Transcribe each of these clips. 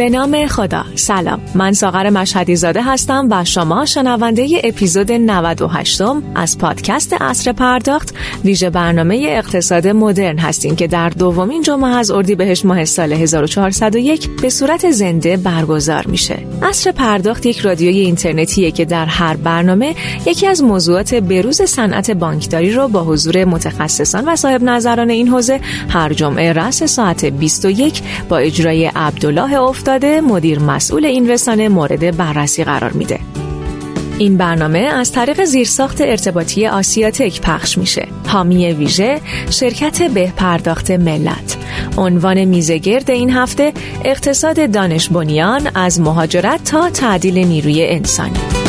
به نام خدا. سلام. من ساغر مشهدی زاده هستم و شما شنونده اپیزود 98 از پادکست اصر پرداخت. ویژه برنامه اقتصاد مدرن هستیم که در دومین جمعه از اردیبهشت ماه سال 1401 به صورت زنده برگزار میشه. اصر پرداخت یک رادیوی اینترنتیه که در هر برنامه یکی از موضوعات بروز صنعت بانکداری رو با حضور متخصصان و صاحب نظران این حوزه هر جمعه رأس ساعت 21 با اجرای عبدالله افتاده مدیر مسئول این رسانه مورد بررسی قرار میده. این برنامه از طریق زیرساخت ارتباطی آسیاتک پخش میشه. حامی ویژه شرکت به پرداخت ملت. عنوان میزگرد این هفته اقتصاد دانش بنیان از مهاجرت تا تعدیل نیروی انسانی.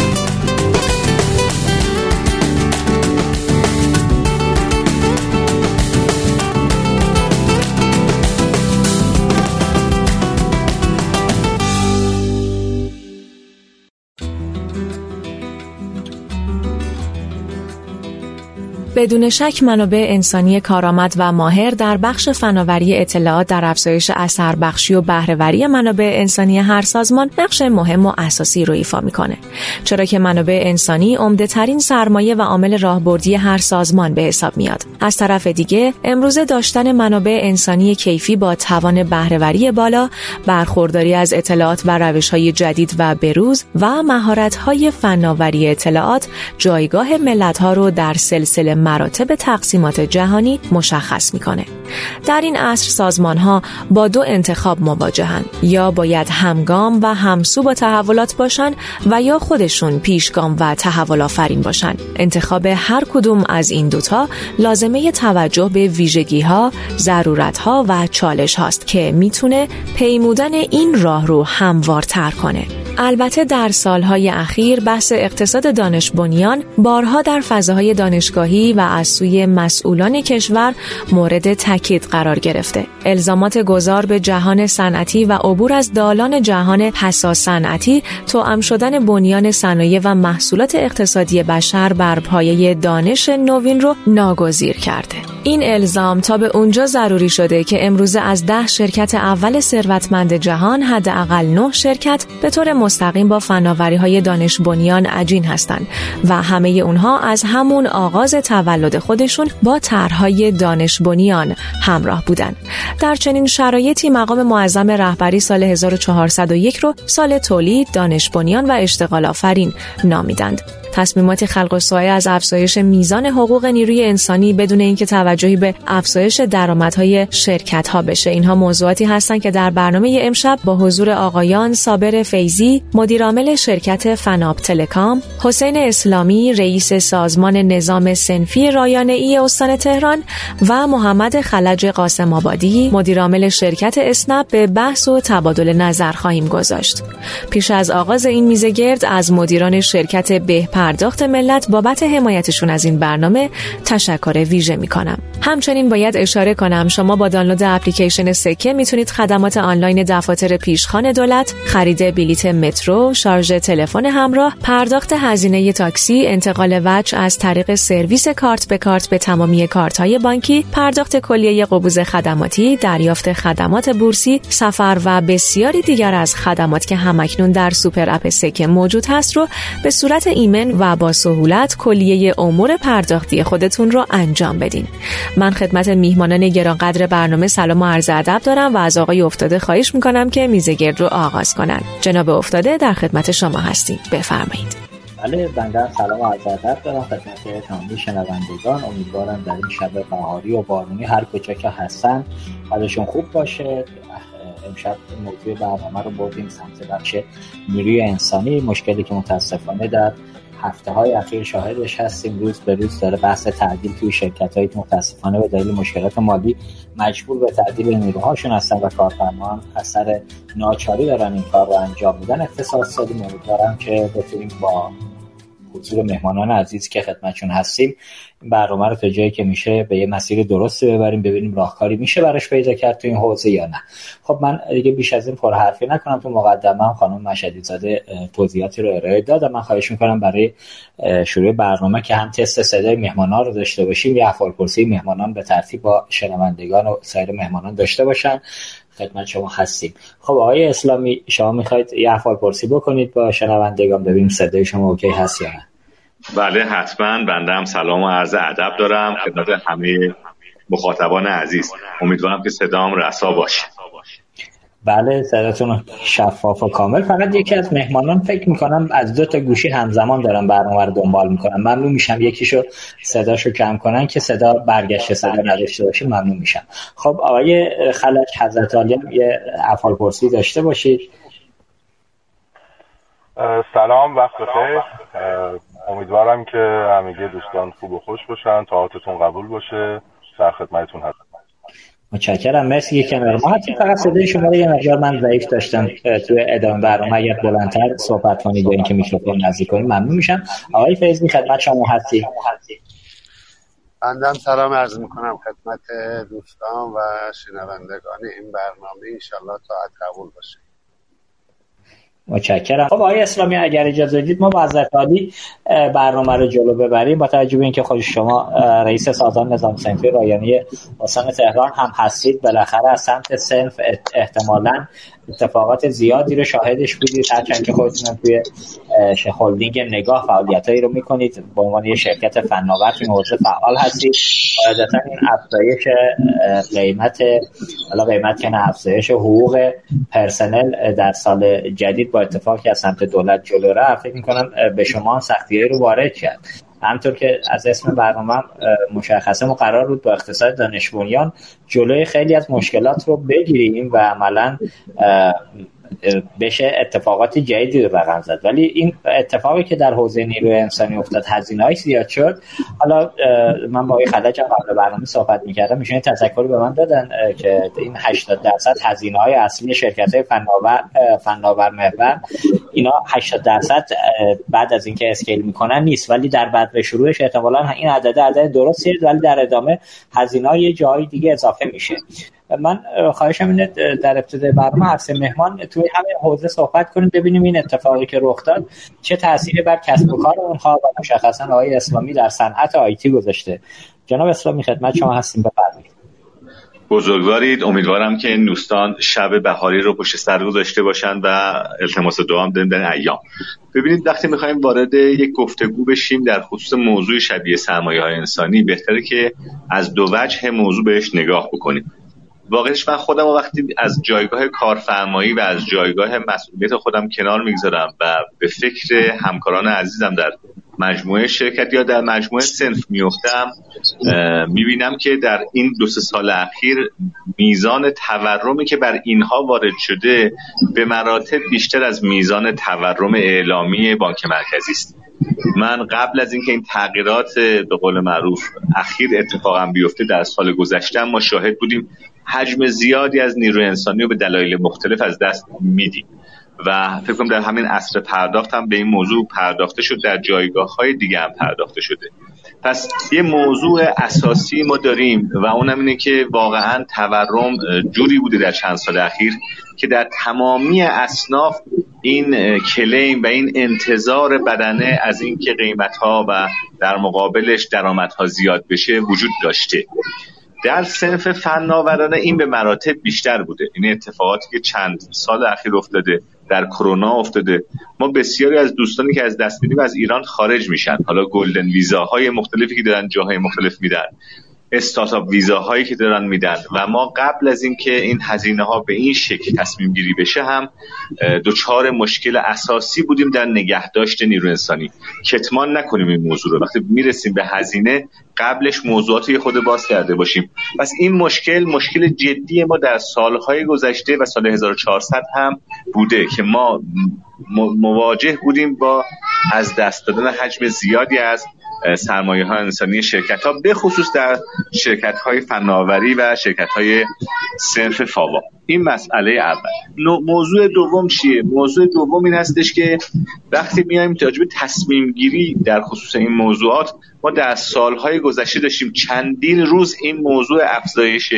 بدون شک منابع انسانی کارآمد و ماهر در بخش فناوری اطلاعات در افزایش اثر بخشی و بهرهوری منابع انسانی هر سازمان نقش مهم و اساسی رو ایفا می‌کنه. چرا که منابع انسانی عمده ترین سرمایه و عامل راهبردی هر سازمان به حساب میاد. از طرف دیگه امروزه داشتن منابع انسانی کیفی با توان بهرهوری بالا برخورداری از اطلاعات و روش های جدید و بروز و مهارت های فناوری اطلاعات جایگاه ملت ها رو در سلسله مراتب تقسیمات جهانی مشخص می‌کنه. در این عصر سازمان ها با دو انتخاب مواجهند یا باید همگام و همسو با تحولات باشند و یا خودشون پیشگام و تحول آفرین باشند. انتخاب هر کدوم از این دوتا لازمه توجه به ویژگی ها، ضرورت ها و چالش هاست که می‌تونه پیمودن این راه رو هموارتر کنه. البته در سالهای اخیر بحث اقتصاد دانش بنیان بارها در فضاهای دانشگاهی و از سوی مسئولان کشور مورد تاکید قرار گرفته. الزامات گذار به جهان صنعتی و عبور از دالان جهان حساس صنعتی توأم شدن بنیان صنایع و محصولات اقتصادی بشر بر پایه دانش نوین رو ناگزیر کرده. این الزام تا به اونجا ضروری شده که امروزه از ده شرکت اول ثروتمند جهان حداقل نه شرکت به طور مستقیم با فناوری های دانش بنیان عجین هستند و همه اونها از همون آغاز تولد خودشون با طرحهای دانش بنیان همراه بودند. در چنین شرایطی مقام معظم رهبری سال 1401 رو سال تولید، دانش بنیان و اشتغال آفرین نامیدند. تصمیمات خلق و از افزایش میزان حقوق نیروی انسانی بدون اینکه توجهی به افزایش درآمدهای شرکت ها بشه. اینها موضوعاتی هستند که در برنامه امشب با حضور آقایان صابر فیزی مدیرعامل شرکت فناب تلکام حسین اسلامی رئیس سازمان نظام سنفی رایانه ای استان تهران و محمد خلج قاسم آبادی مدیرعامل شرکت اسنپ به بحث و تبادل نظر خواهیم گذاشت. پیش از آغاز این میزگرد از مدیران شرکت به‌پرداخت ملت بابت حمایتشون از این برنامه تشکر ویژه می کنم. همچنین باید اشاره کنم شما با دانلود اپلیکیشن سکه می‌تونید خدمات آنلاین دفاتر پیشخان دولت، خرید بلیت مترو، شارژ تلفن همراه، پرداخت هزینه تاکسی، انتقال وجه از طریق سرویس کارت به کارت به تمامی کارت های بانکی، پرداخت کلیه قبوض خدماتی، دریافت خدمات بورسی، سفر و بسیاری دیگر از خدمات که هم‌اکنون در super app سکه موجود هست رو به صورت ایمن و با سهولت کلیه امور پرداختی خودتون رو انجام بدین. من خدمت میهمانان گرانقدر برنامه سلام و عرض ادب دارم و از آقای افتاده خواهش می‌کنم که میزگرد رو آغاز کنند. جناب افتاده در خدمت شما هستیم. بفرمایید. بله بنده سلام و عرض ادب دارم خدمت تمامی شنوندگان امیدوارم در این شب بهاری و بارونی هر کجا که هستن حالشون خوب باشه امشب موضوع برنامه رو بردیم سمت بخش نیروی انسانی مشکلی که متاسفانه در هفته های اخیر شاهدش هستیم. روز به روز داره بحث تعدیل توی شرکت های متاسفانه به دلیل مشکلات مالی مجبور به تعدیل نیروهاشون هستن و کارفرمان اثر ناچاری دارن این کار رو انجام میدن اقتصاد سازی امیدوارم که بتونیم با حضور مهمانان عزیز که خدمتشون هستیم. این برنامه رو تا جایی که میشه به یه مسیر درستی ببریم ببینیم راهکاری میشه براش پیدا کرد تو این حوزه یا نه. خب من دیگه بیش از این پر حرفی نکنم. تو مقدمه خانم مشهدی زاده توضیحاتی رو ارائه داد من خواهش می‌کنم برای شروع برنامه که هم تست صدای مهمانان رو داشته باشیم یا احوال پرسی مهمانان به ترتیب با شنوندگان و سایر مهمانان داشته باشن. خدمت شما هستیم. خب آقای اسلامی شما می‌خواید یه احوال پرسی بکنید با شنوندگان ببینیم صدای شما اوکی هست یا نه. بله حتما. بنده هم سلام و عرض ادب دارم. خدمت همه مخاطبان عزیز. امیدوارم که صدام رسا باشه. بله صداتون شفاف و کامل. فقط یکی از مهمانان فکر می‌کنم از دو تا گوشی همزمان دارن برنامه رو دنبال می‌کنن. ممنون میشم. یکیشو صداشو کم کنن که صدا برگشت صدا نداشته باشه ممنون میشم. خب آقای خلج حضرت عالی یه افعال پرسی داشته باشید. سلام وقت بخیر. امیدوارم که همگی دوستان خوب و خوش باشن تاعتتون قبول باشه. در خدمتتون هستم. متشکرم. مرسی که کنار ما هستیم فقط صدای شما رو یه مقدار من ضعیف داشتم توی ادامه برنامه. اگر بلندتر صحبت کنید یا اینکه میکروفون نزدیک کنید ممنون میشم. آقای فیضی خدمت شما هستی. بندم سلام عرض می‌کنم خدمت دوستان و شنوندگان این برنامه. انشالله تا قبول باشه. متشکرم. خب آقای اسلامی اگر اجازه بدید ما با حضرت عالی برنامه رو جلو ببریم با توجه به اینکه خود شما رئیس سازمان نظام صنفی رایانی حسن تهران هم هستید. بالاخره از سمت صنف احتمالا اتفاقات زیادی رو شاهدش بودید هرچند که خودتون توی هلدینگ نگاه فعالیتایی رو می‌کنید. به عنوان یه شرکت فناور توی حوزه فعال هستید. قاعدتا این افزایش قیمت حالا قیمت که افزایش حقوق پرسنل در سال جدید با اتفاقی از سمت دولت جلو رفت. فکر می‌کنم به شما سختی رو وارد کرد. همطور که از اسم برنامه مشخصه ما قرار بود با اقتصاد دانش جلوی خیلی از مشکلات رو بگیریم و عملا بشه اتفاقات جدیدی رو رقم زد. ولی این اتفاقی که در حوزه نیروی انسانی افتاد هزینه های زیاد شد. حالا من با آقای خلج هم قبل برنامه صحبت می‌کردم. میشون تذکری به من دادن که این 80 درصد هزینه های اصلی شرکت های فناور فناور محور اینا 80 درصد بعد از اینکه اسکیل می‌کنن نیست. ولی در بعد به شروعش احتمالا این عدد عدد درستیه ولی در ادامه هزینه های جایی دیگه اضافه میشه. من خواهشم اینه در ابتدای برنامه هر مهمان توی همین حوزه صحبت کنیم ببینیم این اتفاقی که رخ داد چه تأثیری بر کسب و کار اونها و مشخصا آقای اسلامی در صنعت آیتی گذاشته. جناب اسلامی خدمت شما هستیم بفرمایید. بزرگوارید امیدوارم که این دوستان شب بهاری رو پشت سر گذاشته باشن و التماس دعا هم در ایام. ببینید وقتی می‌خوایم وارد یک گفتگو بشیم در خصوص موضوع شبیه سرمایه های انسانی بهتره که از دو وجه موضوع بهش نگاه بکنیم. واقعش من خودم وقتی از جایگاه کارفرمایی و از جایگاه مسئولیت خودم کنار می‌گذارم و به فکر همکاران عزیزم در مجموعه شرکت یا در مجموعه سنف میفتم می‌بینم که در این دو سال اخیر میزان تورمی که بر اینها وارد شده به مراتب بیشتر از میزان تورم اعلامی بانک مرکزی است. من قبل از اینکه این تغییرات به قول معروف اخیر اتفاقا بیفته در سال گذشته ما شاهد بودیم حجم زیادی از نیروی انسانی رو به دلایل مختلف از دست میدیم. و فکر کنم در همین عصر پرداخت هم به این موضوع پرداخته شد در جایگاه های دیگه هم پرداخته شده. پس یه موضوع اساسی ما داریم و اونم اینه که واقعا تورم جوری بوده در چند سال اخیر که در تمامی اصناف این کلیم و این انتظار بدنه از اینکه قیمت ها و در مقابلش درآمدها زیاد بشه وجود داشته. در صنف فناورانه این به مراتب بیشتر بوده. این اتفاقاتی که چند سال اخیر افتاده در کرونا افتاده. ما بسیاری از دوستانی که از دست میدیم از ایران خارج میشن. حالا گلدن ویزاهای مختلفی که دارن جاهای مختلف میدن. استارتاپ ویزاهایی که دارن میدن. و ما قبل از اینکه این هزینه ها به این شکل تصمیم گیری بشه هم دچار مشکل اساسی بودیم در نگهداشت نیرو انسانی. کتمان نکنیم این موضوع رو. وقتی می‌رسیم به هزینه قبلش موضوعاتی خود باز کرده باشیم. پس این مشکل مشکل جدی ما در سالهای گذشته و سال 1400 هم بوده که ما مواجه بودیم با از دست دادن حجم زیادی از سرمایه های انسانی شرکت ها به خصوص در شرکت های فناوری و شرکت های صرف فاوا. این مسئله اول. موضوع دوم چیه؟ موضوع دوم این هستش که وقتی میایم راجع تصمیم گیری در خصوص این موضوعات ما در سالهای گذشته داشتیم چندین روز این موضوع افزایش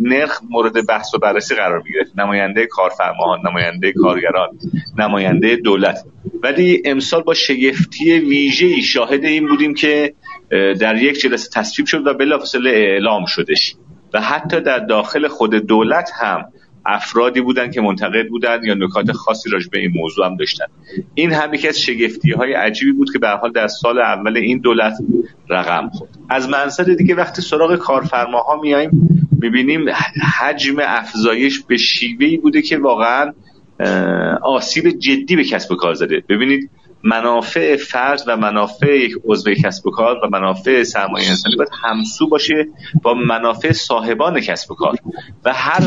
نرخ مورد بحث و بررسی قرار می‌گرفت. نماینده کارفرماها نماینده کارگران نماینده دولت. ولی امسال با شگفتی ویژه شاهد این بودیم که در یک جلسه تصویب شد و بلافاصله اعلام شدش. و حتی در داخل خود دولت هم افرادی بودن که منتقد بودن یا نکات خاصی راجع به این موضوع هم داشتن. این هم یکی از شگفتی های عجیبی بود که به حال در سال اول این دولت رقم خورد. از منظر دیگه وقتی سراغ کارفرماها میایم می‌بینیم حجم افزایش به شیوهی بوده که واقعا آسیب جدی به کسب و کار زده. ببینید منافع فرد و منافع یک عضو کسب و کار و منافع سرمایه انسانی باید همسو باشه با منافع صاحبان کسب و کار. و هر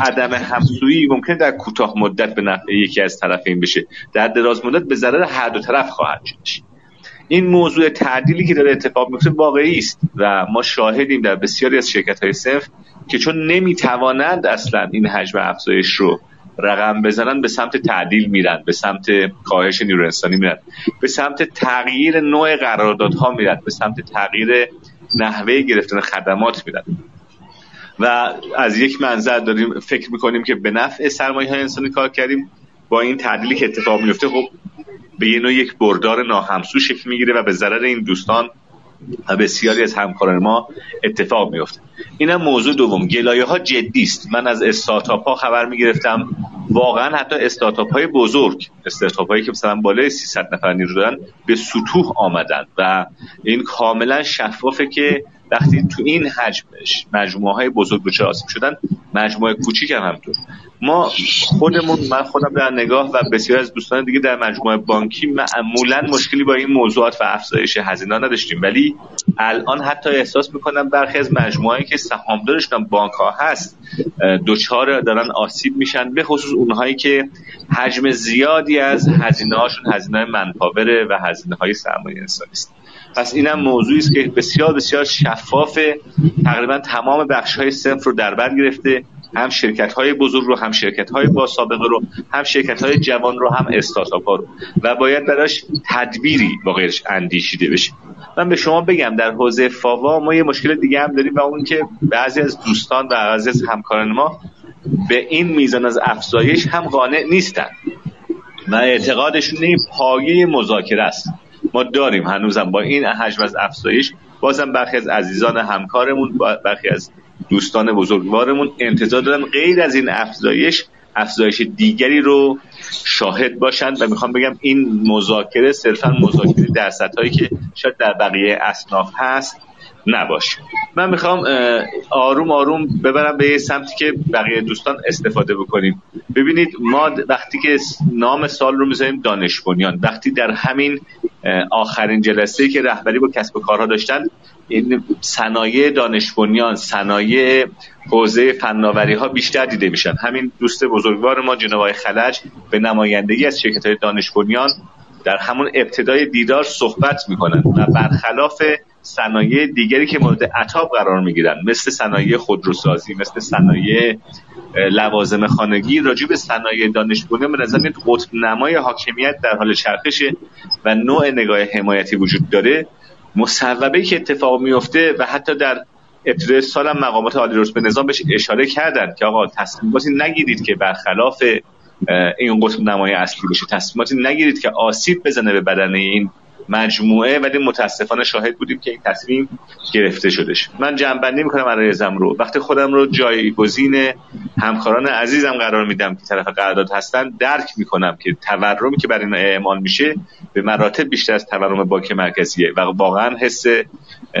عدم همسویی ممکن در کوتاه مدت به نفع یکی از طرفین بشه. در دراز مدت به ضرر هر دو طرف خواهد شد. این موضوع تعدیلی که داره اتفاق میفته واقعی است و ما شاهدیم در بسیاری از شرکت های صنف که چون نمی‌توانند اصلا این حجم افزایش رو رقم بزنن به سمت تعدیل میرن به سمت کاهش نیرو انسانی میرن. به سمت تغییر نوع قراردادها میرن به سمت تغییر نحوه گرفتن خدمات میرن. و از یک منظر داریم فکر می‌کنیم که به نفع سرمایه های انسانی کار کردیم. با این تعدیلی که اتفاق میفته خب به یه نوع یک بردار ناهمسو شکل می‌گیره و به ضرر این دوستان و بسیاری از همکاران ما اتفاق میفته اینم موضوع دوم. گلایه ها جدی است. من از استارتاپ ها خبر می‌گرفتم. واقعا حتی استارتاپ های بزرگ استارتاپ هایی که مثلا بالای 300 نفر نیرو دارن به سطوح آمدن و این کاملا شفافه که وقتی تو این حجمش مجموعه های بزرگ دچار آسیب شدن مجموعه کوچیک هم همطور ما خودمون من خودم در نگاه و بسیار از دوستان دیگه در مجموعه بانکی معمولا مشکلی با این موضوعات و افزایش هزینه نداشتیم. ولی الان حتی احساس می‌کنم برخی از مجموعه که سهامدارشون بانک ها هست دوچار دارن آسیب میشن به خصوص اونهایی که حجم زیادی از هزینه هاشون هزینه منپاوره و هزینه های سرمایه انسانی است. پس اینم موضوعی است که بسیار بسیار شفاف تقریبا تمام بخش های صنف رو در بر گرفته. هم شرکت های بزرگ رو هم شرکت های با سابقه رو هم شرکت های جوان رو هم استارتاپ ها رو. و باید براش تدبیری با غیرش اندیشیده بشه. من به شما بگم در حوزه فاوا ما یه مشکل دیگه هم داریم و اون که بعضی از دوستان و بعضی از همکاران ما به این میزان از افزایش هم قانع نیستن. و اعتقادشون این پایه مذاکره است. ما داریم هنوزم با این حجم از افزایش بازم برخی از عزیزان همکارمون برخی از دوستان بزرگوارمون انتظار دارن غیر از این افزایش افزایش دیگری رو شاهد باشند و می‌خوام بگم این مذاکره صرفا مذاکره در هایی که شاید در بقیه اصناف هست نباشه. من می‌خوام آروم آروم ببرم به سمتی که بقیه دوستان استفاده بکنیم. ببینید ما وقتی که نام سال رو می‌ذاریم دانش بنیان وقتی در همین آخرین جلسه که رهبری با کسب و کارها داشتن این صنایع دانش بنیان صنایع حوزه فناوری ها بیشتر دیده میشن. همین دوست بزرگوار ما جناب خلج به نمایندگی از شرکت های دانش بنیان در همون ابتدای دیدار صحبت می‌کنن و برخلاف صنایع دیگری که مورد عطاب قرار می‌گیرن مثل صنایع خودروسازی مثل صنایع لوازم خانگی راجع به صنایع دانش بنیان به نظر قطب نمای حاکمیت در حال چرخشه و نوع نگاه حمایتی وجود داره. مصوبه که اتفاق میفته و حتی در ابتدای سال هم مقامات عالی به نظام بهش اشاره کردن که آقا تصمیماتی نگیرید که برخلاف این قطب نمای اصلی بشه. تصمیماتی نگیرید که آسیب بزنه به بدن این مجموعه ولی متاسفانه شاهد بودیم که این تصمیم گرفته شدش من جنبندی می‌کنم عرایزم رو. وقتی خودم رو جایگزین همکاران عزیزم قرار میدم که طرف قرارداد هستن درک می‌کنم که تورمی که برای اینا اعمال میشه به مراتب بیشتر از تورم بانک مرکزیه و واقعا حس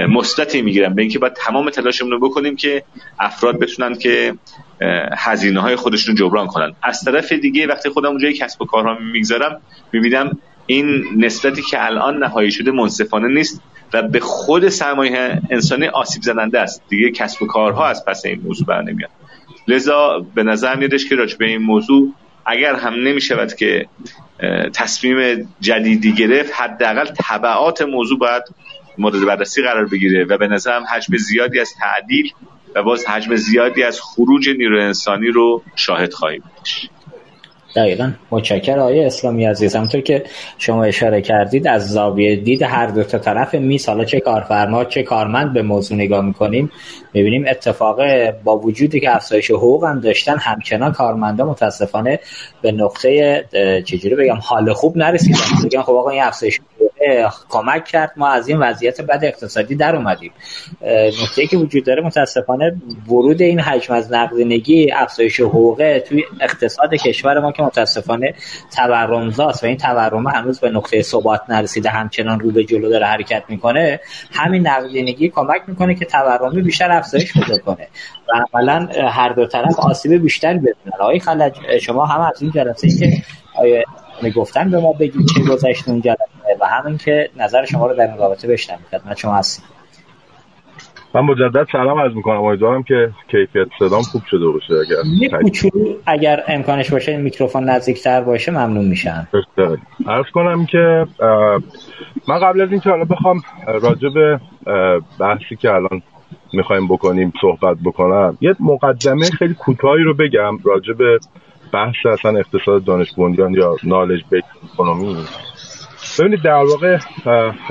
مثبتی می‌گیرم. به اینکه باید تمام تلاشمون رو بکنیم که افراد بتونن که هزینه های خودشون جبران کنن. از طرف دیگه وقتی خودم اونجای کسب و کارها می‌گذارم می‌بینم این نسبتی که الان نهایی شده منصفانه نیست و به خود سرمایه انسانی آسیب زننده است. دیگه کسب و کارها از پس این موضوع بر نمیاد. لذا به نظر میادش که راجع به این موضوع اگر هم نمی شود که تصمیم جدیدی گرفت حداقل تبعات موضوع باید مورد بررسی قرار بگیره و به نظرم حجم زیادی از تعدیل و باز حجم زیادی از خروج نیرو انسانی رو شاهد خواهیم داشت. دقیقا. متشکر آقای اسلامی عزیز همونطور که شما اشاره کردید از زاویه دید هر دو تا طرف میس حالا چه کارفرما چه کارمند به موضوع نگاه می‌کنیم می‌بینیم اتفاق با وجودی که افزایش حقوق هم داشتن همچنان کارمندا متاسفانه به نقطه چجوری بگم حال خوب نرسیدن. خب آقا این افزایش کمک کرد. ما از این وضعیت بد اقتصادی در اومدیم. نکته که وجود داره متاسفانه ورود این حجم از نقدینگی افزایش حقوقه توی اقتصاد کشور ما که متاسفانه تورمزاست و این تورم هنوز به نقطه ثبات نرسیده همچنان رو به جلو داره حرکت می‌کنه. همین نقدینگی کمک می‌کنه که تورمی بیشتر افزایش پیدا کنه و عملا هر دو طرف آسیب بیشتری ببینن آقای خلج شما هم از این جلسه که می‌گفتن به ما بگید چه گذشت اون جلسه و همین که نظر شما رو در این رابطه بشنویم خدمت شما هستیم. من مجدد سلام عرض می‌کنم. امیدوارم که کیفیت صدام خوب شده باشه. اگر اگر امکانش باشه میکروفون نزدیکتر باشه ممنون میشم. عرض کنم که من قبل از اینکه حالا بخوام راجع به بحثی که الان می‌خوایم بکنیم صحبت بکنم یه مقدمه خیلی کوتاهی رو بگم راجع به بحث اصلا اقتصاد دانش بنیان یا نالج بیت اکونومی ببینید در واقع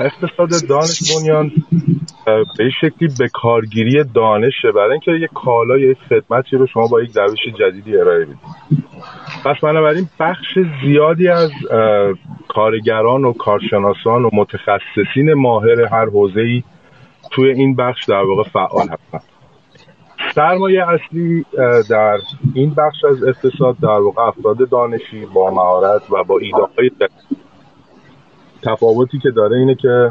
اقتصاد دانش بنیان به شکلی به کارگیری دانشه. برای اینکه یک کالا یک خدمتی رو شما با یک روش جدیدی ارائه بدید. پس بنابراین بخش زیادی از کارگران و کارشناسان و متخصصین ماهر هر حوزه‌ای توی این بخش در واقع فعال هستن سرمایه اصلی در این بخش از اقتصاد در واقع افراد دانشی با مهارت و با ایده های تفاوتی که داره اینه که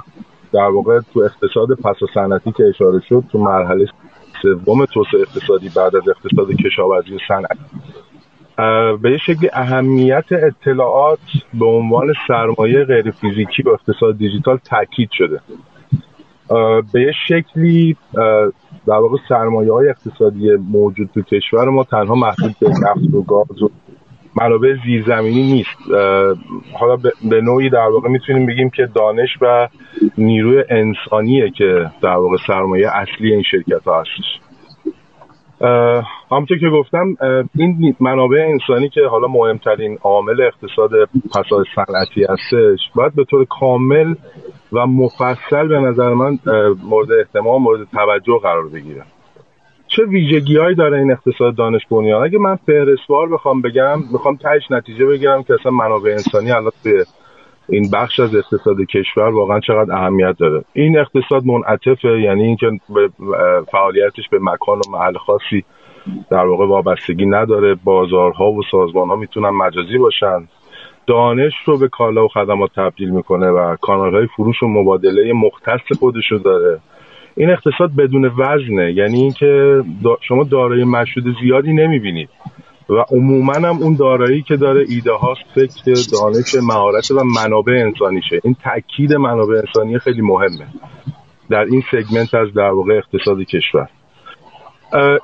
در واقع تو اقتصاد پس و صنعتی که اشاره شد تو مرحله سوم توسعه اقتصادی بعد از اقتصاد کشاورزی و صنعت. به یه شکلی اهمیت اطلاعات به عنوان سرمایه غیر فیزیکی و اقتصاد دیجیتال تاکید شده. به یه شکلی در واقع سرمایه های اقتصادی موجود تو کشور ما تنها محدود به نفت و گاز و منابع زیرزمینی نیست. حالا به نوعی در واقع می‌تونیم بگیم که دانش و نیروی انسانیه که در واقع سرمایه اصلی این شرکت ها هستش. همونطور که گفتم این منابع انسانی که حالا مهمترین عامل اقتصاد پسای صنعتی هستش باید به طور کامل و مفصل به نظر من مورد احتمام مورد توجه قرار بگیره. چه ویژگی هایی داره این اقتصاد دانش بنیان؟ اگه من فهرستوار بخوام بگم می‌خوام تهش نتیجه بگیرم که اصلا منابع انسانی الان توی این بخش از اقتصاد کشور واقعا چقدر اهمیت داره. این اقتصاد منعطفه یعنی اینکه فعالیتش به مکان و محل خاصی در واقع وابستگی نداره. بازارها و سازمانها می‌تونن مجازی باشن. دانش رو به کالا و خدمات تبدیل می‌کنه و کانالهای فروش و مبادله مختص خودشو داره. این اقتصاد بدون وزنه. یعنی اینکه شما دارای مشهود زیادی نمی‌بینید. و عموما هم اون دارایی که داره ایده هاست فکر دانش مهارت و منابع انسانیشه. این تاکید منابع انسانی خیلی مهمه. در این سگمنت از در واقع اقتصاد کشور.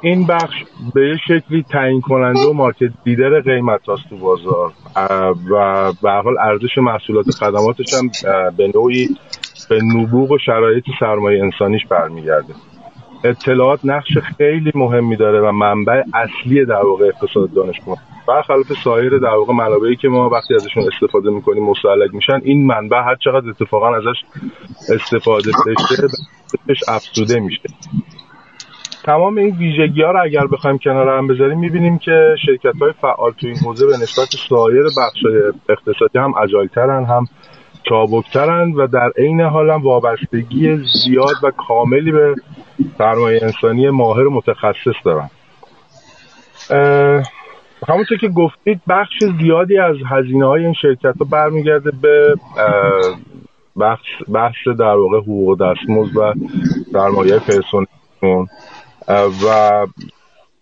این بخش به شکلی تعیین کننده و مارکت لیدر قیمت هاست تو بازار. و به حال ارزش محصولات خدماتش هم به نوعی به نبوغ و شرایط سرمایه انسانیش برمیگرده. اطلاعات نقش خیلی مهمی داره و منبع اصلی در واقع اقتصاد دانش برخلاف سایر در واقع منابعی که ما وقتی ازشون استفاده می‌کنیم مستعلق میشن این منبع هر چقدر اتفاقا ازش استفاده بشه افزوده میشه. تمام این ویژگی ها رو اگر بخوایم کنار هم بذاریم می‌بینیم که شرکت های فعال تو این حوزه به نسبت سایر بخش اقتصادی هم اجایلترن هم چابکترن و در عین حال هم وابستگی زیاد و کاملی به سرمایه انسانی ماهر متخصص دارن. همونطور که گفتید بخش زیادی از هزینه های این شرکت ها برمیگرده به بخش, بخش در واقع حقوق دستمزد و سرمایه پرسنل و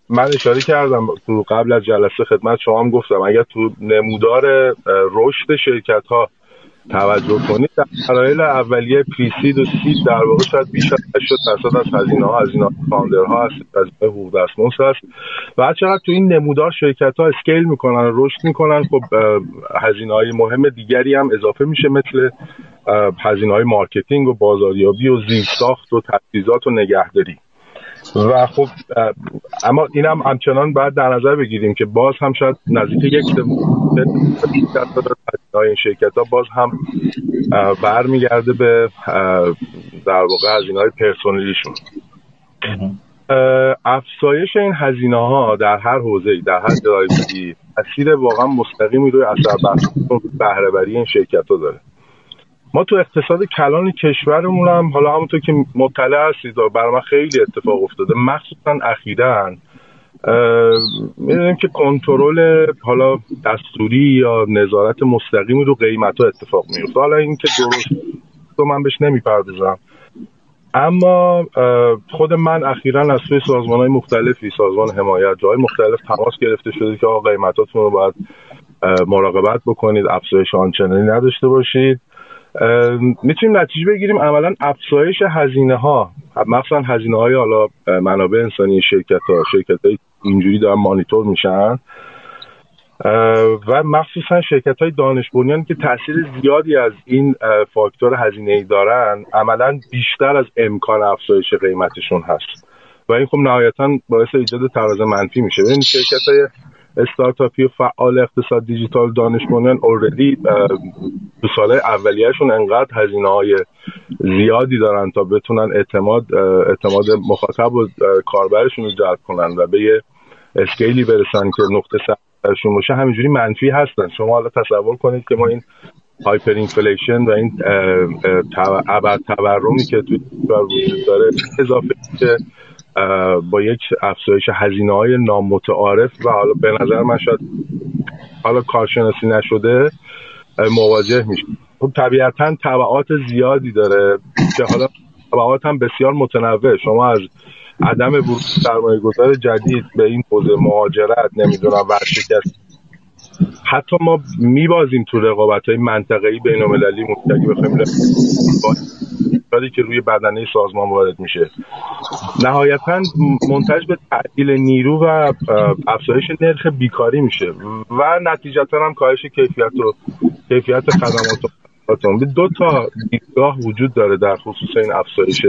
من اشاره کردم تو قبل از جلسه خدمت شما هم گفتم اگر تو نمودار رشد شرکت ها توجه کنید در مراحل اولیه pre-seed و seed در واقع شاید بیش از 80 درصد از هزینه ها هزینه founder ها هست از حقوق دستمزد هست. و چقدر تو این نمودار شرکت ها scale می‌کنن رشد می‌کنن خب هزینه های مهم دیگری هم اضافه میشه مثل هزینه های marketing و بازاریابی و زیرساخت و تجهیزات و نگهداری. و خب اما این هم همچنان باید در نظر بگیریم که باز هم شاید نزدیک یک این شرکت ها باز هم برمیگرده به در واقع هزینه های پرسونلیشون افزایش این هزینه ها در هر حوزه در هر درایبی تاثیر واقعا مستقیمی روی اثر بهرهوری این شرکت ها داره. ما تو اقتصاد کلان کشورمون هم حالا همونطور که مطلع هستید برای من خیلی اتفاق افتاده مخصوصا اخیرا می‌دونیم که کنترل حالا دستوری یا نظارت مستقیمی رو قیمت ها اتفاق میفته حالا اینکه درست تو من بهش نمی‌پردازم. اما خود من اخیرا از سوی سازمان های مختلفی سازمان حمایت جای مختلف تماس گرفته شده که آقا قیمتاتون رو باید مراقبت بکنید افزایش آنچنانی نداشته باشید. می‌تونیم نتیجه بگیریم عملا افزایش هزینه ها مخصوصا هزینه های حالا منابع انسانی شرکت ها شرکت های اینجوری دارن مانیتور میشن. و مخصوصا شرکت های دانش بنیان که تاثیر زیادی از این فاکتور هزینه ای دارن عملا بیشتر از امکان افزایش قیمتشون هست. و این خب نهایتا باعث ایجاد تراز منفی میشه. ببینید شرکت های استارتاپی و فعال اقتصاد دیجیتال دانش بنیان اوردی تو سال اولیهشون انقدر هزینه های زیادی دارن تا بتونن اعتماد اعتماد مخاطب و کاربرشون رو جلب کنن و به یه scale ی برسن که نقطه سرشون باشه. همینجوری منفی هستن. شما حالا تصور کنید که ما این hyperinflation و این ابر تورمی که توی وجود داره اضافه که با یک افزایش هزینه های نامتعارف و حالا به نظر من شاید حالا کارشناسی نشده مواجه میشه. خب طبیعتا طبعات زیادی داره که حالا طبعات هم بسیار متنوع. شما از عدم ورود سرمایه گذار جدید به این حوزه مهاجرت نمی‌دونم ورشکست حتی ما میبازیم تو رقابت های منطقه‌ای بین المللی اگه بخوایم که روی بدنه سازمان وارد میشه. نهایتا منتج به تعدیل نیرو و افزایش نرخ بیکاری میشه. و نتیجتا هم کاهش کیفیت و کیفیت خدمات. دو تا دیدگاه وجود داره در خصوص این افزایش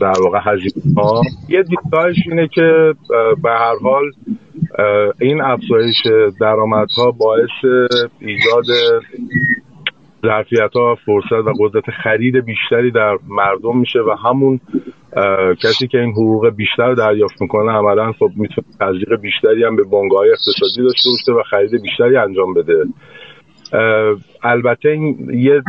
در واقع هزینه ها یه دیدگاهش اینه که به هر حال این افزایش درآمدها باعث ایجاد ظرفیت ها فرصت و قدرت خرید بیشتری در مردم میشه و همون کسی که این حقوق بیشتر دریافت می‌کنه عملا خب می‌تونه تزریق بیشتری هم به بنگاه اقتصادی داشته باشه و خرید بیشتری انجام بده. البته این یه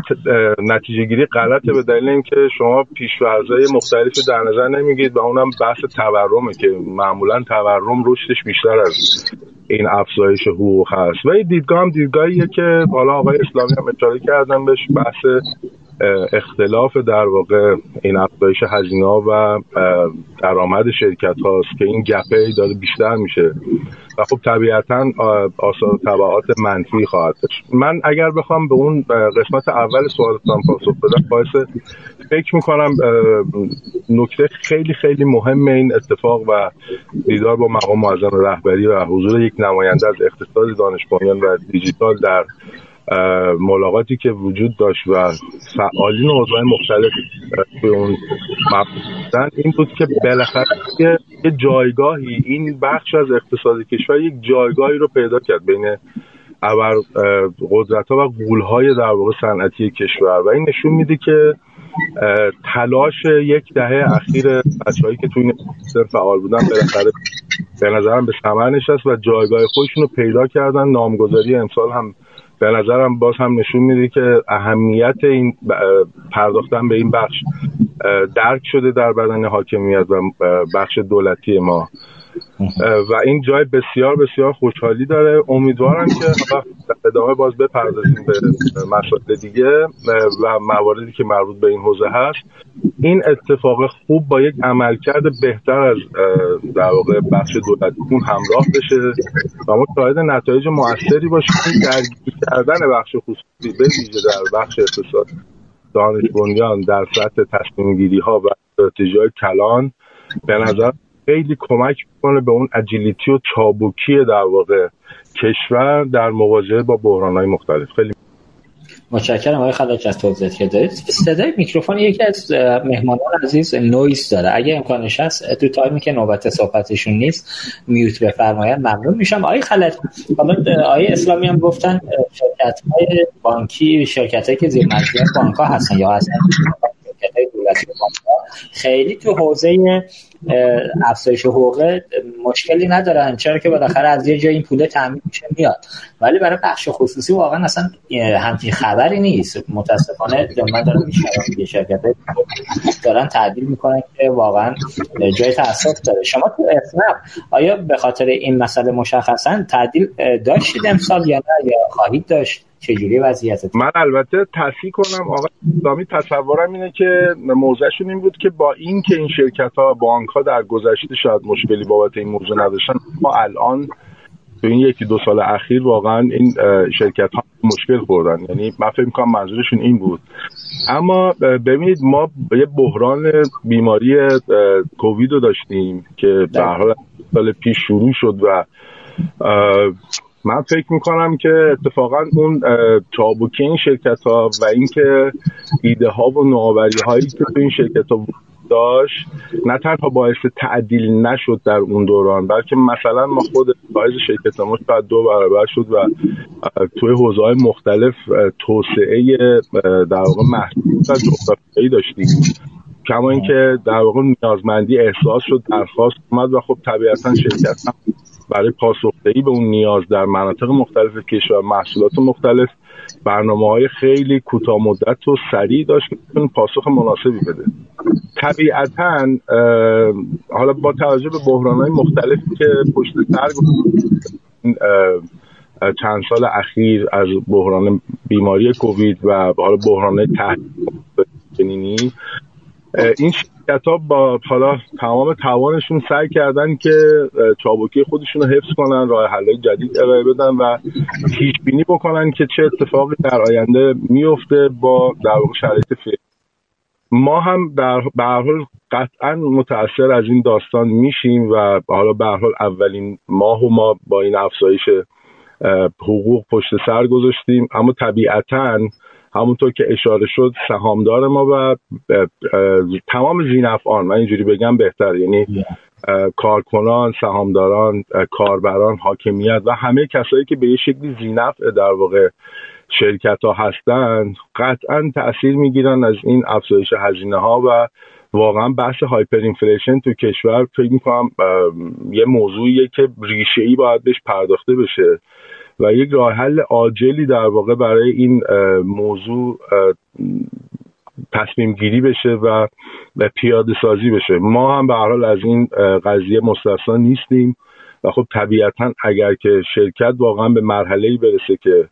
نتیجه گیری غلطه به دلیل اینکه شما پیشورزهای مختلفی در نظر نمی‌گیرید و اونم بحث تورمه که معمولا تورم رشدش بیشتر از این افزایش حقوق هست. و این دیدگاه هم دیدگاهیه که حالا آقای اسلامی هم اشاره کردن بهش بحث اختلاف در واقع این افزایش هزینه و درآمد شرکت هاست که این گپه داره بیشتر میشه. و خب طبیعتا آثار تبعات منفی خواهد داشت. من اگر بخوام به اون قسمت اول سوالتان پاسخ بدم باعث فکر می‌کنم نکته خیلی خیلی مهم این اتفاق و دیدار با مقام معظم رهبری و حضور یک نماینده از اقتصاد دانش و دیجیتال در ملاقاتی که وجود داشت و فعالین عضوهای مختلف به اون مبودن این بود که بالاخره یه جایگاهی این بخش از اقتصاد کشور یک جایگاهی رو پیدا کرد بین ابر قدرت ها و قول های در واقع صنعتی کشور و این نشون میده که تلاش یک دهه اخیر بچههایی که توی این فعال بودن بالاخره به نظرم به ثمر نشست و جایگاه خودشون رو پیدا کردن. نامگذاری امسال هم به نظرم باز هم نشون میده که اهمیت این پرداختن به این بخش درک شده در بدن حاکمیت و بخش دولتی ما. و این جای بسیار بسیار خوشحالی داره. امیدوارم که ادامه باز بپردازیم به مسائل دیگه و مواردی که مربوط به این حوزه هست. این اتفاق خوب با یک عملکرد بهتر از در واقع بخش دولتیتون همراه بشه. و ما شاهد نتایج موثری باشیم درگیر کردن بخش خصوصی به ویژه در بخش اقتصاد دانش بنیان در سطح تصمیم گیری ها و استراتژی کلان به نظر خیلی کمک می‌کنه به اون agility و چابکی در واقع کشور در مواجهه با بحران های مختلف. خیلی متشکرم آقای خلاج از توضیحاتی که دارید صدای میکروفون یکی از مهمانان عزیز نویز داره. اگه امکانش هست تو time ی که نوبت صحبتشون نیست میوت بفرمایید ممنون میشم. آقای خلط حالا آقای اسلامی هم گفتن شرکت های بانکی شرکت هایی که زیر مجموعه بانک ها هستن یا هستن. دولتی خیلی تو حوزه افزایش حقوق مشکلی ندارن چرا که بالاخره از یه جای این پول تامین میشه میاد. ولی برای بخش خصوصی واقعا اصلا همچین خبری نیست. متاسفانه من دارم میشنوم شرکت دارن تعدیل می‌کنن که واقعا جای تاسف داره. شما تو اسنپ آیا به خاطر این مسئله مشخصا تعدیل داشتید امسال یا نه؟ یا خواهید داشت؟ چجوری وضعیتت؟ من البته تصحیح کنم آقا اسلامی تصورم اینه که موضعشون این بود که با این که این شرکت ها بانک ها در گذشته شاید مشکلی بابت این موضوع نداشتن ما الان تو این یکی دو سال اخیر واقعا این شرکت ها مشکل خوردن. یعنی من فکر می‌کنم منظورشون این بود. اما ببینید ما یه بحران بیماری کووید رو داشتیم که در حال سال پیش شروع شد و من فکر می‌کنم که اتفاقا اون چابوکی این شرکت ها و اینکه ایده ها و نوآوری هایی که تو این شرکت ها داشت نه تنها باعث تعدیل نشد در اون دوران بلکه مثلا ما خود سایز شرکت ما شاید دو برابر شد و توی حوزه های مختلف توسعه در واقع محصول داشتیم. کما اینکه در واقع نیازمندی احساس شد درخواست اومد و خب طبیعتا شرکت هم برای پاسخدهی به اون نیاز در مناطق مختلف کشور محصولات مختلف برنامه های خیلی کوتاه مدت و سریع داشت که پاسخ مناسبی بده. طبیعتا حالا با توجه به بحران های مختلفی که پشت سر چند سال اخیر از بحران بیماری کووید و حالا بحران تحلیل این شرکت ها با حالا تمام توانشون سعی کردن که چابکی خودشون رو حفظ کنن راه حل جدید ارائه بدن و پیش بینی بکنن که چه اتفاقی در آینده میفته با در واقع شرایط فعلی ما هم در به حال قطعا متاثر از این داستان میشیم و حالا به حال اولین ماه و ما با این افزایش حقوق پشت سر گذاشتیم. اما طبیعتا همونطور که اشاره شد سهامدار ما و تمام زینفعان من اینجوری بگم بهتر یعنی کارکنان سهامداران کاربران حاکمیت و همه کسایی که به یه شکلی زینفع در واقع شرکت ها هستند قطعا تاثیر می‌گیرن از این افزایش هزینه ها و واقعا بحث hyperinflation تو کشور فکر می‌کنم یه موضوعیه که ریشه ای باید بهش پرداخته بشه. و یک راه حل عاجلی در واقع برای این موضوع تصمیم گیری بشه و پیاده سازی بشه. ما هم به حال از این قضیه مستثنا نیستیم و خب طبیعتا اگر که شرکت واقعا به مرحله ای برسه که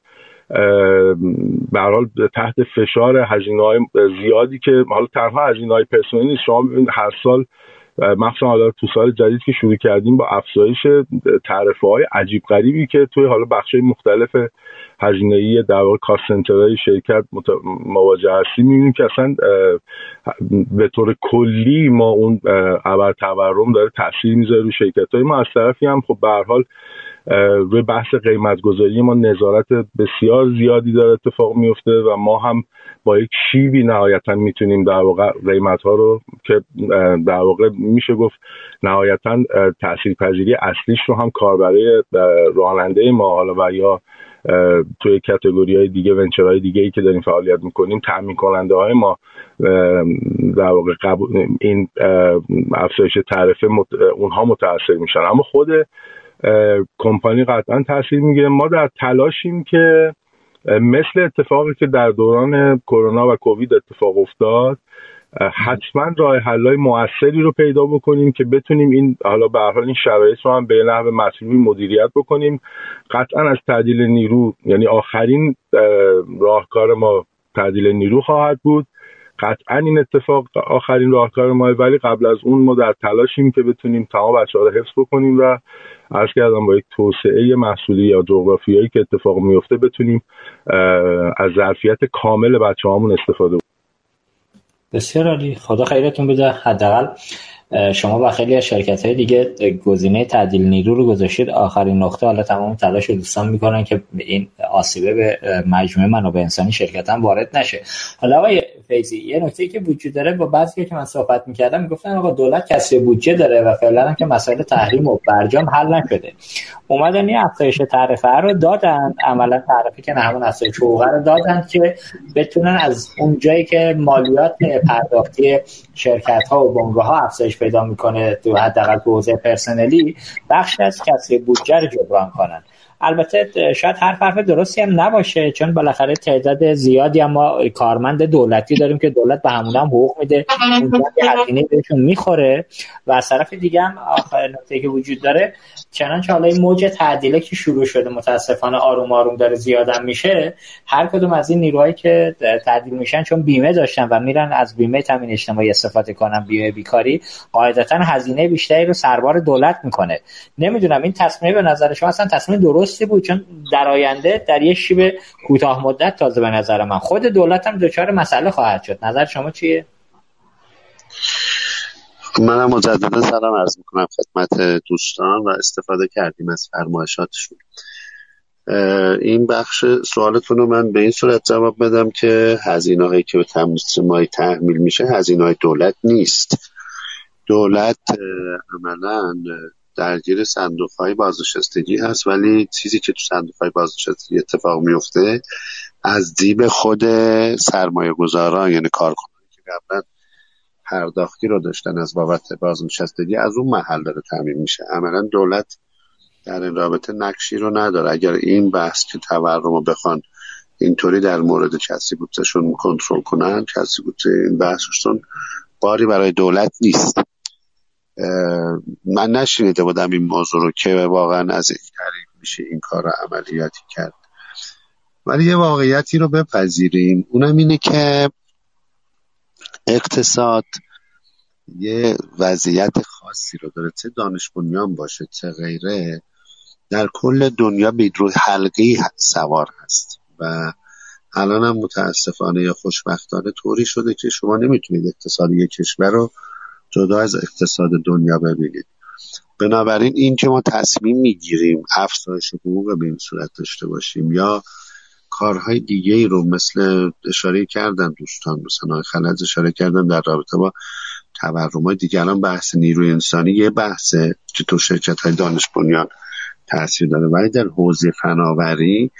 به حال تحت فشار هزینه های زیادی که حالا تنها هزینه های پرسنلی نیست شما هر سال مخصوصا حالا تو سال جدید که شروع کردیم با افزایش تعرفه های عجیب غریبی که توی حالا بخش مختلف هزینه ای در واقع های شرکت مواجه هستیم می‌بینیم که اصلا به طور کلی ما اون ابر تورم داره تاثیر می‌ذاره رو شرکت های ما. از طرفی هم خب به حال روی بحث قیمت گذاری ما نظارت بسیار زیادی داره اتفاق میفته و ما هم با یک شیبی نهایتا می‌تونیم در واقع قیمت ها رو که در واقع میشه گفت نهایتا تاثیرپذیری اصلیش رو هم کار برای راننده ما حالا و یا توی کتگوری های دیگه ونچرهای دیگه ای که داریم فعالیت می‌کنیم تامین کننده های ما در واقع این افزایش تعرفه اونها متاثر میشن. اما خود کمپانی قطعا تاثیر می‌گیره. ما در تلاشیم که مثل اتفاقی که در دوران کرونا و کووید اتفاق افتاد حتما راه حلای موثری رو پیدا بکنیم که بتونیم این حالا به حال این شرایط رو هم به نحو مطلوبی مدیریت بکنیم. قطعا از تعدیل نیرو یعنی آخرین راهکار ما تعدیل نیرو خواهد بود. قطعا این اتفاق آخرین راهکار ما ولی قبل از اون ما در تلاشیم که بتونیم تمام بچه ها رو حفظ بکنیم و عرض کردم با یک توسعه محصولی یا جغرافیایی که اتفاق میفته بتونیم از ظرفیت کامل بچه هامون استفاده بکنیم. بسیار عالی. خدا خیرتون بده. حداقل شما و خیلی از شرکت های دیگه گزینه تعدیل نیرو رو گذاشتید. آخرین نقطه حالا تمام تلاش دوستان می‌کنن که این آسیبه به مجموعه منابع انسانی شرکت هم وارد نشه. حالا آقای فیزی یه نکته که وجود داره با بعضی که من صحبت می‌کردم می‌گفتن آقا دولت کسی بودجه داره و فعلا هم که مسائل تحریم و برجام حل نشده. اومدن یه افزایش تعرفه رو دادن عملا تعرفه که همون افزایش حقوق رو دادن که بتونن از اون جایی که مالیات پرداختی شرکت ها و بنگاه ها افزایش پیدا می‌کنه تو حداقل حوزه پرسنلی بخش از کسری بودجه رو جبران کنن. البته شاید هر حرف درستی هم نباشه چون بالاخره تعداد زیادی هم ما کارمند دولتی داریم که دولت به همون هم حقوق میده. هزینه بهشون می‌خوره و از طرف دیگه هم آخر نکته که وجود داره چنانچه حالا این موج تعدیله که شروع شده متاسفانه آروم آروم داره زیادم میشه هر کدوم از این نیروهایی که تعدیل میشن چون بیمه داشتن و میرن از بیمه تامین اجتماعی استفاده کنن بیمه بیکاری قاعدتا هزینه بیشتری رو سربار دولت می‌کنه. نمی‌دونم این تصمیم به نظر شما اصلا تصمیم درستی بود چون در آینده در یه شیب کوتاه مدت تازه به نظر من. خود دولت هم دچار مسئله خواهد شد. نظر شما چیه؟ منم مجددا سلام عرض می‌کنم خدمت دوستان و استفاده کردیم از فرمایشاتشون. این بخش سوالتون رو من به این صورت جواب بدم که هزینه هایی که به مای تحمیل میشه هزینه های دولت نیست. دولت عملا درگیر صندوق های بازنشستگی هست ولی چیزی که تو صندوق های بازنشستگی اتفاق میفته از دیب خود سرمایه گذاران یعنی کارکنانی که قبلا پرداختی رو داشتن از بابت بازنشستگی از اون محل داره تعمین میشه. عملا دولت در این رابطه نقشی رو نداره. اگر این بحث که تورم رو بخوان اینطوری در مورد کسی بودشون کنترل کنن کسی بود این بحثشون باری برای دولت نیست. من نشینیده بودم این موضوع رو که واقعا از این طریق میشه این کار رو عملیاتی کرد. ولی یه واقعیتی رو بپذیریم. اونم اینه که اقتصاد یه وضعیت خاصی رو داره. چه دانش بنیان باشه چه غیره در کل دنیا به روی حلقه سوار هست و الان هم متاسفانه یا خوشبختانه طوری شده که شما نمی‌تونید اقتصاد یک کشور رو جدا از اقتصاد دنیا ببینید. بنابراین این که ما تصمیم می‌گیریم افزایش حقوق به این صورت داشته باشیم یا کارهای دیگه ای رو مثل اشاره کردن دوستان مثلا خلج اشاره کردن در رابطه با تورم های دیگه. الان بحث نیروی انسانی یه بحثه که تو شرکت های دانش بنیان تاثیر داره. ولی در حوزه فناوری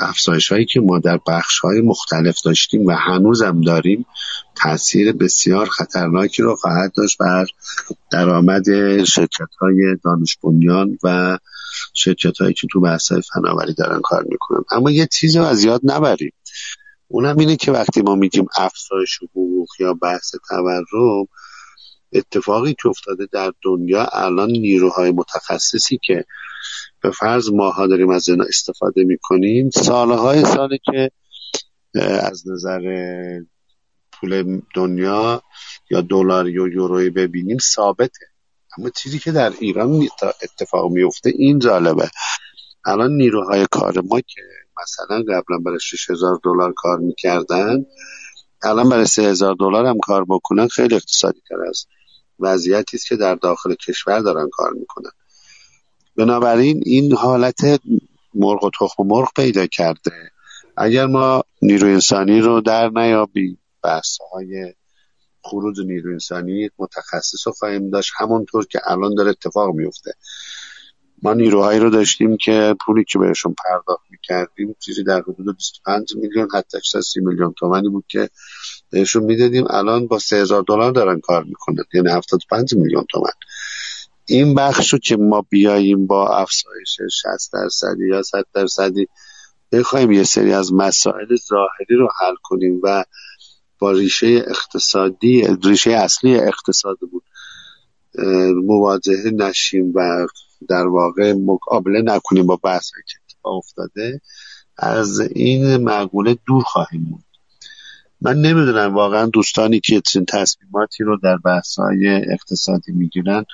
افزایش هایی که ما در بخش های مختلف داشتیم و هنوزم داریم تاثیر بسیار خطرناکی رو خواهد داشت بر درآمد شرکت های دانش بنیان و شرکت هایی که تو بحث های فناوری دارن کار می‌کنن. اما یه چیزی رو از یاد نبریم. اونم اینه که وقتی ما میگیم افزایش حقوق یا بحث تورم اتفاقی که افتاده در دنیا الان نیروهای متخصصی که به فرض ماها داریم از اینا استفاده می‌کنیم. سالهای سالی که از نظر پول دنیا یا دلار یا یوروی ببینیم ثابته. اما چیزی که در ایران اتفاق میفته این جالبه. الان نیروهای کار ما که مثلا قبلا برای 6000 دلار کار می‌کردن الان برای 3000 دلار هم کار بکنن خیلی اقتصادی تر است. وضعیتی است که در داخل کشور دارن کار می‌کنن. بنابراین این حالت مرغ و تخم مرغ پیدا کرده. اگر ما نیروی انسانی رو در نیابیم بحث های خروج نیروی انسانی متخصص رو خواهیم داشت. همونطور که الان داره اتفاق میفته. ما نیروهایی رو داشتیم که پولی که بهشون پرداخت می‌کردیم چیزی در حدود 25 میلیون حتی 30 میلیون تومنی بود که بهشون می‌دادیم. الان با 3000 دلار دارن کار می‌کنن. یعنی 75 میلیون تومن این بخش رو که ما بیاییم با افزایش 60 درصدی یا 100 درصدی بخوایم یه سری از مسائل ظاهری رو حل کنیم و با ریشه اقتصادی ریشه اصلی اقتصاد بود مواجهه نشیم و در واقع مقابله نکنیم با بحث که افتاده از این مقوله دور خواهیم بود من نمی‌دونم واقعا دوستانی که چنین تصمیماتی رو در بحث های اقتصادی می‌گیرن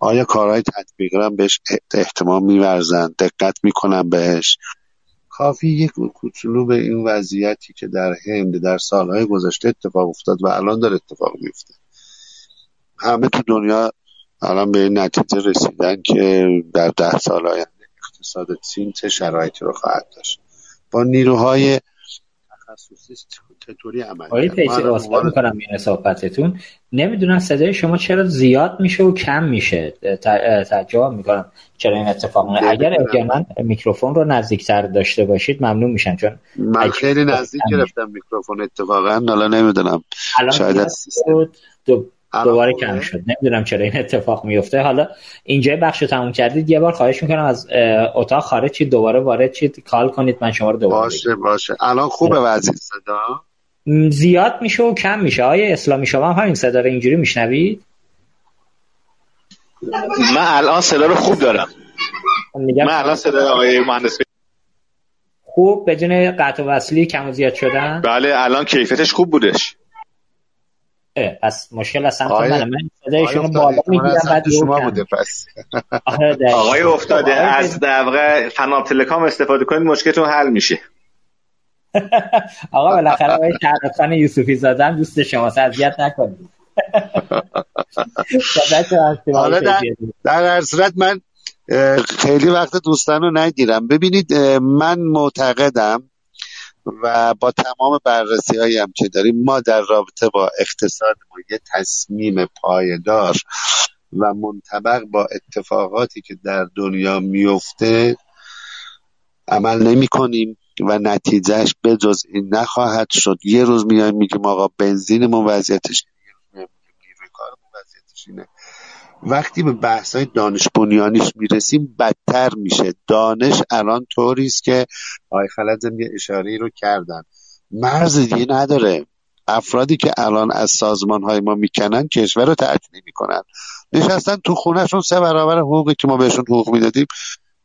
آیا کارهای تطبیقی هم بهش احتمام میورزن؟ دقت می‌کنن بهش. کافی یک کوچولو به این وضعیتی که در هند در سالهای گذشته اتفاق افتاد و الان داره اتفاق میفته همه تو دنیا الان به این نتیجه رسیدن که در ده سال آینده اقتصاد چین چه شرایطی رو خواهد داشت. با نیروهای تخصصی چطوری عمل آقای پیسی واسه می‌کنم این صحبتتون. نمی‌دونم صدای شما چرا زیاد میشه و کم میشه. تعجب می‌کنم چرا این اتفاق میفته اگر من میکروفون رو نزدیکتر داشته باشید ممنون میشم چون من خیلی نزدیک گرفتم میکروفون اتفاقا. حالا نمی‌دونم. شاید دو دوباره کم شد. نمی‌دونم چرا این اتفاق میفته حالا اینجا بخش تموم کردید یه بار خواهش می‌کنم از اتاق خارج چید دوباره وارد چید کال کنید من شما رو دوباره باشه باشه. الان خوبه وضعیت صدا؟ زیاد میشه و کم میشه. آیا اسلامی شما هم همین صدا رو اینجوری میشنوید؟ من الان صدا رو خوب دارم. من الان صدا آقای مهندس. خوب بدون قطع وصلی کم و زیاد شدن. بله الان کیفیتش خوب بودش. پس مشکل از سمت منه. من صدایشون بالا می‌گیرم بعد شما بوده پس. آره، آقای افتاده از در فناب تلکام استفاده کنید مشکلتون حل میشه. آقا بالاخره آقای شهرخان یوسفی زادن دوست شما اذیت نکنید. حالا در, در صورت من خیلی وقت دوستان رو نگیرم. ببینید من معتقدم و با تمام بررسی هایی هم که داریم ما در رابطه با اقتصاد ما یه تصمیم پایدار و منطبق با اتفاقاتی که در دنیا میفته عمل نمی کنیم و نتیجهش به جز این نخواهد شد. یه روز میایم میگیم آقا بنزینمون وضعیتش وضعیتش اینه. وقتی به بحث های دانش بنیانیش می‌رسیم بدتر میشه. دانش الان طوری است که آقای خلدزم یه اشاره رو کردن. مرز دیگه نداره. افرادی که الان از سازمان های ما می‌کنن کشور رو تعطیل می‌کنن. نشستن تو خونهشون سه برابر حقوقی که ما بهشون حقوق می‌دادیم.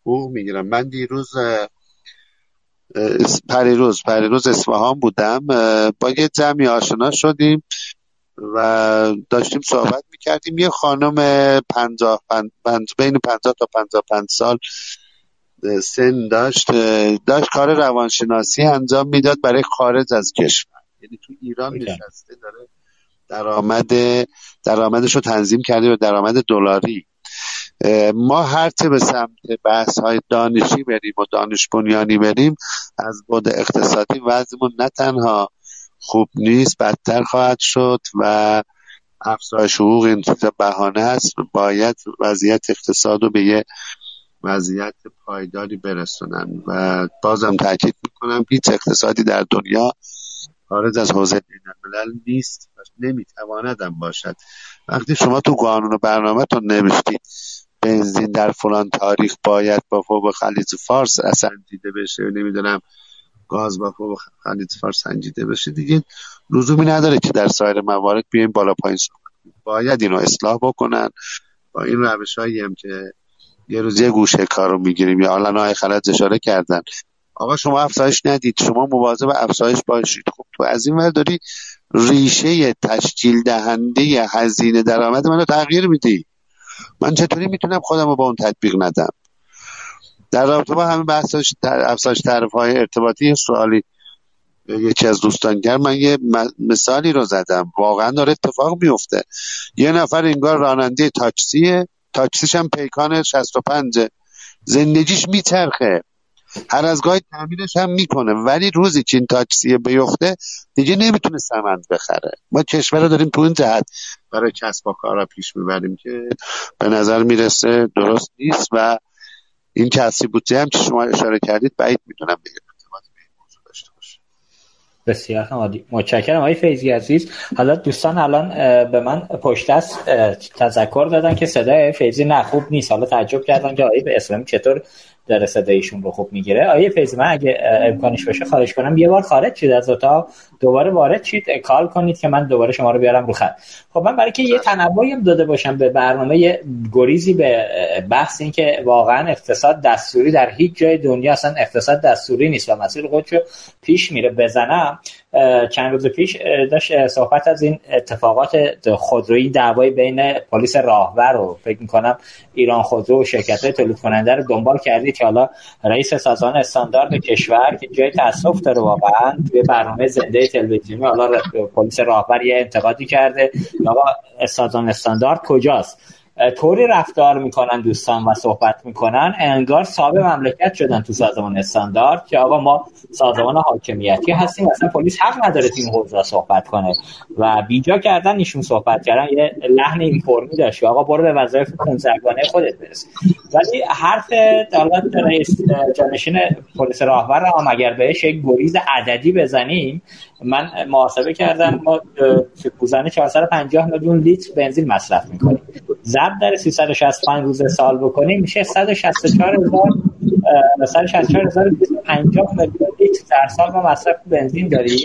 حقوق می‌گیرن. من دیروز پریروز پریروز اصفهان بودم. با یه جمعی آشنا شدیم. و داشتیم صحبت می‌کردیم. یه خانم پنجاه پنج بین پنجاه تا پنجاه پنج سال سن داشت داشت کار روانشناسی انجام می‌داد برای خارج از کشور. یعنی تو ایران نشسته داره درآمد درآمدش رو تنظیم کرده به درآمد دلاری. ما هرچه به سمت بحث های دانشی بریم و دانش بنیانی بریم از بود اقتصادی وضعمون نه تنها خوب نیست بدتر خواهد شد و افزایش حقوق این بهانه است. باید وضعیت اقتصاد رو به یه وضعیت پایداری برسونن و بازم تاکید می‌کنم هیچ اقتصادی در دنیا خارج از حوزه بین نیست و نمیتواندم باشد. وقتی شما تو قانون و برنامه تو نوشتید بنزین در فلان تاریخ باید با فوق خلیج فارس اصلا دیده بشه نمی‌دونم گاز فوق خلیج فارس سنجیده بشه. دیگه لزومی نداره که در سایر موارد بیایم بالا پایین باید اینو اصلاح بکنن. با این روش هایی هم که یه روز یه گوشه کار رو می‌گیریم. یا حالا های خلط اشاره کردن. آقا شما افزایش ندید. شما مواظب افزایش باشید. خب تو از این ور داری ریشه تشکیل دهنده هزینه درآمد منو تغییر میدی. من چطوری می‌تونم خودم رو با اون تطبیق ندم؟ در رابطه با همین بحث افزایش تعرف های ارتباطی سوالی یکی از دوستان کرد. من یه مثالی رو زدم. واقعا داره اتفاق میفته یه نفر انگار راننده تاکسیه. تاکسیش هم پیکان 65 زندگیش میچرخه. هر از گاهی تعمیرش هم می‌کنه. ولی روزی که این تاکسی بیفته دیگه نمی‌تونه سمند بخره. ما کشور رو داریم تو این جهت برای کسب و کارا پیش می‌بریم که به نظر می‌رسه درست نیست و این کسی بودجه هم که شما اشاره کردید بعید می‌تونم بگم بسیار عالی. متشکرم آقای فیضی عزیز. حالا دوستان الان به من پشت دست تذکر دادن که صدای فیضی نه خوب نیست. حالا تعجب کردن که آقای به اسلامی چطور داره صدایشون رو خوب می‌گیره. آیه فیضی من اگه امکانش باشه خواهش کنم. یه بار خارج شید از اتاق. دوباره وارد شید کال کنید که من دوباره شما رو بیارم رو خط. خب من برای که یه تنوعی هم داده باشم به برنامه گریزی به بحث این که واقعا اقتصاد دستوری در هیچ جای دنیا اصلا اقتصاد دستوری نیست و مسیر خودشو پیش میره. بزنم چند روز پیش داشت صحبت از این اتفاقات خودرویی دعوای بین پلیس راهور رو فکر می‌کنم ایران خودرو و شرکت های تولید کننده رو دنبال کردی که حالا رئیس سازمان استاندارد کشور که جای تاسف داره واقعا توی برنامه زنده تلویزیونی. حالا پلیس راهور یه انتقادی کرده. آقا سازمان استاندارد کجاست؟ طوری رفتار می‌کنن دوستان و صحبت می‌کنن انگار صاحب مملکت شدن تو سازمان استاندارد که آقا ما سازمان حاکمیتی هستیم اصلا پلیس حق نداره این حوزه صحبت کنه. و بیجا کردن ایشون صحبت کردن یه لحن این فرمی داشت آقا برو به وظایف کنزرگانه خودت برس. ولی حرف دولت رئیس جانشین پلیس راهور را هم اگر بهش یک گریز عددی بزنیم من محاسبه کردم ما روزانه 450 میلیون لیتر بنزین مصرف می‌کنیم. ضرب در 365 روز سال بکنیم میشه 164 هزار 164 هزار میلیون لیتر در سال ما مصرف بنزین داریم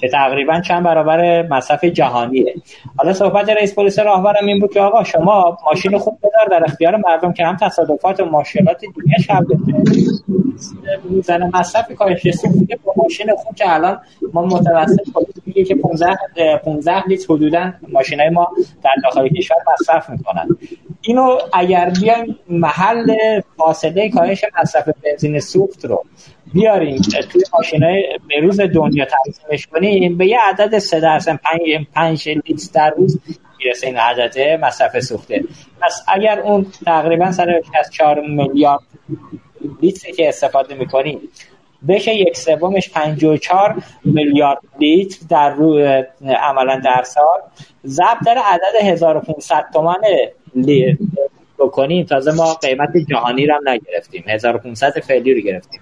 که تقریبا چند برابر مصرف جهانیه. حالا صحبت رئیس پلیس راهبرم این بود که آقا شما ماشین خوب بدار در اختیار مردم که هم تصادفات و ماشینات دیگه شب می‌زنه مصرف کاهش که با ماشین خوب که الان ما متوسط میگه که 15 15 لیتر حدودا ماشینای ما در داخل کشور مصرف می‌کنن. اینو اگر بیایم محل فاصله کاهش مصرف بنزین سوخت رو بیاریم توی ماشینای به روز دنیا تقسیمش کنیم به یه عدد 3 درصد 5 5 لیتر در روز می‌رسه این عدد مصرف سوخته. پس اگر اون تقریبا 164 میلیارد لیتری که استفاده می‌کنیم بشه یک سومش 54 میلیارد لیتر در رو عملا در سال. ضرب در عدد 1500 تومن بکنیم. تازه ما قیمت جهانی رو هم نگرفتیم. 1500 فعلی رو گرفتیم.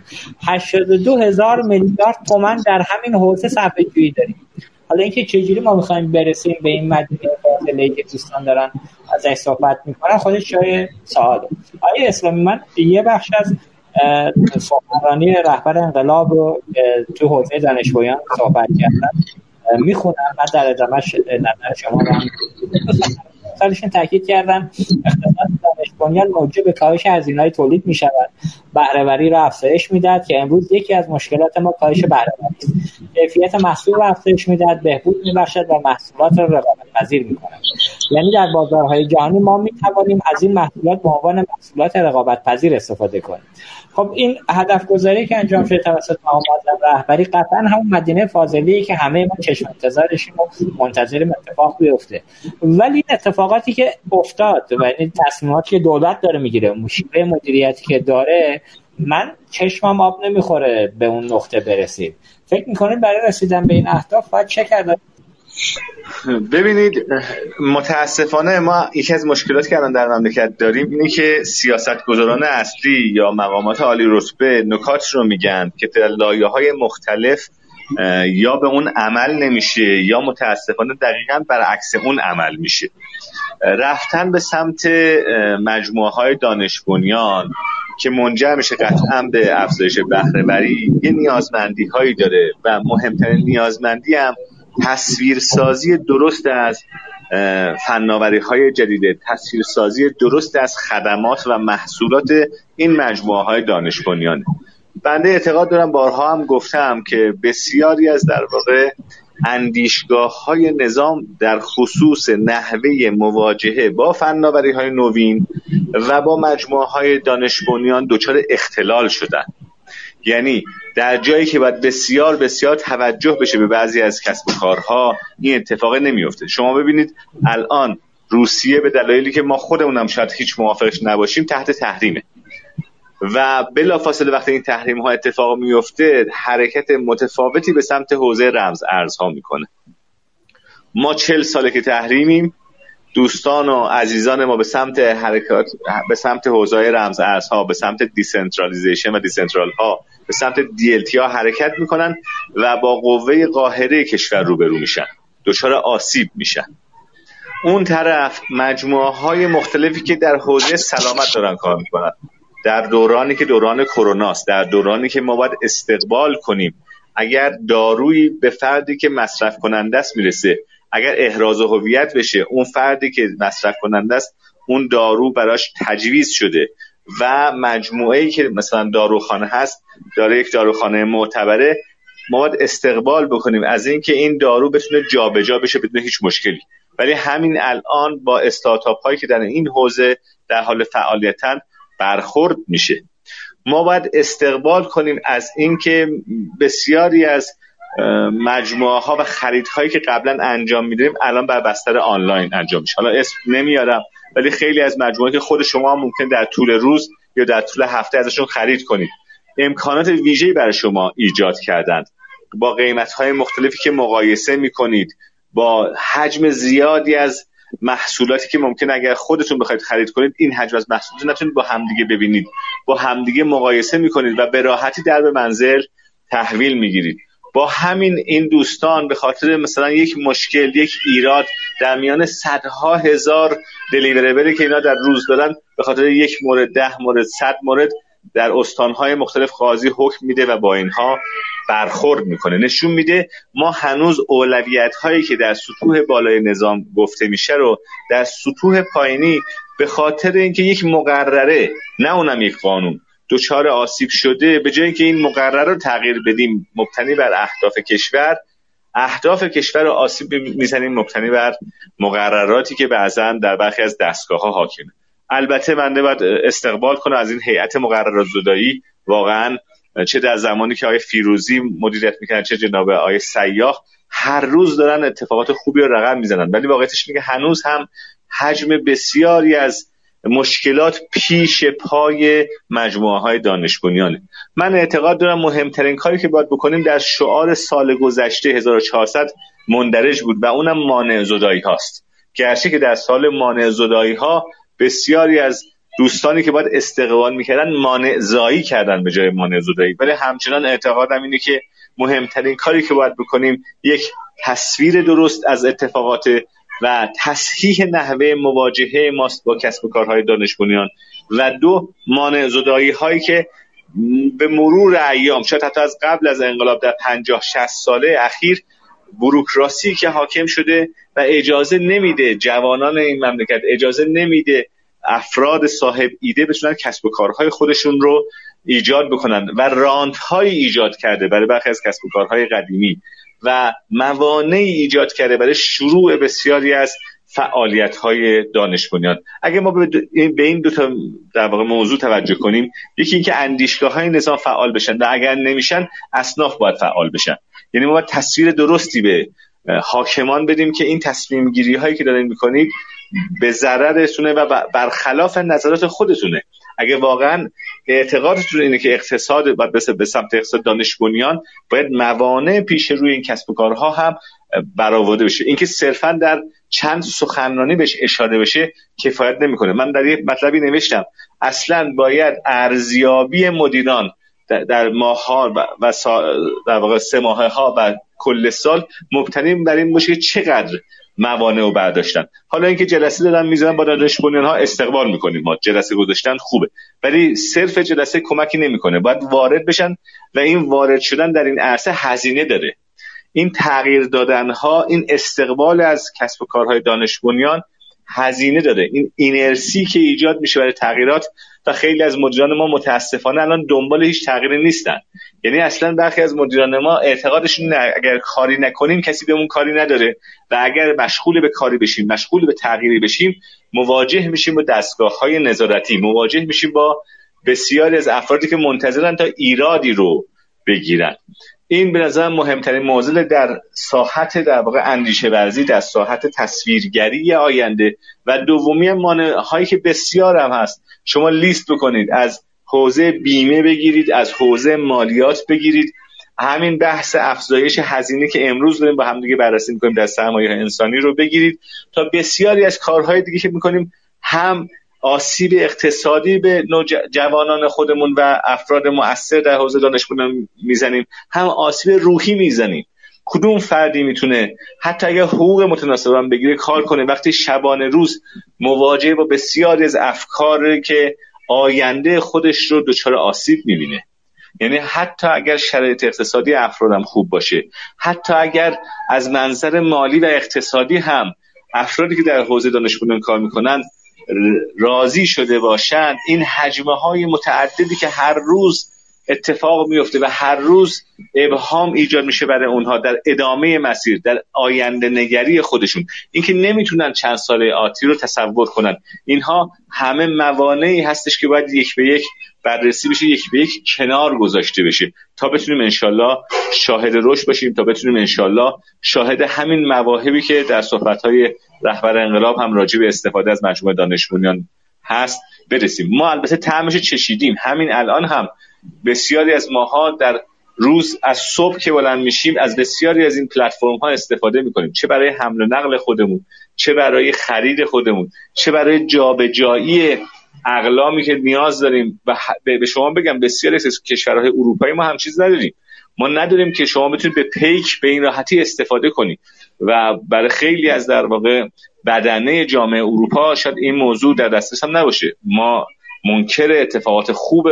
82 هزار میلیارد تومن در همین حوزه صرفه جویی داریم. حالا اینکه چجوری ما می‌خوایم برسیم به این مدینه فاضله که دوستان دارن ازش صحبت می‌کنن خودش جای سواله. آیا اسلامی من یه بخش از سخنرانی رهبر انقلاب رو تو حوزه دانشجویان صحبت کردن. می‌خونم من در ادامهش نظر شما رو سالشون تاکید کردن اقتصاد دانش بنیان موجب کاهش هزینه‌های تولید می شود بهرهوری را افزایش می‌دهد که امروز یکی از مشکلات ما کاهش بهرهوری است. کیفیت محصول را افزایش می‌دهد بهبود میبخشد و محصولات را رقابت پذیر می‌کند. یعنی در بازارهای جهانی ما می توانیم از این محصولات به عنوان محصولات رقابت پذیر استفاده کنیم. خب این هدف گذاری که انجام شده توسط مقام رهبری قطعا همون مدینه فاضلی که همه ما چشم انتظارشیم و منتظریم اتفاق بیفته. ولی این اتفاقاتی که افتاد و این تصمیماتی که دولت داره می‌گیره مشیبه مدیریتی که داره من چشمم آب نمی‌خوره به اون نقطه برسیم فکر می‌کنید برای رسیدن به این اهداف باید چه کرده ببینید متاسفانه ما یکی از مشکلاتی که الان در مملکت داریم اینه که سیاستگزاران اصلی یا مقامات عالی رتبه نکات رو میگن که در لایه های مختلف یا به اون عمل نمیشه یا متاسفانه دقیقا برعکس اون عمل میشه. رفتن به سمت مجموعه های دانش که منجر میشه قطعا به افزایش بهرهوری یه نیازمندی هایی داره و مهمترین نیازمندی هم تصویرسازی درست از فناوری های جدید تصویرسازی درست از خدمات و محصولات این مجموعه های دانش بنده اعتقاد دارم بارها هم گفتم که بسیاری از در واقع اندیشگاه های نظام در خصوص نحوه مواجهه با فناوری های نوین و با مجموعه های دانش بنیان دچار اختلال شدن. یعنی در جایی که باید بسیار بسیار توجه بشه به بعضی از کسب و کارها این اتفاق نمیفته شما ببینید الان روسیه به دلایلی که ما خودمونم شاید هیچ موافقش نباشیم تحت تحریمه. و بلافاصله وقتی این تحریم ها اتفاق میفته حرکت متفاوتی به سمت حوزه رمز ارزها می‌کنه. ما چل ساله که تحریمیم دوستان و عزیزان ما به سمت حرکات به سمت حوزه رمز ارزها به سمت decentralization و decentral ها به سمت DeFi ها حرکت می‌کنن و با قوه قاهره کشور روبرو میشن. دچار آسیب میشن. اون طرف مجموعه های مختلفی که در حوزه سلامت دارن کار می‌کنن. در دورانی که دوران کروناست در دورانی که ما باید استقبال کنیم. اگر دارویی به فردی که مصرف کننده است می‌رسه اگر احراز هویت بشه اون فردی که مصرف کننده است اون دارو براش تجویز شده. و مجموعه ای که مثلا داروخانه هست داره یک داروخانه معتبره ما باید استقبال بکنیم از اینکه این دارو بتونه جابجا بشه بدون هیچ مشکلی. ولی همین الان با استارتاپ هایی که در این حوزه در حال فعالیتن برخورد میشه. ما باید استقبال کنیم از اینکه بسیاری از مجموعه ها و خریدهایی که قبلا انجام میدیم الان بر بستر آنلاین انجام میشه. حالا اسم نمیارم ولی خیلی از مجموعه که خود شما ممکن در طول روز یا در طول هفته ازشون خرید کنید. امکانات ویژه‌ای برای شما ایجاد کردند. با قیمت های مختلفی که مقایسه می‌کنید با حجم زیادی از محصولاتی که ممکن اگر خودتون بخواید خرید کنید این حجم از محصولات نتونید با همدیگه ببینید. با همدیگه مقایسه می‌کنید و به راحتی در به منزل تحویل می‌گیرید. با همین این دوستان به خاطر مثلا یک مشکل یک ایراد در میان صدها هزار دلیوریبلی که اینا در روز دارن به خاطر یک مورد ده مورد صد مورد در استانهای مختلف قاضی حکم میده و با اینها برخورد می‌کنه. نشون میده ما هنوز اولویت هایی که در سطوح بالای نظام گفته میشه رو در سطوح پایینی به خاطر اینکه یک مقرره نه اونم یک قانون دچار آسیب شده به جای اینکه این مقرره رو تغییر بدیم مبتنی بر اهداف کشور اهداف کشور رو آسیب می‌زنیم مبتنی بر مقرراتی که بعضا در برخی از دستگاه ها حاکمه. البته بنده باید استقبال کنه از این هیئت مقررات زدایی واقعا چه در زمانی که آقای فیروزی مدیریت می‌کنن چه جناب آقای سیاح هر روز دارن اتفاقات خوبی رو رقم می‌زنن. ولی واقعیتش میگه هنوز هم حجم بسیاری از مشکلات پیش پای مجموعه های دانش من اعتقاد دارم مهمترین کاری که باید بکنیم در شعار سال گذشته 1400 مندرج بود و اونم مانع زدایی هاست. گرچه که در سال مانع زدایی ها بسیاری از دوستانی که باید استقبال می‌کردن مانع زایی کردن به جای مانع زدایی. ولی همچنان اعتقادم اینه که مهمترین کاری که باید بکنیم یک تصویر درست از اتفاقات و تصحیح نحوه مواجهه ماست با کسب و کارهای دانش و دو مانع زدایی هایی که به مرور ایام شاید حتی از قبل از انقلاب در 50 60 ساله اخیر بروکراسی که حاکم شده و اجازه نمیده جوانان این مملکت اجازه نمیده افراد صاحب ایده بتونن کسب و کارهای خودشون رو ایجاد بکنن و راندهایی ایجاد کرده برای برخی از کسب و کارهای قدیمی. و موانعی ایجاد کرده برای شروع بسیاری از فعالیت های دانش اگر ما به این دو تا در واقع موضوع توجه کنیم یکی اینکه اندیشگاه های نظام فعال بشن و اگر نمیشن اصناف باید فعال بشن. یعنی ما باید تصویر درستی به حاکمان بدیم که این تصمیم گیری هایی که دارین می‌کنید به ضررتونه و برخلاف نظرات خودتونه. اگه واقعا اعتقادتون اینه که اقتصاد باید به سمت اقتصاد دانش بنیان باید موانع پیش روی این کسب و کارها هم برآورده بشه. اینکه صرفا در چند سخنرانی بهش اشاره بشه کفایت نمی‌کنه. من در یک مطلبی نوشتم. اصلا باید ارزیابی مدیران در ماهها و در واقع سه ماه ها و کل سال مبتنی بر این باشه چقدر موانع رو برداشتن. حالا اینکه جلسه دادن می‌ذارن با دانش ها استقبال می‌کنیم. ما جلسه گذاشتن خوبه. ولی صرف جلسه کمکی نمی‌کنه. باید وارد بشن و این وارد شدن در این عرصه هزینه داره. این تغییر دادن ها این استقبال از کسب و کارهای دانش هزینه داره این اینرسی که ایجاد میشه برای تغییرات و خیلی از مدیران ما متاسفانه الان دنبال هیچ تغییری نیستن. یعنی اصلا برخی از مدیران ما اعتقادشون اگر کاری نکنیم کسی به اون کاری نداره و اگر مشغول به کاری بشیم مشغول به تغییری بشیم مواجه میشیم با دستگاه های نظارتی مواجه میشیم با بسیاری از افرادی که منتظرن تا ایرادی رو بگیرن. این به نظر مهمترین موضوع در ساحت در واقع اندیشه ورزی در ساحت تصویرگری آینده و دومی مانع هایی که بسیار هم هست. شما لیست بکنید. از حوزه بیمه بگیرید از حوزه مالیات بگیرید. همین بحث افزایش هزینه که امروز داریم با همدیگه بررسی می‌کنیم در سرمایه انسانی رو بگیرید. تا بسیاری از کارهای دیگه که می‌کنیم هم آسیب اقتصادی به جوانان خودمون و افراد مؤثر در حوزه دانش می‌زنیم. هم آسیب روحی می‌زنیم. کدوم فردی می‌تونه حتی اگر حقوق متناسب هم بگیره کار کنه؟ وقتی شبانه روز مواجه با بسیاری از افکار که آینده خودش رو دچار آسیب می‌بینه. یعنی حتی اگر شرایط اقتصادی افرادم خوب باشه حتی اگر از منظر مالی و اقتصادی هم افرادی که در حوزه دانش کار می‌کنن راضی شده باشند این حجمه های متعددی که هر روز اتفاق میفته و هر روز ابهام ایجاد میشه برای اونها در ادامه مسیر در آینده نگری خودشون. اینکه نمی‌تونن چند ساله آتی رو تصور کنن. اینها همه موانعی هستش که باید یک به یک بررسی بشه یک به یک کنار گذاشته بشه تا بتونیم انشالله شاهد رشد باشیم تا بتونیم انشالله شاهد همین مواهبی که در صحبتهای رهبر انقلاب هم راجع به استفاده از مجموعه دانش هست برسیم. ما البته تعمش چشیدیم. همین الان هم بسیاری از ماها در روز از صبح که بلند میشیم از بسیاری از این پلتفرم ها استفاده می‌کنیم. چه برای حمل و نقل خودمون چه برای خرید خودمون چه برای جابجایی اقلامی که نیاز داریم. و به شما بگم بسیاری از کشورهای اروپایی ما هم چیز نداریم. ما نداریم که شما بتونید به پیک به این راحتی استفاده کنید. و برای خیلی از در واقع بدنه جامعه اروپا شاید این موضوع در دسترس هم نباشه. ما منکر اتفاقات خوب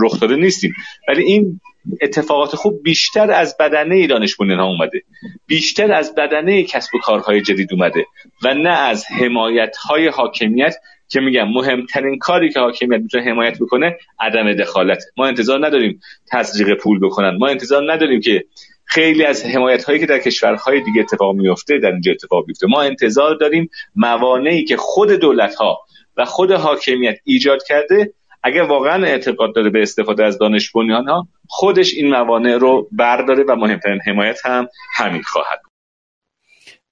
رخ داده نیستیم. ولی این اتفاقات خوب بیشتر از بدنه دانش ها اومده. بیشتر از بدنه کسب و کارهای جدید اومده. و نه از حمایت های حاکمیت که میگم مهمترین کاری که حاکمیت می‌تونه حمایت بکنه عدم دخالت. ما انتظار نداریم تزریق پول بکنن. ما انتظار نداریم که خیلی از حمایت هایی که در کشورهای دیگه اتفاق میفته در اینجا اتفاق بیفته. ما انتظار داریم موانعی که خود دولت ها و خود حاکمیت ایجاد کرده اگر واقعا اعتقاد داره به استفاده از دانش بنیان ها خودش این موانع رو برداره و مهمترین حمایت هم همین خواهد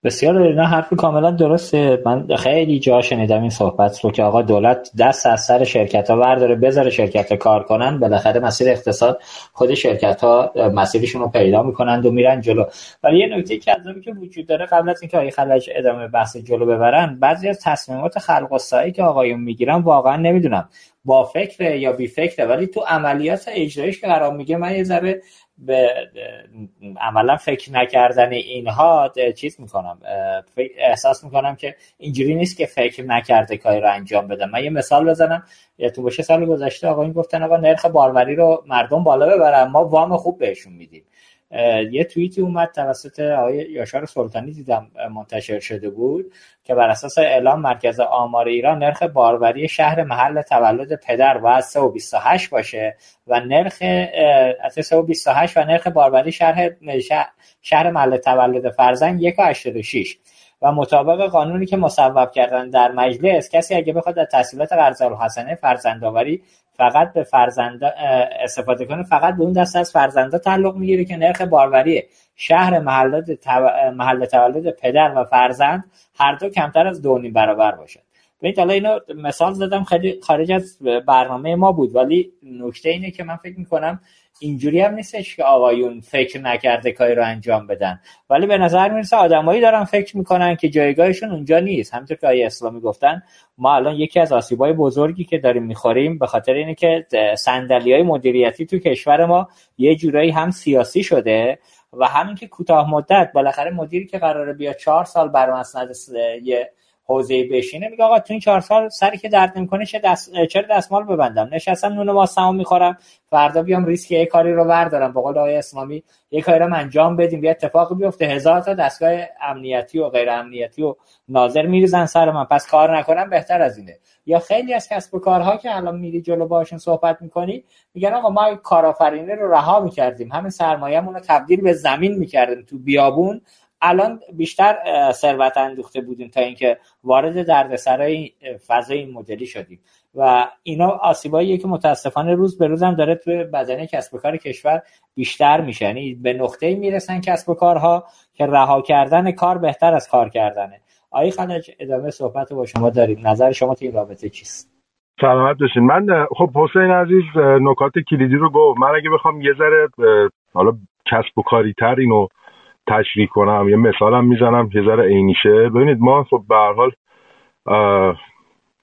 بسیار اینا حرف کاملا درسته. من خیلی جا شنیدم این صحبت رو که آقا دولت دست از سر شرکت ها برداره بذاره شرکت ها کار کنن. بالاخره مسیر اقتصاد خود شرکت ها مسیرشون رو پیدا می‌کنند و میرن جلو. ولی یه نکته کذابی که وجود داره قبل از اینکه آقای خلج ادامه بحث جلو ببرن بعضی از تصمیمات خلق که آقایون می‌گیرن واقعا نمی‌دونم. با فکر یا بی فکره ولی تو عملیات اجرایش که قرار میگه من یه ذره به عملا فکر نکردن اینها چیز می‌کنم احساس می‌کنم که اینجوری نیست که فکر نکرده کاری رو انجام بدم من یه مثال بزنم تو باشه سال گذشته آقا این گفتن آقا نرخ باروری رو مردم بالا ببرن ما وام خوب بهشون میدیم. یه توییتی اومد توسط آقای یاشار سلطانی دیدم منتشر شده بود که بر اساس اعلام مرکز آمار ایران نرخ باروری شهر محل تولد پدر باید 328 باشه و نرخ از 328 و نرخ باروری شهر شهر محل تولد فرزند 186 و مطابق قانونی که مصوب کردن در مجلس کسی اگه بخواد از تحصیلات قرض الحسنه فرزندآوری فقط به فرزند استفاده کنه فقط به اون دسته از فرزندا تعلق می‌گیره که نرخ باروری شهر محل تولد پدر و فرزند هر دو کمتر از دو برابر باشد. ببینید حالا اینو مثال زدم خیلی خارج از برنامه ما بود ولی نکته اینه که من فکر می‌کنم اینجوری هم نیستش که آقایون فکر نکرده کاری رو انجام بدن. ولی به نظر می‌رسه آدمایی دارن فکر می‌کنن که جایگاهشون اونجا نیست. همونطور که آیه اسلامی گفتن ما الان یکی از آسیبای بزرگی که داریم می‌خوریم به خاطر اینه که صندلی های مدیریتی تو کشور ما یه جورایی هم سیاسی شده و همین که کوتاه مدت بالاخره مدیری که قراره بیا چهار سال بر مسند یه حوزه بشینه میگه آقا تو این چهار سال سری که درد نمی‌کنه چه دست چرا دستمال ببندم؟ نشستم نون ماستمو می‌خورم فردا بیام ریسک یه کاری رو بردارم. به قول آقای اسلامی یه کاری رو انجام بدیم یه اتفاقی بیفته. هزار تا دستگاه امنیتی و غیر امنیتی و ناظر میریزن سر من. پس کار نکنم بهتر از اینه. یا خیلی از کسب و کارها که الان میری جلو باشون صحبت می‌کنی میگن آقا ما کارآفرینی رو رها می‌کردیم. همین سرمایه‌مون رو تبدیل به زمین می‌کردیم تو بیابون. الان بیشتر ثروت اندوخته بودیم تا اینکه وارد دردسرای فضای این مدلی شدیم. و اینا آسیباییه که متاسفانه روز به روز هم داره توی بدنه کسب و کار کشور بیشتر میشه. یعنی به نقطه می‌رسن کسب و کارها که رها کردن کار بهتر از کار کردنه. آقای خلج ادامه صحبت با شما داریم. نظر شما تو این رابطه چیست؟ سلامت باشین. من خب حسین عزیز نکات کلیدی رو گفت. من اگه بخوام یه ذره حالا کسب و کاری تر اینو تشریح کنم. یه مثالم می‌زنم یه ذره عینیشه. ببینید ما خب به هر حال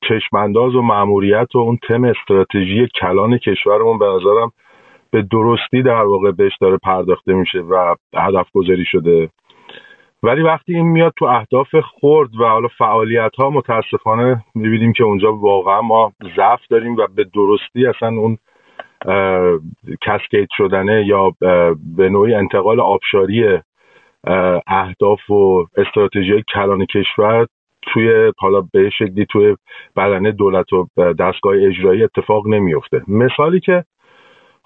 چشمانداز و معموریت و اون تم استراتژی کلان کشورمون به نظرم به درستی در واقع بهش داره پرداخته میشه و هدف گذاری شده. ولی وقتی این میاد تو اهداف خورد و حالا فعالیت ها متاسفانه می‌بینیم که اونجا واقعا ما ضعف داریم و به درستی اصلا اون کسکیت شدنه یا به نوعی انتقال آبشاری اهداف و استراتژی کلان کشور توی حالا به شکلی توی بدنه دولت و دستگاه اجرایی اتفاق نمیفته. مثالی که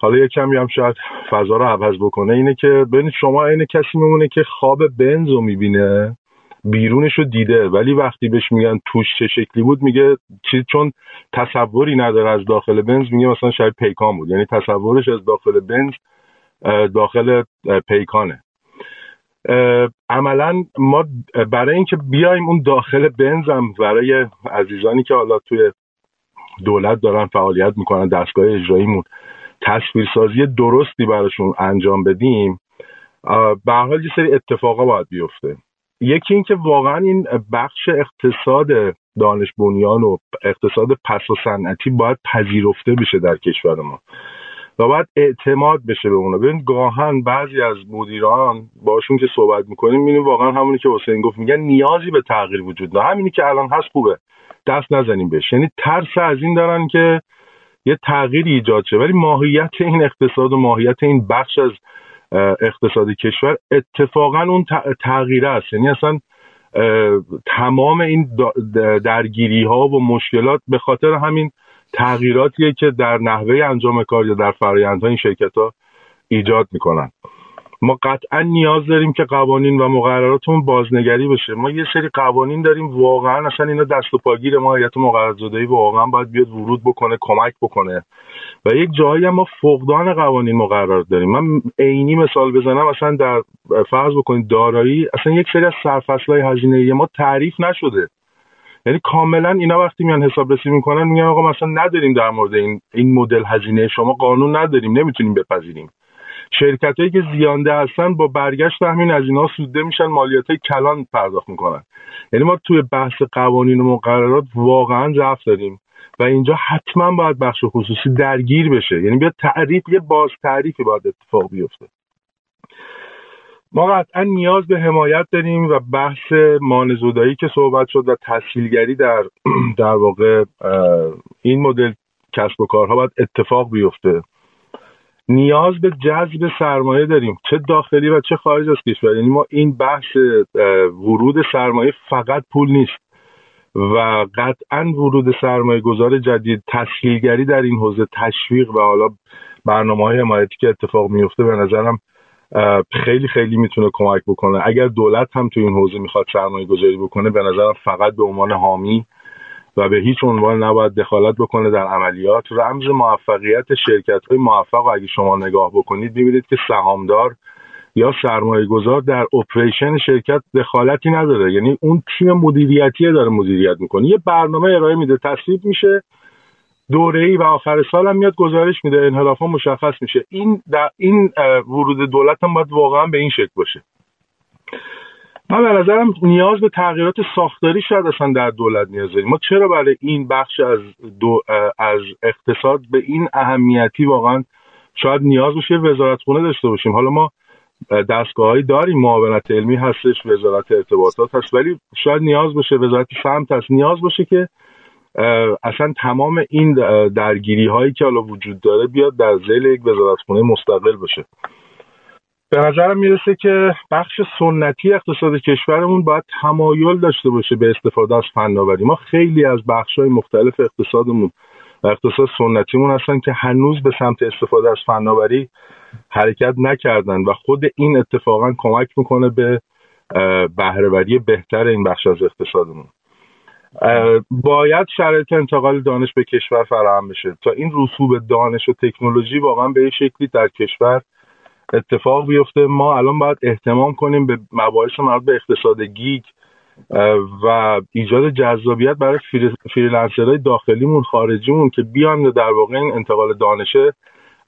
حالا یه کمی هم شاید فضا رو عوض بکنه اینه که ببینید شما این کسی میمونه که خواب بنز رو می‌بینه بیرونش رو دیده ولی وقتی بهش میگن توش چه شکلی بود میگه چیز چون تصوری نداره از داخل بنز میگه مثلا شاید پیکان بود. یعنی تصورش از داخل بنز داخل پیکانه. عملا ما برای اینکه بیایم اون داخل بنزم برای عزیزانی که حالا توی دولت دارن فعالیت می‌کنن دستگاه اجراییمون تصویرسازی درستی براشون انجام بدیم به حال یه سری اتفاقا باید بیفته. یکی اینکه واقعا این بخش اقتصاد دانش بنیان و اقتصاد پس و صنعتی باید پذیرفته بشه در کشور ما. و باید اعتماد بشه به اونا. ببین گاهن بعضی از مدیران باشون که صحبت می‌کنیم می‌بینیم واقعا همونی که حسین گفت میگن نیازی به تغییر وجود نه همینی که الان هست خوبه. دست نزنیم بهش. یعنی ترس از این دارن که یه تغییری ایجاد شه. ولی ماهیت این اقتصاد و ماهیت این بخش از اقتصاد کشور اتفاقا اون تغییره است. یعنی اصلا تمام این درگیری ها و مشکلات به خاطر همین تغییراتیه که در نحوه انجام کار یا در فرایندها این شرکت ها ایجاد می‌کنن. ما قطعا نیاز داریم که قوانین و مقرراتمون بازنگری بشه. ما یه سری قوانین داریم واقعا اصلا اینا دست و پاگیر ما هیئت مقررزادهی واقعا باید بیاد ورود بکنه کمک بکنه. و یک جایی هم ما فقدان قوانین مقررات داریم. من عینی مثال بزنم اصلا در فرض بکنید دارایی اصلا یک سری از سرفصلهای هزینه ما تعریف نشده. یعنی کاملا اینا وقتی میان حسابرسی می‌کنن میگن آقا مثلا نداریم در مورد این این مدل هزینه. شما قانون نداریم نمی‌تونیم بپذیریم. شرکت هایی که زیانده هستن با برگشت همین از اینا سوده میشن مالیات های کلان پرداخت می‌کنن. یعنی ما توی بحث قوانین و مقررات واقعا ضعف داریم و اینجا حتما باید بخش خصوصی درگیر بشه. یعنی بیا تعریف یه باز تعریفی باید اتفاق بیفته. ما قطعا نیاز به حمایت داریم و بحث مانزودایی که صحبت شد و تسهیلگری در در واقع این مدل کسب و کارها باید اتفاق بیفته. نیاز به جذب سرمایه داریم. چه داخلی و چه خارج از کشور. یعنی ما این بحث ورود سرمایه فقط پول نیست و قطعا ورود سرمایه گذار جدید تسهیلگری در این حوزه تشویق و حالا برنامه های حمایتی که اتفاق میفته به نظرم خیلی خیلی می‌تونه کمک بکنه. اگر دولت هم تو این حوزه می‌خواد سرمایه گذاری بکنه به نظرم فقط به عنوان حامی و به هیچ عنوان نباید دخالت بکنه در عملیات. رمز موفقیت شرکت های موفق و اگه شما نگاه بکنید می‌بینید که سهامدار یا سرمایه گذار در اپریشن شرکت دخالتی نداره. یعنی اون تیم مدیریتی داره مدیریت می‌کنه. یه برنامه ارائه میده تصویب میشه. دوره ای و آخر سال هم میاد گزارش میده انحراف مشخص میشه. این در این ورود دولت هم باید واقعا به این شکل باشه. من به نظرم نیاز به تغییرات ساختاری شاید اصلا در دولت نیاز داریم. ما چرا برای این بخش از دو از اقتصاد به این اهمیتی واقعا شاید نیاز باشه وزارت خونه داشته باشیم؟ حالا ما دستگاههایی داریم معاونت علمی هستش وزارت ارتباطات هست ولی شاید نیاز باشه وزارت سمت هست. نیاز باشه که اصلا تمام این درگیری هایی که حالا وجود داره بیاد در زیل یک وزارت خونه مستقل باشه به نظرم می‌رسه که بخش سنتی اقتصاد کشورمون باید تمایل داشته باشه به استفاده از فناوری. ما خیلی از بخش های مختلف اقتصادمون و اقتصاد سنتیمون هستن که هنوز به سمت استفاده از فناوری حرکت نکردن و خود این اتفاقا کمک می‌کنه به بهره‌وری بهتر این بخش از اقتصادمون. باید شرایط انتقال دانش به کشور فراهم بشه. تا این رسوب دانش و تکنولوژی واقعا به شکلی در کشور اتفاق بیفته. ما الان باید اهتمام کنیم به مباحث مربوط به اقتصاد gig و ایجاد جذابیت برای freelancer های داخلیمون خارجیمون که بیان در واقع این انتقال دانشه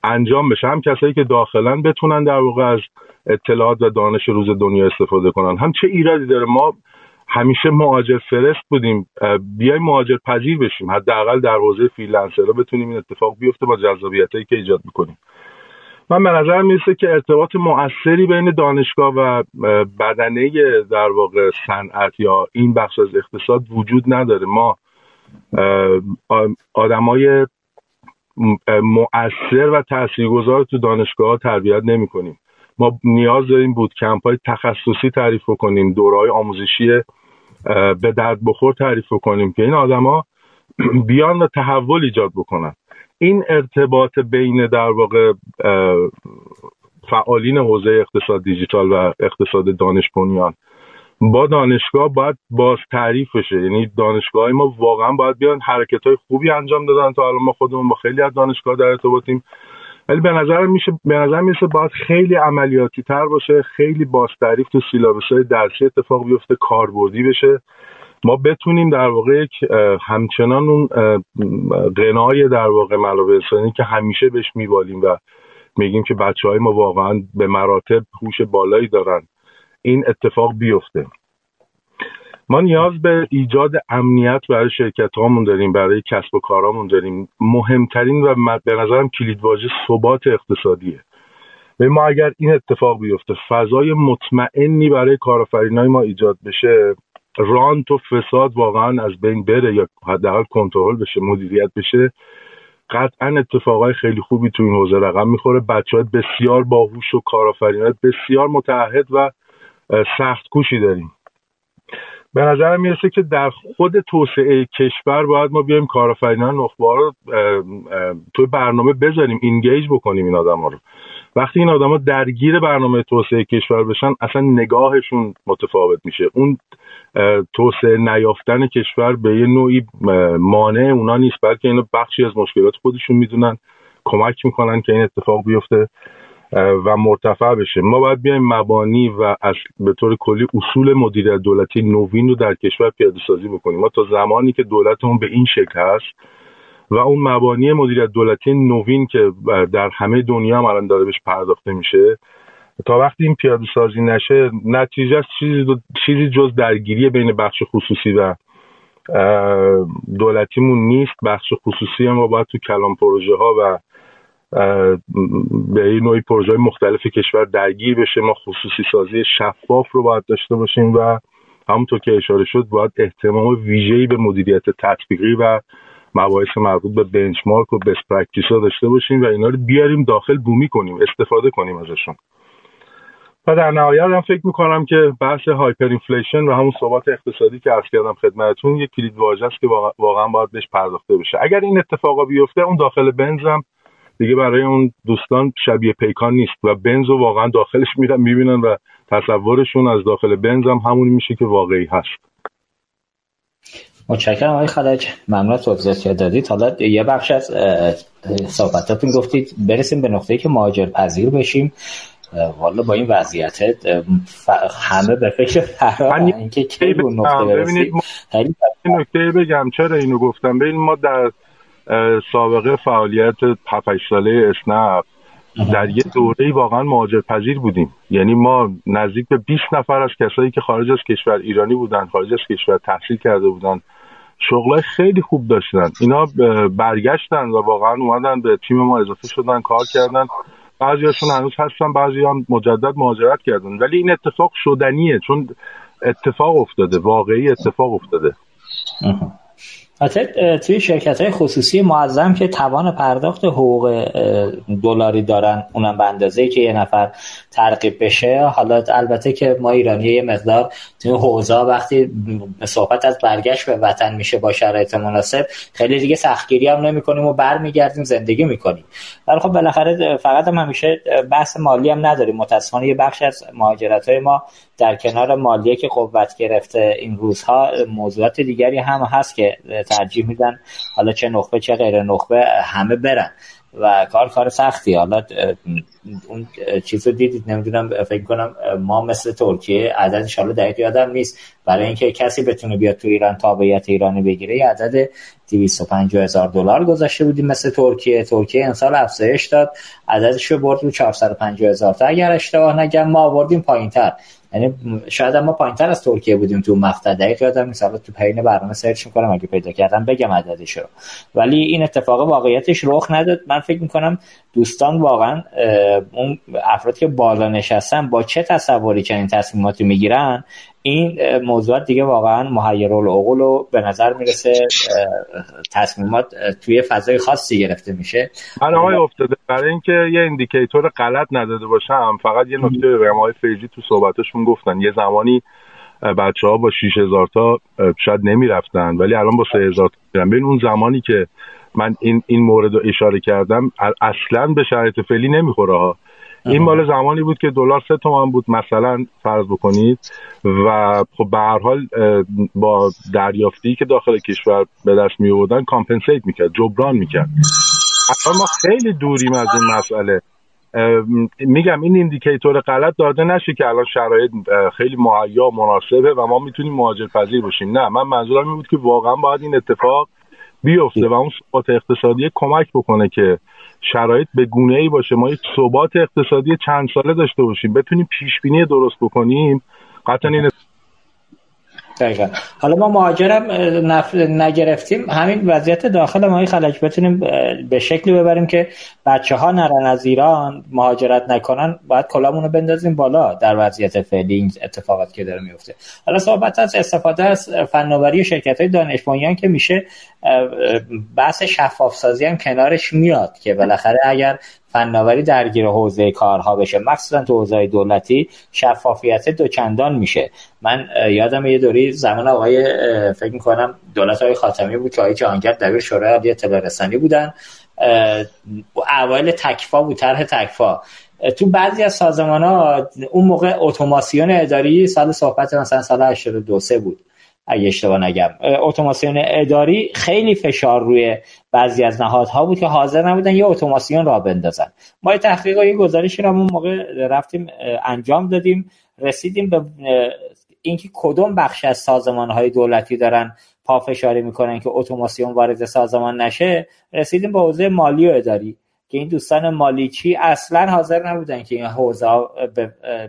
انجام بشه. هم کسایی که داخلن بتونن در واقع از اطلاعات و دانش روز دنیا استفاده کنن. هم چه ایرادی داره؟ ما همیشه مهاجر فرست بودیم بیای مهاجر پذیر بشیم. حداقل در حوزه freelancer ها بتونیم این اتفاق بیفته با جذابیتایی که ایجاد می‌کنیم. من به نظر می‌رسه که ارتباط مؤثری بین دانشگاه و بدنه در واقع صنعت یا این بخش از اقتصاد وجود نداره. ما آدمای مؤثر و تاثیرگذار تو دانشگاه تربیت نمی کنیم ما نیاز داریم بود کمپ های تخصصی تعریف کنیم دورهای آموزشی به درد بخور تعریف کنیم که این آدما بیان و تحول ایجاد بکنن. این ارتباط بین در واقع فعالین حوزه اقتصاد دیجیتال و اقتصاد دانش بنیان با دانشگاه باید باز تعریف بشه. یعنی دانشگاه ما واقعا باید بیان حرکت های خوبی انجام دادن. تا الان ما خودمون با خیلی از دانشگاه در ارتباطیم. ولی به نظر میشه به نظر میشه باید خیلی عملیاتی تر باشه خیلی باز تعریف تو سیلابس های درسی اتفاق بیفته کاربردی بشه. ما بتونیم در واقع همچنان اون قنای در واقع منابع که همیشه بهش میبالیم و میگیم که بچه های ما واقعا به مراتب هوش بالایی دارن این اتفاق بیفته. ما نیاز به ایجاد امنیت برای شرکت هامون داریم برای کسب و کارامون داریم. مهمترین و به نظرم کلیدواژه ثبات اقتصادیه. به ما اگر این اتفاق بیفته فضای مطمئنی برای کارآفرینای ما ایجاد بشه رانت و فساد واقعا از بین بره یا حداقل کنترل بشه مدیریت بشه قطعا اتفاقای خیلی خوبی تو این حوزه رقم می‌خوره. بچه های بسیار باهوش و کارآفرینای بسیار متعهد و سخت کوشی داریم. به نظر می‌رسه که در خود توسعه کشور باید ما بیایم کارآفرینان نخبه رو توی برنامه بذاریم اینگیج بکنیم این آدم ها رو. وقتی این آدما درگیر برنامه توسعه کشور بشن اصلا نگاهشون متفاوت میشه. اون توسعه نیافتن کشور به یه نوعی مانع اونا نیست بلکه اینو بخشی از مشکلات خودشون می‌دونن کمک می‌کنن که این اتفاق بیفته. و مرتفع بشه. ما باید بیایم مبانی و به طور کلی اصول مدیریت دولتی نوین رو در کشور پیاده سازی بکنیم. ما تا زمانی که دولتمون به این شکل هست و اون مبانی مدیریت دولتی نوین که در همه دنیا هم الان داره بهش پرداخته میشه تا وقتی این پیاده سازی نشه نتیجه چیزی, چیزی جز درگیری بین بخش خصوصی و دولتیمون نیست. بخش خصوصی ما باید تو کلام پروژه ها و به این نوعی پروژه مختلف کشور درگیر بشه ما خصوصی سازی شفاف رو باید داشته باشیم و همونطور که اشاره شد باید احتمام ویژه‌ای به مدیریت تطبیقی و مباحث مربوط به benchmark و best practice ها داشته باشیم و اینا رو بیاریم داخل بومی کنیم استفاده کنیم ازشون. و در نهایت هم فکر می‌کنم که بحث hyperinflation و همون ثبات اقتصادی که عرض کردم خدمتتون یک کلید واژه است که واقعا باید بهش پرداخته بشه. اگر این اتفاقا بیفته اون داخل بنزم دیگه برای اون دوستان شبیه پیکان نیست و بنز رو واقعا داخلش میرن می‌بینن و تصورشون از داخل بنز هم همونی میشه که واقعی هست. متشکرم آقای خلج ممنون توضیحات که دادید. حالا یه بخش از صحبتاتون گفتید برسیم به نقطه‌ای که مهاجر پذیر بشیم والا با این وضعیت همه به فکر فرار اینکه کی به نقطه برسیم نکته بگم. چرا اینو گفتم؟ ببین ما در سابقه فعالیت 7 ساله اسنپ در یه دوره واقعا مهاجر پذیر بودیم. یعنی ما نزدیک به 20 نفر از کسایی که خارج از کشور ایرانی بودن خارج از کشور تحصیل کرده بودن شغلای خیلی خوب داشتن. اینا برگشتن و واقعا اومدن به تیم ما اضافه شدن کار کردن. بعضیاشون هنوز هستن بعضی هم مجدد مهاجرت کردن. ولی این اتفاق شدنیه چون اتفاق افتاده واقعی اتفاق افتاده. البته توی شرکت های خصوصی معظم که توان پرداخت حقوق دلاری دارن اونم به اندازه که یه نفر ترقیب بشه. حالا البته که ما ایرانی یه مقدار توی حوزه وقتی صحبت از برگشت به وطن میشه با شرایط مناسب خیلی دیگه سختگیری هم نمی کنیم و برمیگردیم زندگی می‌کنیم. ولی خب بالاخره فقط هم همیشه بحث مالی هم نداریم. متاسفانه یه بخش از مهاجرت های ما در کنار مالیه که قوت گرفته این روزها موضوعات دیگری هم هست که ترجیح میدن حالا چه نخبه چه غیر نخبه همه برن و کار کار سختی. حالا اون چیز رو دیدید نمی‌دونم فکر کنم ما مثل ترکیه عدد انشالله دقیق یادم نیست. برای اینکه کسی بتونه بیاد تو ایران تابعیت ایرانی بگیره یه عدد 250 هزار دلار گذاشته بودیم مثل ترکیه. ترکیه امسال افزایش داد. عددش رو برد رو 450 هزار تا. اگر اشتباه نگم ما آوردیم پایین تر یعنی شاید ما پایینتر از ترکیه بودیم تو مقطع. دقیق یادم نیست. تو پین برنامه سرچ می‌کنم اگه پیدا کردم بگم عددشو ولی این اتفاق واقعیتش رخ نداد. من فکر می‌کنم دوستان واقعا اون افراد که بالا نشستن با چه تصوری چنین تصمیماتی می‌گیرن این موضوعات دیگه واقعا محیر العقول و به نظر می‌رسه تصمیمات توی فضای خاصی گرفته میشه. من آقای افتاده برای اینکه یه indicator غلط نداده باشم فقط یه نکته بگم. آقای فیجی تو صحبتشون گفتن یه زمانی بچه ها با 6000 تا شاید نمی‌رفتن ولی الان با 3000 تا ببین اون زمانی که من این این مورد رو اشاره کردم اصلا به شرایط فعلی نمی‌خوره ها. این مال زمانی بود که دلار سه تومن بود مثلا فرض بکنید و خب به هر حال با دریافتی که داخل کشور به دست می آوردن compensate می‌کرد جبران می‌کرد. اصلا ما خیلی دوریم از این مسئله. میگم این indicator غلط داده نشه که الان شرایط خیلی مهیا مناسبه و ما می‌تونیم مهاجر پذیر باشیم نه من منظورم این بود که واقعا باید این اتفاق بیفته و اون ثبات اقتصادی کمک بکنه که شرایط به گونه ای باشه. ما یک ثبات اقتصادی چند ساله داشته باشیم. بتونیم پیش بینی درست بکنیم. قطعا این دقیقا. حالا ما مهاجرم نف... نگرفتیم. همین وضعیت داخل ما. خلج بتونیم به شکلی ببریم که بچه ها نرن از ایران مهاجرت نکنن. باید کلامونو بندازیم بالا در وضعیت فعلی این اتفاقات که داره میفته. حالا صحبت از استفاده از فناوری شرکت های دانش که میشه بحث شفاف سازی هم کنارش میاد که بالاخره اگر فناوری درگیر حوزه کارها بشه. مخصوصا تو حوزه دولتی شفافیت دوچندان میشه. من یادم یه دوری زمان آقای فکر می‌کنم دولت های خاتمی بود که آقای جهانگرد دبیر شورای عالی اطلاع رسانی بودن اوایل تکفا بود طرح تکفا. تو بعضی از سازمان ها اون موقع اتوماسیون اداری سال صحبت مثلا سال 82 بود. اگه اشتباه نگم. اتوماسیون اداری خیلی فشار روی بعضی از نهادها بود که حاضر نبودن یه اتوماسیون را بندازن. ما یه تحقیق و یه گزارشی رو اون موقع رفتیم انجام دادیم رسیدیم به اینکه کدوم بخش از سازمان های دولتی دارن پافشاری می‌کنن که اتوماسیون وارد سازمان نشه رسیدیم به حوزه مالی و اداری که این دوستان مالیچی اصلا حاضر نبودن که این حوزه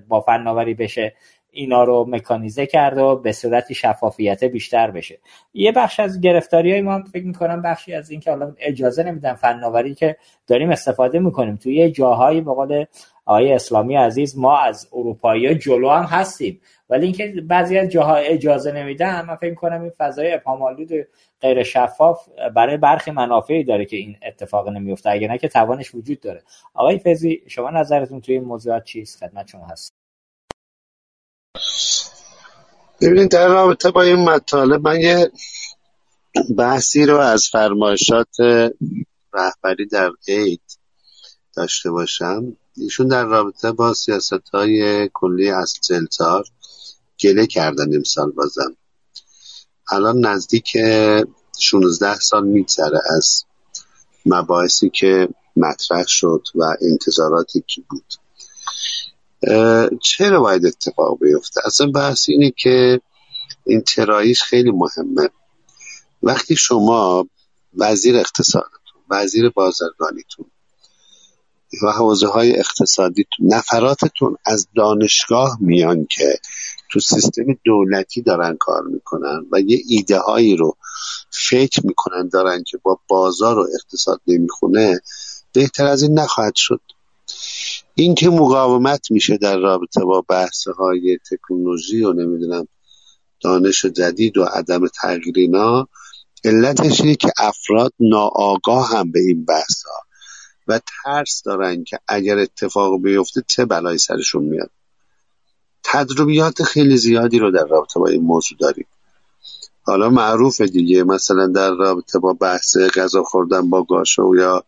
با فناوری بشه. اینا رو مکانیزه کرده و به صورت شفافیت بیشتر بشه. یه بخش از گرفتاری های ما فکر می‌کنم بخشی از این که حالا اجازه نمیدن فناوری که داریم استفاده می‌کنیم. توی جاهایی به قول آقای اسلامی عزیز ما از اروپایی جلو هم هستیم. ولی اینکه بعضی از جاها اجازه نمیدن من فکر کنم این فضای ابهام‌آلود غیر شفاف برای برخی منافعی داره که این اتفاق نمیفته اگه نه که توانش وجود داره. آقای فزی شما نظرتون توی این موضوعات چیست؟ خدمت شما هست ببینید در رابطه با این مطالب من یه بحثی رو از فرمایشات رهبری در عید داشته باشم. ایشون در رابطه با سیاست های کلی از سلتار گله کردن امسال بازم الان نزدیک 16 سال میگذره از مباحثی که مطرح شد و انتظاراتی که بود. چرا باید اتفاق بیفته؟ اصلا بحث اینه که این تراییش خیلی مهمه. وقتی شما وزیر اقتصادتون وزیر بازرگانیتون و حوزه های اقتصادیتون نفراتتون از دانشگاه میان که تو سیستم دولتی دارن کار می‌کنن و یه ایده هایی رو فکر می‌کنن دارن که با بازار و اقتصاد نمی‌خونه بهتر از این نخواهد شد. این که مقاومت میشه در رابطه با بحث های تکنولوژی و نمی‌دونم دانش جدید و عدم تغییر اینا علتش اینه که افراد ناآگاه هم به این بحث ها و ترس دارن که اگر اتفاق بیفته چه بلایی سرشون میاد. تجربیات خیلی زیادی رو در رابطه با این موضوع داریم. حالا معروف دیگه مثلا در رابطه با بحث غذا خوردن با گاشو یا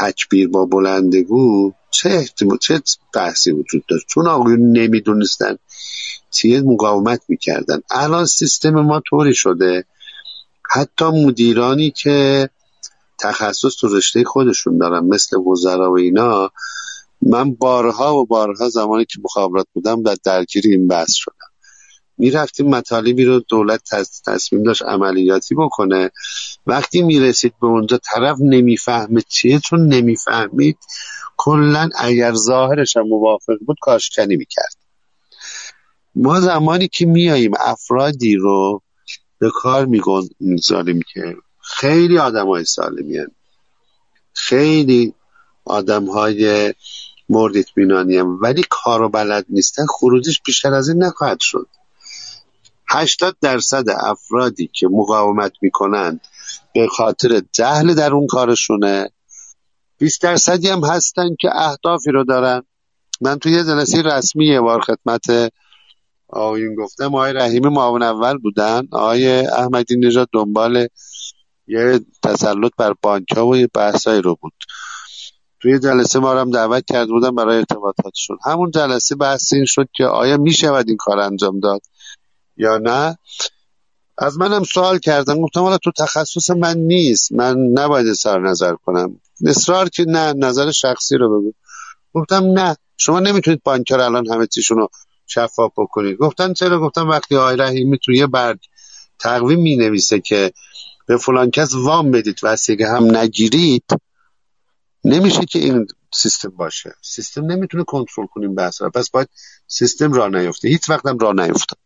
تکبیر با بلندگو چه چه بحثی وجود داشت؟ چون آقایون نمی‌دونستن. چیه؟ مقاومت می‌کردن. الان سیستم ما طوری شده. حتی مدیرانی که تخصص تو رشته خودشون دارن مثل وزرا و اینا من بارها و بارها زمانی که مخابرات بودم در درگیر این بحث شدم. می‌رفتیم مطالبی رو دولت تصمیم داشت عملیاتی بکنه. وقتی می‌رسید به اونجا طرف نمی‌فهمه چیه چون نمی‌فهمید. کلا اگر ظاهرش هم موافق بود کاشکنی می‌کرد. ما زمانی که میاییم افرادی رو به کار می‌گذاریم که خیلی آدم های سالمی خیلی آدم های مورد اطمینانی ولی کار و بلد نیستن. خروجش بیشتر از این نخواهد شد. 80 درصد افرادی که مقاومت می‌کنند به خاطر جهل در اون کارشونه. 20 درصدی هم هستن که اهدافی رو دارن. من توی یه جلسه رسمی یه بار خدمت آقایون گفتم. آقای رحیمی معاون اول بودن. آقای احمدی نژاد دنبال یه تسلط بر بانک ها و یه بحثایی رو بود. توی جلسه ما هم دعوت کرده بودن برای ارتباطاتشون همون جلسه بحث این شد که آیا می‌شود این کار انجام داد یا نه. از منم سوال کردن. گفتم حالا تو تخصص من نیست. من نباید سر نظر کنم. اصرار که نه نظر شخصی رو بگو. گفتم نه. شما نمی‌تونید بانکر الان همه چیشون رو شفاف بکنید. گفتن چرا؟ گفتم وقتی آقای رحیمی توی برگ تقویم می نویسه که به فلان کس وام بدید وسیقه هم نگیرید نمیشه که این سیستم باشه. سیستم نمی‌تونه کنترل کنیم بحث پس باید سیستم را نیفته. هیچ وقت هم را نیفته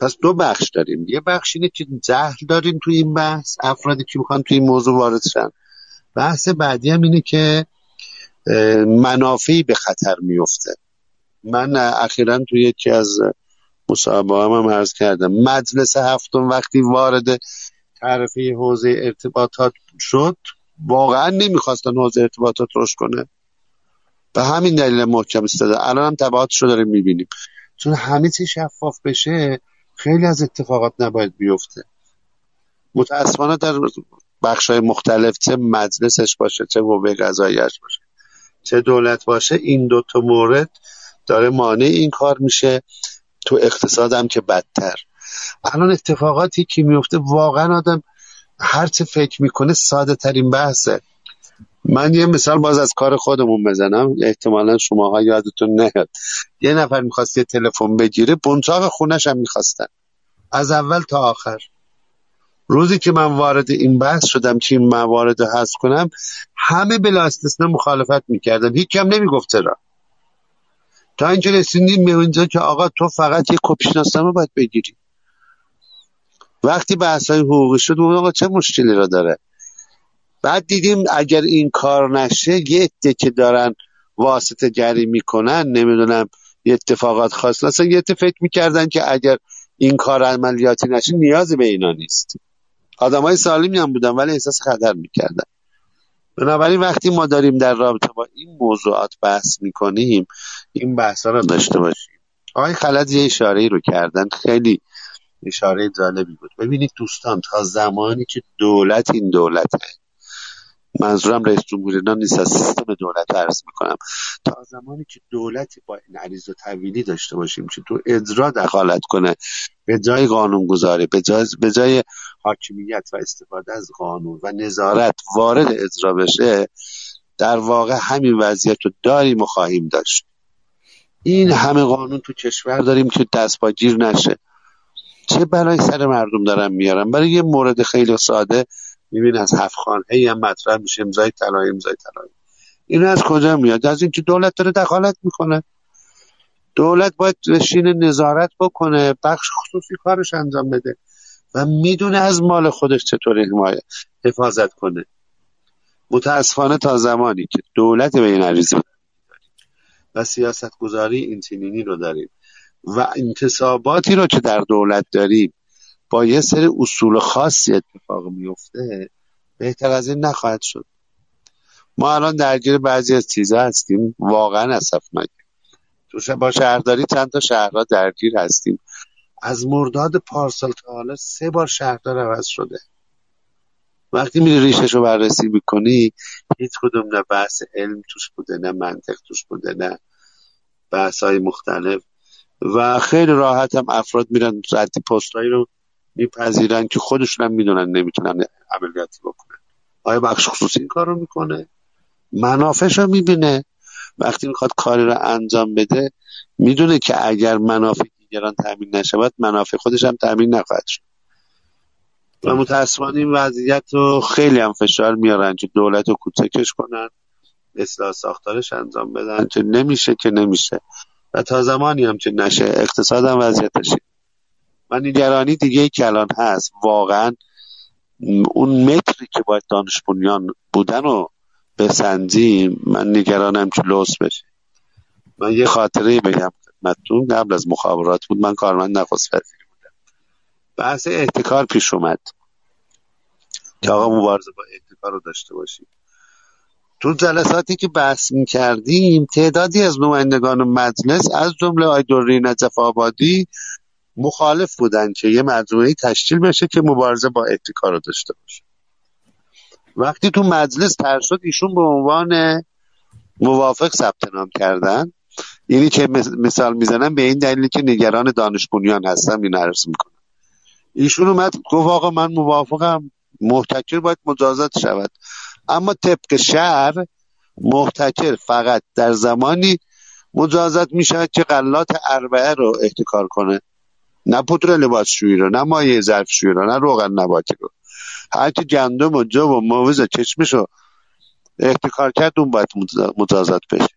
پس دو بخش داریم. یه بخش اینه که جهل داریم توی این بحث افرادی که می‌خوان توی این موضوع وارد شن. بحث بعدی هم اینه که منافعی به خطر میفته من اخیرا توی یکی از مصاحبه هم, هم عرض کردم مجلس هفتم وقتی وارد تعرفه حوزه ارتباطات شد واقعا نمی‌خواستن حوزه ارتباطات رشد کنه. به همین دلیل محکم استاده الان هم تبعاتش رو داریم می‌بینیم. چون همه چی شفاف بشه خیلی از اتفاقات نباید بیفته. متاسفانه در بخش های مختلف چه مجلسش باشه چه قوه قضاییش باشه چه دولت باشه این دوتا مورد داره مانع این کار میشه. تو اقتصادم که بدتر. الان اتفاقاتی که میفته واقعا آدم هر چه فکر می‌کنه ساده ترین بحثه. من یه مثال باز از کار خودمون بزنم. احتمالا شماها یادتون نیاد. یه نفر می‌خواست یه تلفن بگیره بنچاق خونش هم می‌خواستن. از اول تا آخر. روزی که من وارد این بحث شدم که این موارد رو حذف کنم همه بلا استثنا مخالفت می‌کردن هیچ کم نمی‌گفت چرا تا اینجا رسیدیم به اینجا که آقا تو فقط یه کپیشناسنامه باید بگیری. وقتی بحث های حقوقی شد اون آقا چه مشکلی را داره؟ بعد دیدیم اگر این کار نشه یه عده که دارن واسطه گری می‌کنن نمی‌دونم یه اتفاقات خاص اصلا یه فکر می‌کردن که اگر این کار عملیاتی نشه نیازی به اینا نیست. آدم های سالمی هم بودن ولی احساس خطر می‌کردن. بنابراین وقتی ما داریم در رابطه با این موضوعات بحث می‌کنیم این بحث رو داشته باشیم. آقای خلد یه اشاره رو کردن. خیلی اشاره جالبی بود. ببینید دوستان تا زمانی که دولت این دولته منظورم رئیس جمهوری ایران نیست از سیستم دولت عرض می‌کنم. تا زمانی که دولتی با این عریض و طویلی داشته باشیم که تو اجرا دخالت کنه به جای قانون گذاری به جای, به جای حاکمیت و استفاده از قانون و نظارت وارد اجرا بشه در واقع همین وضعیت رو داریم و خواهیم داشت. این همه قانون تو کشور داریم که دست نشه. چه برای سر مردم دارم میارم برای یه مورد خیلی ساده میبین از هفت خانه هم مطرح میشه امضای طلایی امضای طلایی. این از کجا میاد؟ از اینکه دولت داره دخالت می‌کنه. دولت باید رشین نظارت بکنه بخش خصوصی کارش انجام بده و می‌دونه از مال خودش چطور حمایت حفاظت کنه. متاسفانه تا زمانی که دولت به این عریضه و سیاست گذاری این چنینی رو داریم. و انتصاباتی رو که در دولت داریم با یه سری اصول خاصی اتفاق میفته بهتر از این نخواهد شد. ما الان درگیر بعضی از چیزا هستیم. واقعا اسفناک تو با شهرداری چند تا شهرها درگیر هستیم. از مرداد پارسال تا حالا سه بار شهردار عوض شده. وقتی میری ریشش رو بررسی می‌کنی هیچ کدوم نه بحث علم توش بوده نه منطق توش بوده نه بحث های مختلف. و خیلی راحت هم افراد میرن ردی پستایی رو میپذیرن که خودشون هم می‌دونن نمی‌تونن عملیاتی بکنن. آیا بخش خصوصی این کار رو می‌کنه؟ منافعش رو می‌بینه. وقتی می‌خواد کاری رو انجام بده می‌دونه که اگر منافع دیگران تامین نشود منافع خودش هم تامین نخواهد شد. و متاسفانه این وضعیت رو خیلی هم فشار میارن که دولت رو کوچکش کنن اصلاح ساختارش انجام بدن که نمیشه که نمیشه. و تا زمانی هم که نشه اقتصاد هم وضعیتش و نگرانی دیگه که الان هست واقعا اون متری که باید دانش بنیان بودن و بسنجیم من نگرانم که لوس بشه. من یه خاطره بگم خدمتتون. قبل از مخابرات بود من کارمند نخست بودم. بحث احتکار پیش اومد. که آقا مبارزه با احتکار رو داشته باشیم. تو جلساتی که بحث می کردیم تعدادی از نمایندگان مجلس از جمله آقای دوری نجف آبادی مخالف بودن که یه مجموعه تشکیل بشه که مبارزه با احتکار رو داشته باشه. وقتی تو مجلس تر شد ایشون به عنوان موافق ثبت نام کردن. یعنی که مثال می‌زنم به این دلیلی که نگران دانش بنیان هستم این عرض می‌کنم. ایشون اومد گفت آقا من موافقم محتکر باید مجازات شود. اما طبق شهر محتکر فقط در زمانی مجازات می‌شود که غلات اربعه رو احتکار کنه. نه پودر لباسشویی رو نه مایه ظرفشویی رو نه روغن نباتی رو. هر که گندم و جو و موز چشمش رو احتکار کرد اون باید مجازات بشه.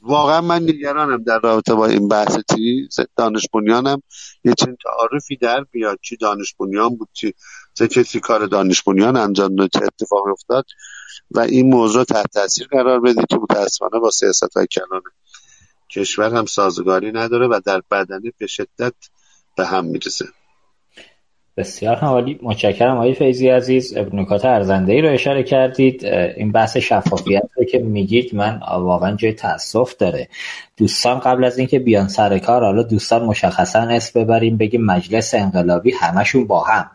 واقعا من نگرانم در رابطه با این بحث چیز دانش بنیانم یه چند تعارفی در بیاد چی دانش بنیان بود؟ چی چه کسی کار دانش بنیان انجام داد؟ چه اتفاق افتاد؟ و این موضوع تحت تاثیر قرار بده که متاسفانه با سیاست های کلان کشور هم سازگاری نداره و در بدنی به شدت به هم می‌رسه. بسیار حالی. متشکرم آقای فیضی عزیز. نکات ارزنده ای رو اشاره کردید. این بحث شفافیت رو که میگید من واقعا جای تاسف داره. دوستان قبل از اینکه بیان سر کار حالا دوستان مشخصا اسم ببریم بگیم مجلس انقلابی همشون با هم.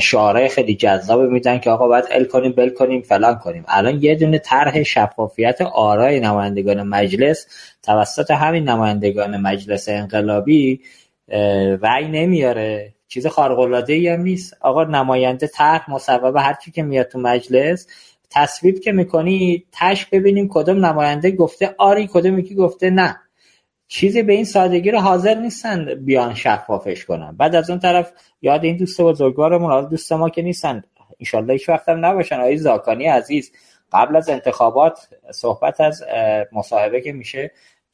شعاره خیلی جذاب میدن که آقا باید ال کنیم بل کنیم فلان کنیم. الان یه دونه طرح شفافیت آرای نمایندگان مجلس توسط همین نمایندگان مجلس انقلابی رأی نمیاره. چیز خارق العاده ای هم نیست. آقا نماینده طرح مصوبه هر کی که میاد تو مجلس. تصویب که می‌کنی تش ببینیم کدوم نماینده گفته آری کدوم یکی گفته نه. چیزی به این سادگی رو حاضر نیستن بیان شفافش کنن. بعد از اون طرف یاد این دوست بزرگوارمون حالا دوست ما که نیستن. انشالله هیچ وقت هم نباشن. آقای زاکانی عزیز قبل از انتخابات صحبت از مصاحبه که میشه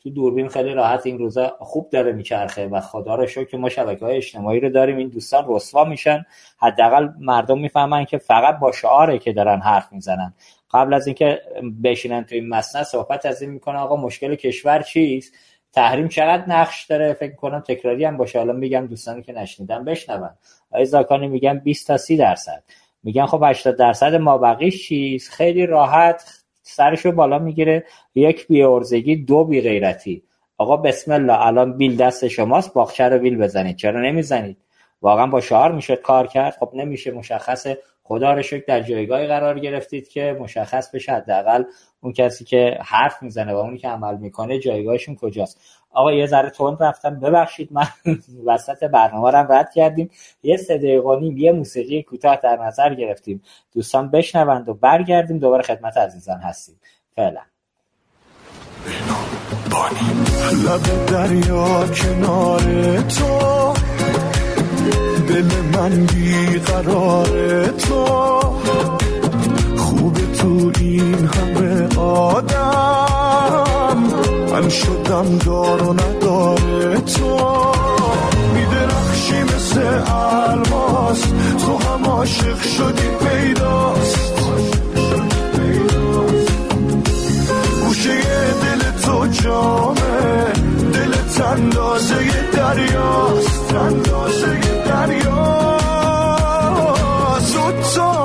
تو دوربین خیلی راحت این روزا خوب داره میچرخه و خدا رو شکر که ما شبکه های اجتماعی رو داریم. این دوستان رسوا میشن. حداقل مردم می‌فهمن که فقط با شعاره که دارن حرف می‌زنن. قبل از اینکه بشینن تو این مسند صحبت از این می‌کنه آقا مشکل کشور چیست؟ تحریم چقدر نقش داره؟ فکر کنم تکراری هم باشه. حالا میگم دوستانی که نشنیدن بشنون. آقای زاکانی میگن 20 تا 30 درصد. میگن خب 80 درصد ما بقیش چیست؟ خیلی راحت سرشو بالا می‌گیره. یک بیارزگی دو بی غیرتی. آقا بسم الله الان بیل دست شماست باغچه رو بیل بزنید. چرا نمی‌زنید؟ واقعا با شعار میشه کار کرد. خب نمیشه مشخصه خدا رو شکر در جایگاهی قرار گرفتید که مشخص بشه حداقل اون کسی که حرف می‌زنه و اونی که عمل می‌کنه جایگاهشون کجاست. آقا یه ذره تند رفتم ببخشید من وسط برنامه رو رد کردیم. یه سه دقیقه یه موسیقی کوتاه در نظر گرفتیم. دوستان بشنوند و برگردیم. دوباره خدمت عزیزان هستیم. فعلا. لب دریا کنار تو دل من بیقرار تو. خوب تو این همه آدم. من شدم دار و نداره تو. میدرخشی مثل الماس. تو هم عاشق شدی پیداست. گوشه دل تو جامه. دل تندازه دریاست. تندازه دریاست. دو تا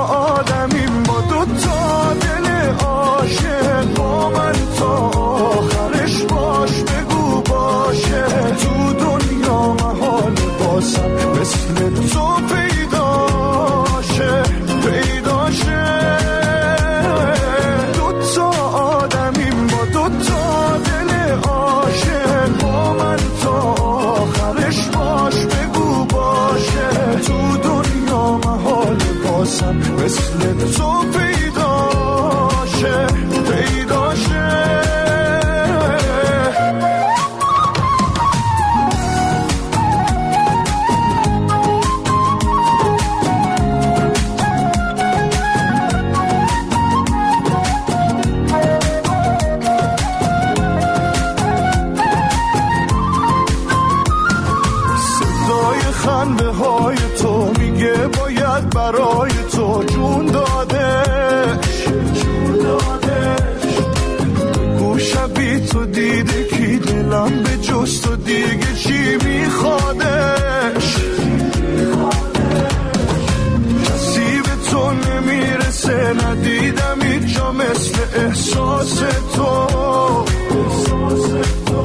احساس تو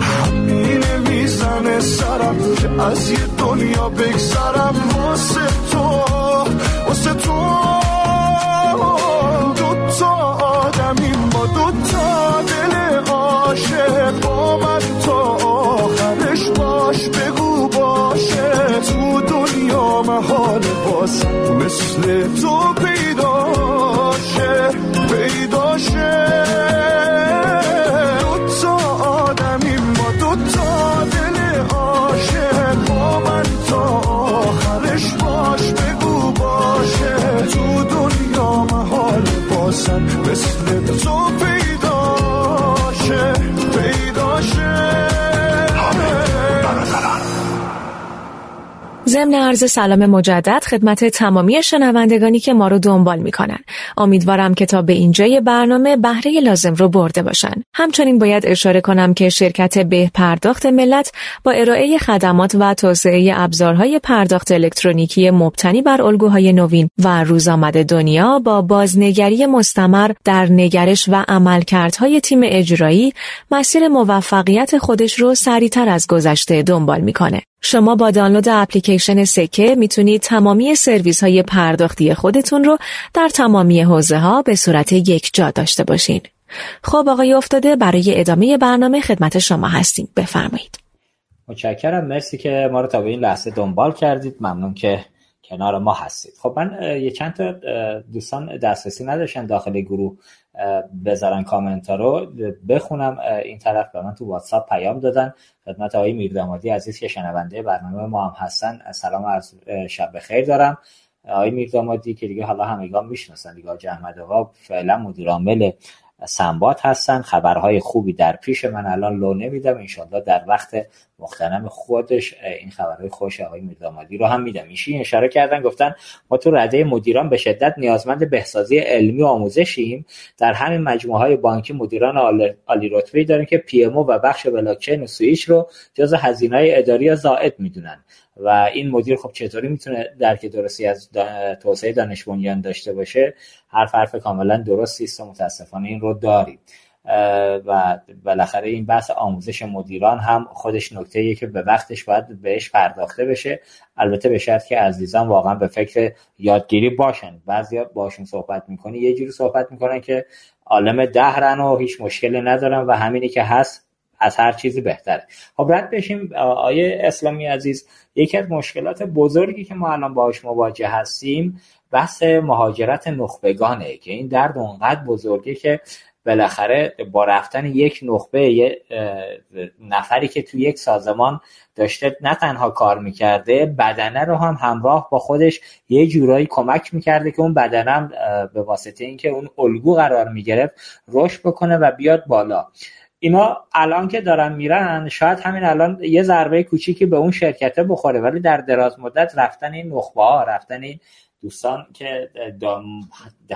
همینه می‌زنه سرم که از یه دنیا بگذرم واسه تو واسه تو. دوتا آدمیم با دوتا دل عاشق با من تا آخرش باش بگو باشه. تو دنیا محال باز مثل تو پی ضمن عرض سلام مجدد خدمت تمامی شنوندگانی که ما رو دنبال می‌کنن. امیدوارم که تا به اینجای برنامه بهره لازم رو برده باشن. همچنین باید اشاره کنم که شرکت به پرداخت ملت با ارائه خدمات و توسعه ابزارهای پرداخت الکترونیکی مبتنی بر الگوهای نوین و روزآمد دنیا با بازنگری مستمر در نگرش و عملکردهای تیم اجرایی مسیر موفقیت خودش رو سریعتر از گذشته دنبال می‌کنه. شما با دانلود اپلیکیشن سکه می‌تونید تمامی سرویس های پرداختی خودتون رو در تمامی حوزه ها به صورت یک جا داشته باشین. خب آقای افتاده برای ادامه برنامه خدمت شما هستیم. بفرمایید. متشکرم مرسی که ما رو تا به این لحظه دنبال کردید ممنون که کنار ما هستید خب من یه چند تا دوستان دسترسی نداشتن داخل گروه بذارن کامنت ها رو. بخونم این طرف به من تو واتساپ پیام دادن. خدمت آقای میردامادی عزیز که شنونده برنامه ما هم هستن. سلام از شب بخیر دارم. آقای میردامادی که دیگه حالا همگان می‌شناسن دیگه آقای احمد آقا فعلا مدیر عامل سنبات هستن. خبرهای خوبی در پیش من الان لو نمیدم. انشالله در وقت مغتنم خودش این خبرهای خوش آقای میردامادی رو هم میدم. ایشون اشاره کردن گفتن ما تو رده مدیران به شدت نیازمند بهسازی علمی و آموزشیم. در همین مجموعه های بانکی مدیران عالی رتبه داریم که PM و بخش بلاکچین و سویچ رو جز هزینه اداری زائد می‌دونن. و این مدیر خب چطوری می‌تونه درک درستی از توسعه دانش داشته باشه؟ حرف حرف کاملا درستی است و متاسفانه این رو داریم. و بالاخره این بحث آموزش مدیران هم خودش نکته که به وقتش باید بهش پرداخته بشه. البته به شرط که عزیزان واقعا به فکر یادگیری باشن. بعضی باشون صحبت می‌کنی یه جوری صحبت می‌کنن که عالم دهرن و هیچ مشکلی ندارن و همینی که هست از هر چیزی بهتره. خب رد بشیم. آیه اسلامی عزیز یکی از مشکلات بزرگی که ما الان باهاش مواجه هستیم بحث مهاجرت نخبگانه که این درد اونقدر بزرگه که بالاخره با رفتن یک نخبه یه نفری که تو یک سازمان داشته نه تنها کار می‌کرده بدنه رو هم همراه با خودش یه جورایی کمک می‌کرده که اون بدنم به واسطه اینکه اون الگو قرار می‌گرفت رشد بکنه و بیاد بالا. اینا الان که دارن میرن شاید همین الان یه ضربه کوچیکی به اون شرکته بخوره ولی در دراز مدت رفتن این نخبه ها رفتن این دوستان که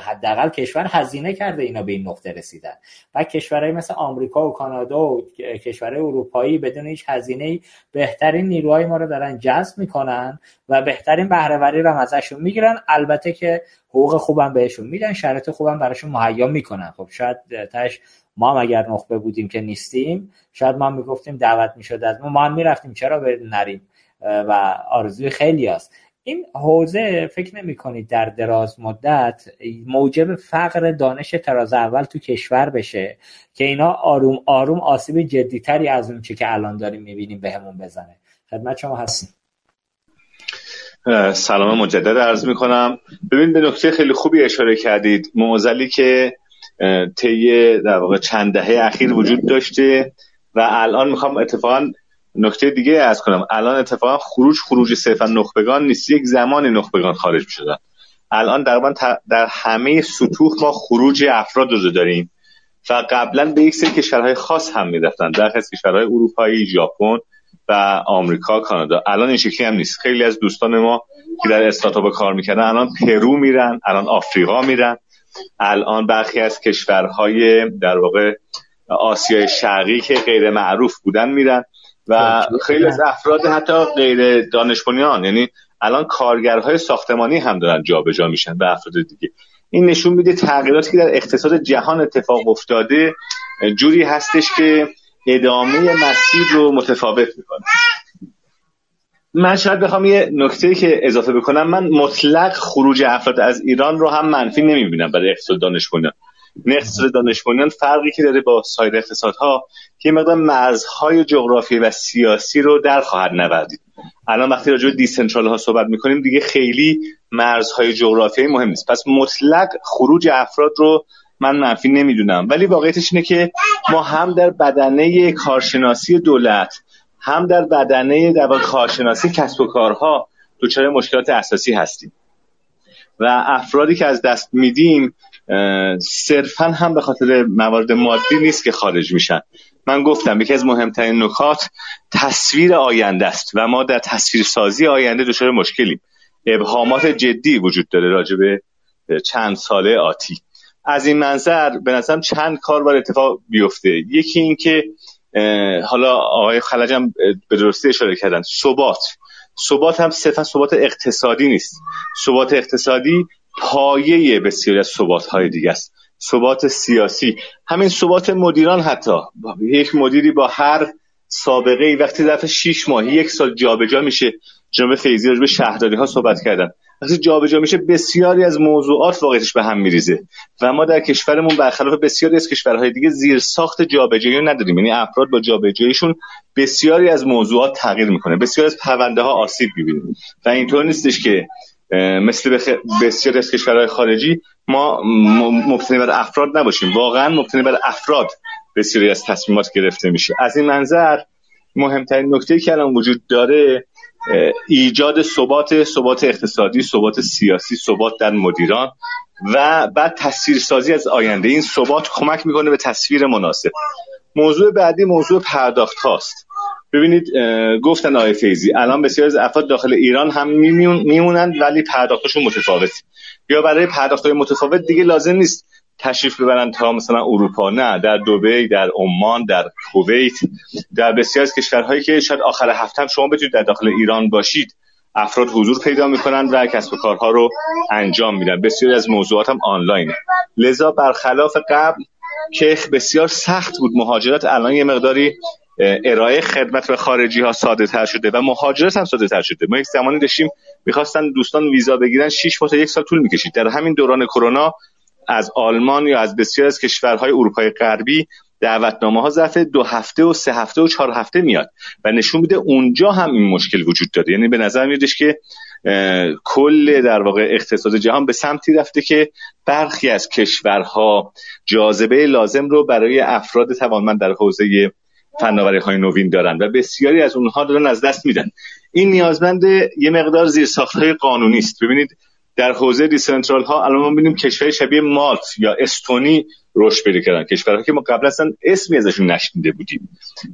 حداقل کشور هزینه کرده اینا به این نقطه رسیدن. و کشورهای مثل آمریکا و کانادا و کشورهای اروپایی بدون هیچ هزینه بهترین نیروهای ما رو دارن جذب می‌کنن و بهترین بهرهوری رو ازشون می‌گیرن. البته که حقوق خوبم بهشون میدن شرط خوبم براشون مهیا می‌کنن. خب شاید تاش ما هم اگر نخبه بودیم که نیستیم شاید ما می‌گفتیم دعوت می‌شد از ما. ما هم می‌رفتیم چرا نریم؟ و آرزوی خیلی است این حوزه فکر نمی کنید در دراز مدت موجب فقر دانش تراز اول تو کشور بشه که اینا آروم آروم آسیب جدیتری از اون چی که الان داریم می‌بینیم بهمون بزنه. خدمت شما هستیم. سلام مجدد عرض می کنم ببین به نکته خیلی خوبی اشاره کردید. معضلی که طی در واقع چند دهه اخیر وجود داشته و الان می‌خوام اتفاقا نکته دیگه از کنم. الان اتفاقا خروج خروج صرفا نخبگان نیست. یک زمان نخبگان خارج شدن الان در, در همه سطوح ما خروج افراد رو داریم و قبلا به یک سری کشورهای خاص هم می‌رفتن. در از کشورهای اروپایی ژاپن و آمریکا کانادا. الان این شکلی هم نیست. خیلی از دوستان ما که در استارتاپ کار می‌کردن الان پرو میرن الان آفریقا میرن. الان برخی از کشورهای در واقع آسیای شرقی که غیر معروف بودن میرن. و خیلی از افراد حتی غیر دانش یعنی الان کارگرهای ساختمانی هم دارن جابجا جا میشن به افراد دیگه. این نشون میده تغییراتی که در اقتصاد جهان اتفاق افتاده جوری هستش که ادامه مسیر رو متفاوت می‌کنه. من شاید بخوام یه نکته که اضافه بکنم. من مطلق خروج افراد از ایران رو هم منفی نمی‌بینم برای اقتصاد دانش بنیان. اقتصاد دانش فرقی که داره با سایر اقتصادها که مقدار مرزهای جغرافی و سیاسی رو در خواهد نوردید الان وقتی راجع به دیسنترال ها صحبت می‌کنیم دیگه خیلی مرزهای جغرافیایی مهم نیست. پس مطلق خروج افراد رو من منفی نمی‌دونم. ولی واقعیتش اینه که ما هم در بدنه کارشناسی دولت هم در بدنه در کارشناسی کسب و کارها دچار مشکلات اساسی هستیم. و افرادی که از دست میدیم صرفا هم به خاطر موارد مادی نیست که خارج میشن. من گفتم یکی از مهمترین نکات تصویر آینده است و ما در تصویر سازی آینده دچار مشکلیم. ابهامات جدی وجود داره راجع به چند ساله آتی. از این منظر به نظرم چند کار باید اتفاق بیفته. یکی این که حالا آقای خلجم به درستی اشاره کردن ثبات. ثبات هم صرفا ثبات اقتصادی نیست. ثبات اقتصادی پایه بسیاری از ثبات های دیگه است. ثبات سیاسی. همین ثبات مدیران حتی. یک مدیری با هر سابقه ای وقتی ظرف 6 ماه یک سال جابجا جا میشه. جناب فیضی به شهرداری ها صحبت کردن. وقتی جابجا میشه بسیاری از موضوعات واقعیتش به هم میریزه. و ما در کشورمون برخلاف بسیاری از کشورهای دیگه زیر ساخت جابجایی نداریم. یعنی افراد با جابجاییشون بسیاری از موضوعات تغییر می‌کنه. بسیاری از پرونده ها آسیب می‌بینیم و اینطور نیستش که مثل. بسیاری از کشورهای خارجی ما مبتنی بر افراد نباشیم. واقعا مبتنی بر افراد بسیاری از تصمیمات گرفته میشه. از این منظر مهمترین نکته که الان وجود داره ایجاد ثبات ثبات اقتصادی ثبات سیاسی ثبات در مدیران و بعد تصویر سازی از آینده. این ثبات کمک می‌کنه به تصویر مناسب. موضوع بعدی موضوع پرداخت هاست ببینید گفتن آقای فیزی الان بسیاری از افراد داخل ایران هم میمونند ولی پرداختشون متفاوت یا برای پرداخت متفاوت دیگه لازم نیست تشریف ببرن تا مثلا اروپا. نه در دبی در عمان در کویت در بسیاری از کشورهایی که شاید آخر هفته هم شما بتونید در داخل ایران باشید افراد حضور پیدا می‌کنن و کسب و کارها رو انجام میدن. بسیاری از موضوعات هم آنلاین لذا برخلاف قبل که بسیار سخت بود. مهاجرت الان یه مقداری ارائه خدمت به خارجی ها ساده تر شده و مهاجرت هم ساده تر شده. ما یک زمانی داشتیم می‌خواستن دوستان ویزا بگیرن 6 ماه تا یک سال طول می‌کشید. در همین دوران کرونا از آلمان یا از بسیار از کشورهای اروپای غربی دعوتنامه ها ظرف دو هفته و سه هفته و چهار هفته میاد و نشون میده اونجا هم این مشکل وجود داره. یعنی به نظر میادش که کل در واقع اقتصاد جهان به سمتی رفته که برخی از کشورها جاذبه لازم رو برای افراد توانمند در حوزه فناوری های نوین دارن و بسیاری از اونها دارن از دست میدن. این نیازمند یه مقدار زیر های قانونی است. ببینید در حوزه دیسنترال ها الان ما ببینیم کشور شبیه مالت یا استونی رشد پیدا کردن. کشورها که ما قبل اصلا اسمی ازشون نشنیده بودیم.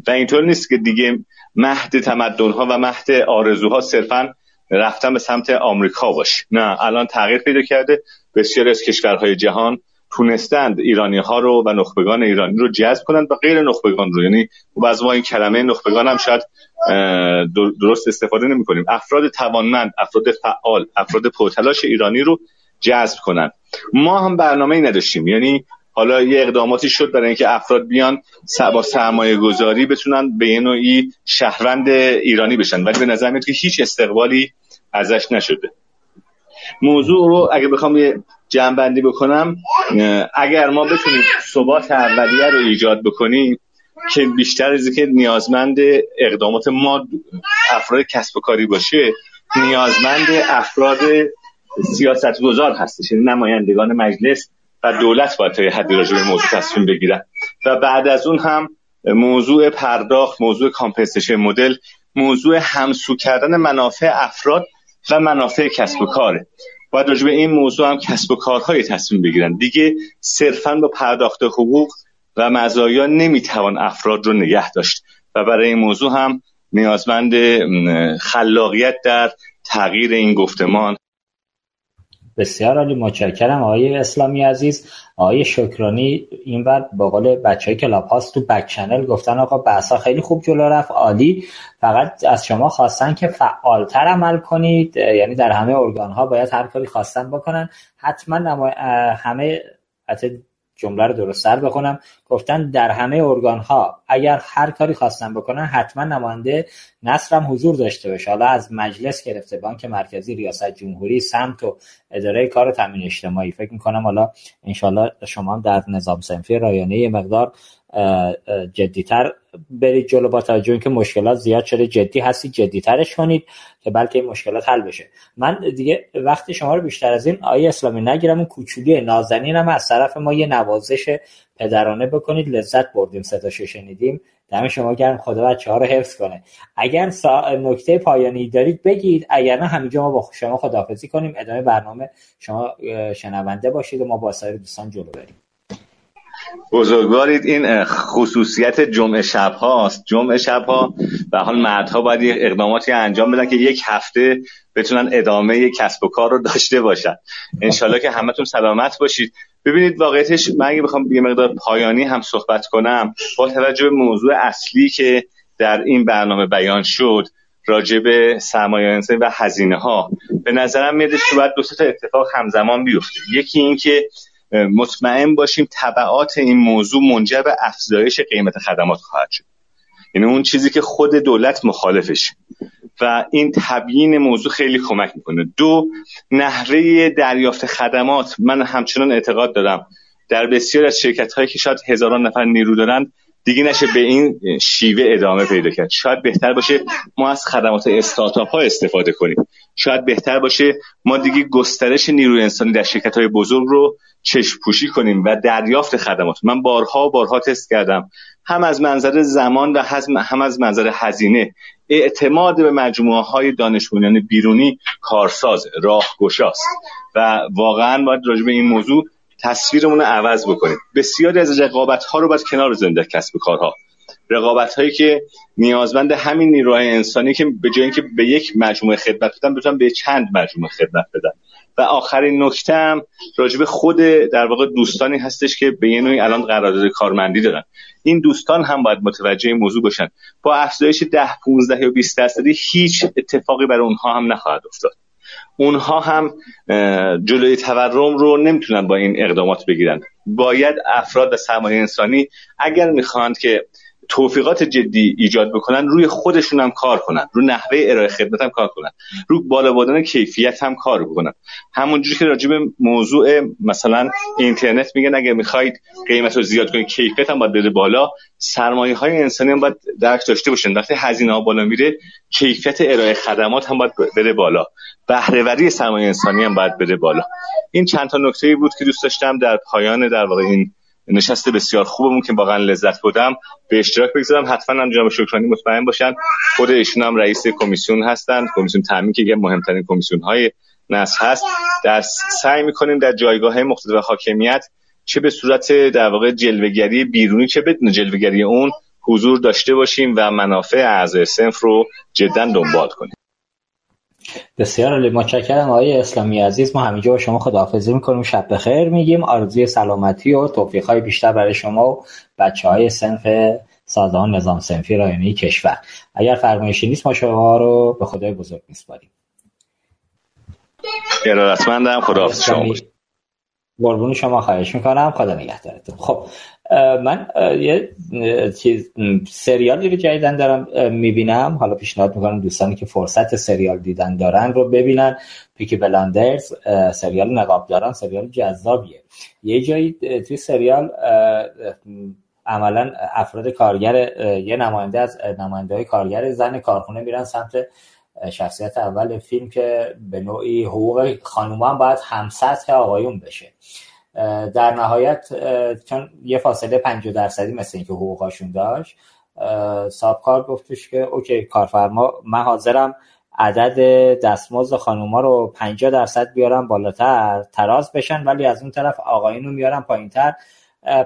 و اینطور نیست که دیگه مهد تمدن ها و مهد آرزوها صرفا رفتن به سمت آمریکا باشه. نه الان تغییر پیدا کرده. بسیاری از کشورهای جهان تونستند ایرانی ها رو و نخبگان ایرانی رو جذب کنند و غیر نخبگان رو. یعنی بعض ما این کلمه نخبگان هم شاید درست استفاده نمی کنیم افراد توانمند افراد فعال افراد پرتلاش ایرانی رو جذب کنند. ما هم برنامه ای نداشتیم. یعنی حالا یه اقداماتی شد برای اینکه افراد بیان با سرمایه گذاری بتونن به یه نوعی شهروند ایرانی بشن. ولی به نظر میاد که هیچ استقبالی ازش نشده. موضوع رو اگه بخوام یه جنبندی بکنم اگر ما بتونیم ثبات اولیه رو ایجاد بکنیم که بیشتر از که نیازمند اقدامات ما افراد کسب و کاری باشه نیازمند افراد سیاست گذار هستش یعنی نمایندگان مجلس و دولت باید تا حدی راجع به موضوع تصمیم بگیرن. و بعد از اون هم موضوع پرداخت موضوع compensation model موضوع همسو کردن منافع افراد و منافع کسب و کاره. باید راجع به این موضوع هم کسب و کارهای تصمیم بگیرن. دیگه صرفا با پرداخت حقوق و مزایا نمی‌توان افراد رو نگه داشت. و برای این موضوع هم نیازمند خلاقیت در تغییر این گفتمان بسیار عالی متشکرم آقای اسلامی عزیز. آقای شکرانی این بعد با قول بچه های کلاب هاست تو بک چنل گفتن آقا بحثا خیلی خوب جلو رفت عالی. فقط از شما خواستن که فعالتر عمل کنید یعنی در همه ارگان ها باید هر کاری خواستن بکنن. حتما همه جمله رو درست سر بخونم. گفتن در همه ارگان ها اگر هر کاری خواستن بکنن حتما نماینده نصر هم حضور داشته باشه. حالا از مجلس گرفته بانک مرکزی ریاست جمهوری سمت و اداره کار تامین اجتماعی. فکر می‌کنم حالا انشالله شما در نظام سنفی رایانه یه مقدار جدیتر برید جلو با توجه اینکه مشکلات زیاد شده. جدی هستی جدیترش کنید که بلکه این مشکلات حل بشه. من دیگه وقتی شما رو بیشتر از این آیه اسلامی نگیرم. اون کوچولی نازنین هم از طرف ما یه نوازش پدرانه بکنید. لذت بردیم صداشو شنیدیم. دم شما گرم. خدا بچه ها رو حفظ کنه. اگر نکته پایانی دارید بگید. اگر نه همینجا ما با شما خداحافظی کنیم. ادامه برنامه شما شنونده باشید و ما با سایر دوستان جلو بریم. بزرگوارید. این خصوصیت جمعه شب هاست. جمعه شب ها به حال مردها باید اقداماتی انجام بدن که یک هفته بتونن ادامه کسب و کار رو داشته باشن. انشالله که همتون سلامت باشید. ببینید واقعیتش من اگه بخوام یه مقدار پایانی هم صحبت کنم با توجه به موضوع اصلی که در این برنامه بیان شد راجع به سرمایه و هزینه ها به نظرم میاد که باید دو تا اتفاق همزمان بیفته. یکی اینکه مطمئن باشیم طبعات این موضوع منجر به افزایش قیمت خدمات خواهد شد. یعنی اون چیزی که خود دولت مخالفش. و این تبیین موضوع خیلی کمک می‌کنه. دو نحوه دریافت خدمات. من همچنان اعتقاد دارم در بسیار از شرکت هایی که شاید هزاران نفر نیرو دارند دیگه نشه به این شیوه ادامه پیدا کرد. شاید بهتر باشه ما از خدمات استارتاپ ها استفاده کنیم. شاید بهتر باشه ما دیگه گسترش نیروی انسانی در شرکت های بزرگ رو چشم پوشی کنیم و دریافت خدمات. من بارها و بارها تست کردم. هم از منظر زمان و هم از منظر هزینه. اعتماد به مجموعه های دانش بیرونی کارساز راه گشاست و واقعا باید راجع به این موضوع تصویرمون رو عوض بکنیم. بسیاری از رقابت ها رو باید کنار بزنیم در کسب کارها. رقابت هایی که نیازمند همین نیروهای انسانی که به جای اینکه به یک مجموعه خدمت بدن بتونن به چند مجموعه خدمت بدن. و آخرین نکته هم راجب خود در واقع دوستانی هستش که به یه نوعی الان قرارداد کارمندی دارن. این دوستان هم باید متوجه موضوع باشن. با افزایش ده 15 یا 20 درصدی هیچ اتفاقی برای اونها هم نخواهد افتاد. اونها هم جلوی تورم رو نمی‌تونن با این اقدامات بگیرن. باید افراد و سرمایه انسانی اگر می‌خواند که توفیقات جدی ایجاد بکنن روی خودشون هم کار کنن. روی نحوه ارائه خدمت هم کار کنن. روی بالا بردن کیفیت هم کار بکنن. همونجوری که راجع به موضوع مثلا اینترنت میگن اگه می‌خواید قیمت رو زیاد کنید کیفیت هم باید بره بالا. سرمایه های انسانی هم باید درک داشته باشن. وقتی هزینه ها بالا میره کیفیت ارائه خدمات هم باید بره بالا. بهرهوری سرمایه انسانی هم باید بره بالا. این چند تا نکته بود که دوست داشتم در پایان در واقع این نشست بسیار خوبمون که واقعا لذت بودم به اشتراک بگذارم. حتما هم جناب شکرانی مطمئن باشن خود ایشون هم رئیس کمیسیون هستند. کمیسیون تامین که مهمترین کمیسیون های نس هست. در سعی می‌کنیم در جایگاه مختلف حاکمیت چه به صورت در واقع جلوگری بیرونی چه بدون جلوگری اون حضور داشته باشیم و منافع اعضای سنف رو جدا دنبال کنیم. بسیار عالی. متشکرم آقای اسلامی عزیز. ما همینجا با شما خداحافظی می‌کنیم. شب بخیر میگیم. آرزوی سلامتی و توفیق های بیشتر برای شما و بچه های سنف سازمان نظام سنفی رایانه کشور. اگر فرمایشی نیست ما شما رو به خدای بزرگ میسپاریم. ارادتمندم خداحافظ شما قربون شما خواهش می‌کنم. خدا نگهدارتون. خب من یه چیز سریالی رو جدیدن دارم می‌بینم. حالا پیشنهاد می‌کنم دوستانی که فرصت سریال دیدن دارن رو ببینن. پیکی بلاندرز سریال نقاب دارن سریال جذابیه. یه جایی توی سریال عملا افراد کارگر یه نماینده از نماینده های کارگر زن کارخونه میرن سمت شخصیت اول فیلم که به نوعی حقوق خانوما باید همسطح آقایون بشه. در نهایت چون یه فاصله 50 درصدی مثل اینکه حقوقاشون داشت کار گفتش که اوکی کارفرما من حاضرم عدد دستمزد خانوما رو 50 درصد بیارم بالاتر تراز بشن ولی از اون طرف آقایون رو میارم پایینتر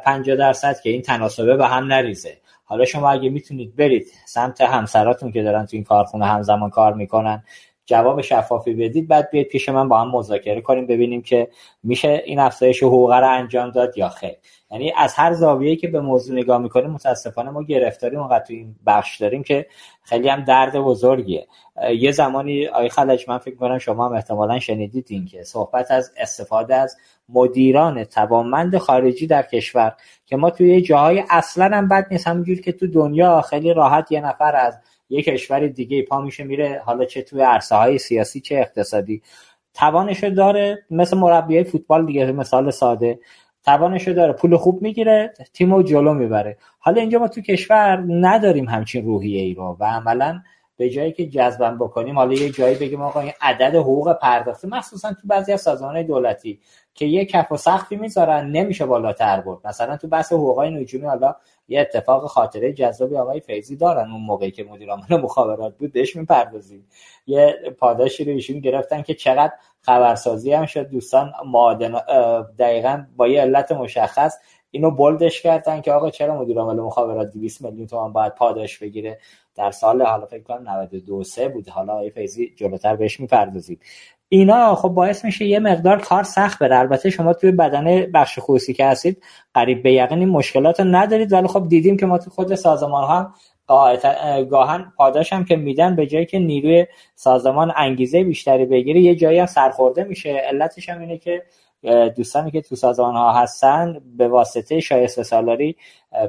50 درصد که این تناسبه به هم نریزه. حالا شما اگه می‌تونید برید سمت همسراتون که دارن تو این کارخونه همزمان کار می‌کنن جواب شفافی بدید بعد بیاید پیش من با هم مذاکره کنیم ببینیم که میشه این افزایش حقوق رو انجام داد یا خیر. یعنی از هر زاویه‌ای که به موضوع نگاه می‌کنیم متاسفانه ما گرفتاری اونقدر تو این بخش داریم که خیلی هم درد بزرگیه. یه زمانی آقای خلج من فکر کنم شما هم احتمالا شنیدید این که صحبت از استفاده از مدیران توانمند خارجی در کشور که ما توی جاهای اصلا هم بد نیست. همونجور که تو دنیا خیلی راحت یه نفر از یه کشور دیگه پا میشه میره حالا چه توی عرصه های سیاسی چه اقتصادی. توانش داره مثل مربی فوتبال دیگه مثال ساده. توانشو داره پول خوب می‌گیره تیمو جلو می‌بره. حالا اینجا ما تو کشور نداریم همچین روحیه ای رو و عملا به جایی که جذبم بکنیم حالا یه جایی بگیم آقا این عدد حقوق پرداختی مخصوصا تو بعضی از سازمان دولتی که یه کف و سختی می‌ذارن نمیشه بالاتر برد. مثلا تو بحث حقوقای نجومی حالا یه اتفاق خاطره جذابی آقای فیضی دارن اون موقعی که مدیر عامل مخابرات بود بهش می‌پردازیم. یه پاداشی رو ایشون گرفتن که چقدر خبرسازی هم شد دوستان معادن دقیقا با یه علت مشخص اینو بولدش کردن که آقا چرا مدیر عامل مخابرات 200 میلیون تومان باید پاداش بگیره؟ در سال حالا فکر کنم 92 3 بود حالا آقای فیضی جلوتر بهش می‌پردازیم. اینا خب باعث میشه یه مقدار کار سخت بره. البته شما توی بدن بخش خصوصی که هستید قریب به یقین مشکلات ندارید ولی خب دیدیم که ما تو خود سازمان هم گاهن پاداش هم که میدن به جایی که نیروی سازمان انگیزه بیشتری بگیره یه جایی هم سرخورده میشه. علتش هم اینه که دوستانی که تو سازمان ها هستن به واسطه شایسته سالاری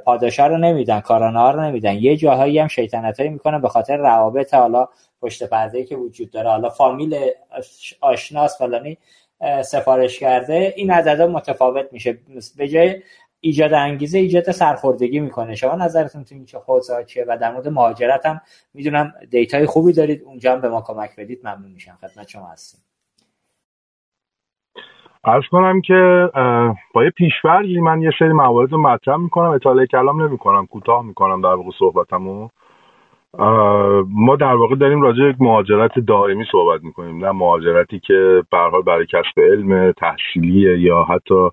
پاداشا رو نمیدن کارانه ها رو نمیدن. یه جاهایی هم شیطنت هایی می‌کنن به خاطر روابط حالا پشت پرده که وجود داره. حالا فامیل آشناس فلانی سفارش کرده این عددا متفاوت میشه. به جای ایجاد انگیزه ایجاد سرخوردگی می‌کنه. شما نظرتون تو این چه حوزه چیه؟ و در مورد مهاجرت هم می‌دونم دیتای خوبی دارید. اونجا هم به ما کمک بدید. ممنون میشم. خدمت شما هستیم ارز کنم که با یه پیشورگی من یه سری موارد رو مطرح می‌کنم اطاله کلام نمی‌کنم کوتاه می‌کنم در واقع صحبتمو. ما در واقع داریم راجع یک مهاجرت دائمی صحبت می‌کنیم. نه مهاجرتی که به برای کسب علم تحصیلیه یا حتی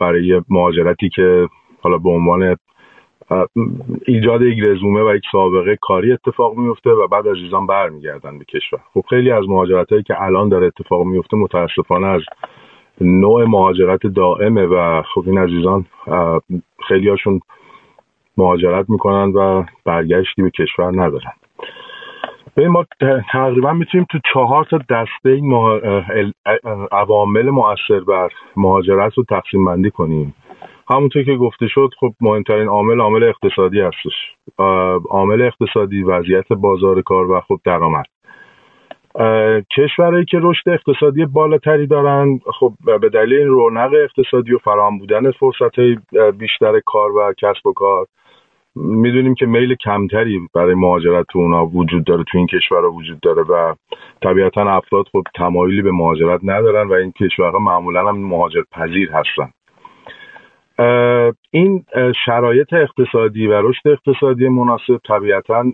برای مهاجرتی که حالا به عنوان ایجاد یک رزومه و یک سابقه کاری اتفاق میفته و بعد از ایزان برمیگردن به کشور. خب خیلی از مهاجرت هایی که الان داره اتفاق میفته متاسفانه از نوع مهاجرت دائمه و خب این عزیزان خیلی هاشون مهاجرت می‌کنن و برگشتی به کشور ندارن. به ما تقریبا می‌تونیم تو چهار تا دسته عوامل مؤثر بر مهاجرت رو تقسیم بندی کنیم. همونطور که گفته شد خب مهمترین عامل عامل اقتصادی هستش. عامل اقتصادی وضعیت بازار کار و خب درآمد. کشورهایی که رشد اقتصادی بالاتری دارن خب به دلیل رونق اقتصادی و فراهم بودن فرصت بیشتر کار و کسب و کار می‌دونیم که میل کمتری برای مهاجرت تو اونا وجود داره تو این کشورها وجود داره و طبیعتا افراد خب تمایلی به مهاجرت ندارن و این کشورها معمولا هم مهاجر پذیر هستن. این شرایط اقتصادی و رشد اقتصادی مناسب طبیعتا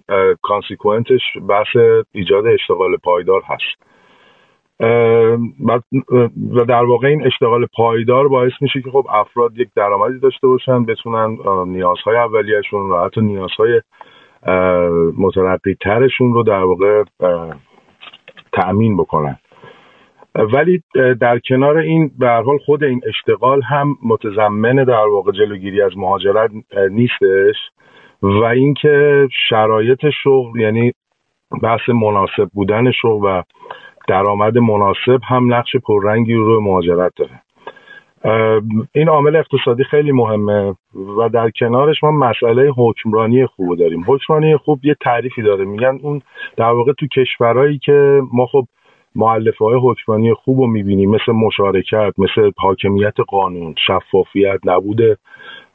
کانسیکوئنتش بحث ایجاد اشتغال پایدار هست. و در واقع این اشتغال پایدار باعث میشه که خب افراد یک درآمدی داشته باشن بتونن نیازهای اولیهشون و حتی نیازهای مترقی ترشون رو در واقع تأمین بکنن. ولی در کنار این به حال خود این اشتغال هم متضمن در واقع جلوگیری از مهاجرت نیستش و اینکه شرایط شغل یعنی بحث مناسب بودن شغل و درآمد مناسب هم نقش پررنگی رو مهاجرت داره. این عامل اقتصادی خیلی مهمه و در کنارش ما مسئله حکمرانی خوب داریم. حکمرانی خوب یه تعریفی داره. میگن اون در واقع تو کشورهایی که ما خب معلفه های حکمرانی خوب رو می‌بینیم مثل مشارکت مثل حاکمیت قانون شفافیت نبود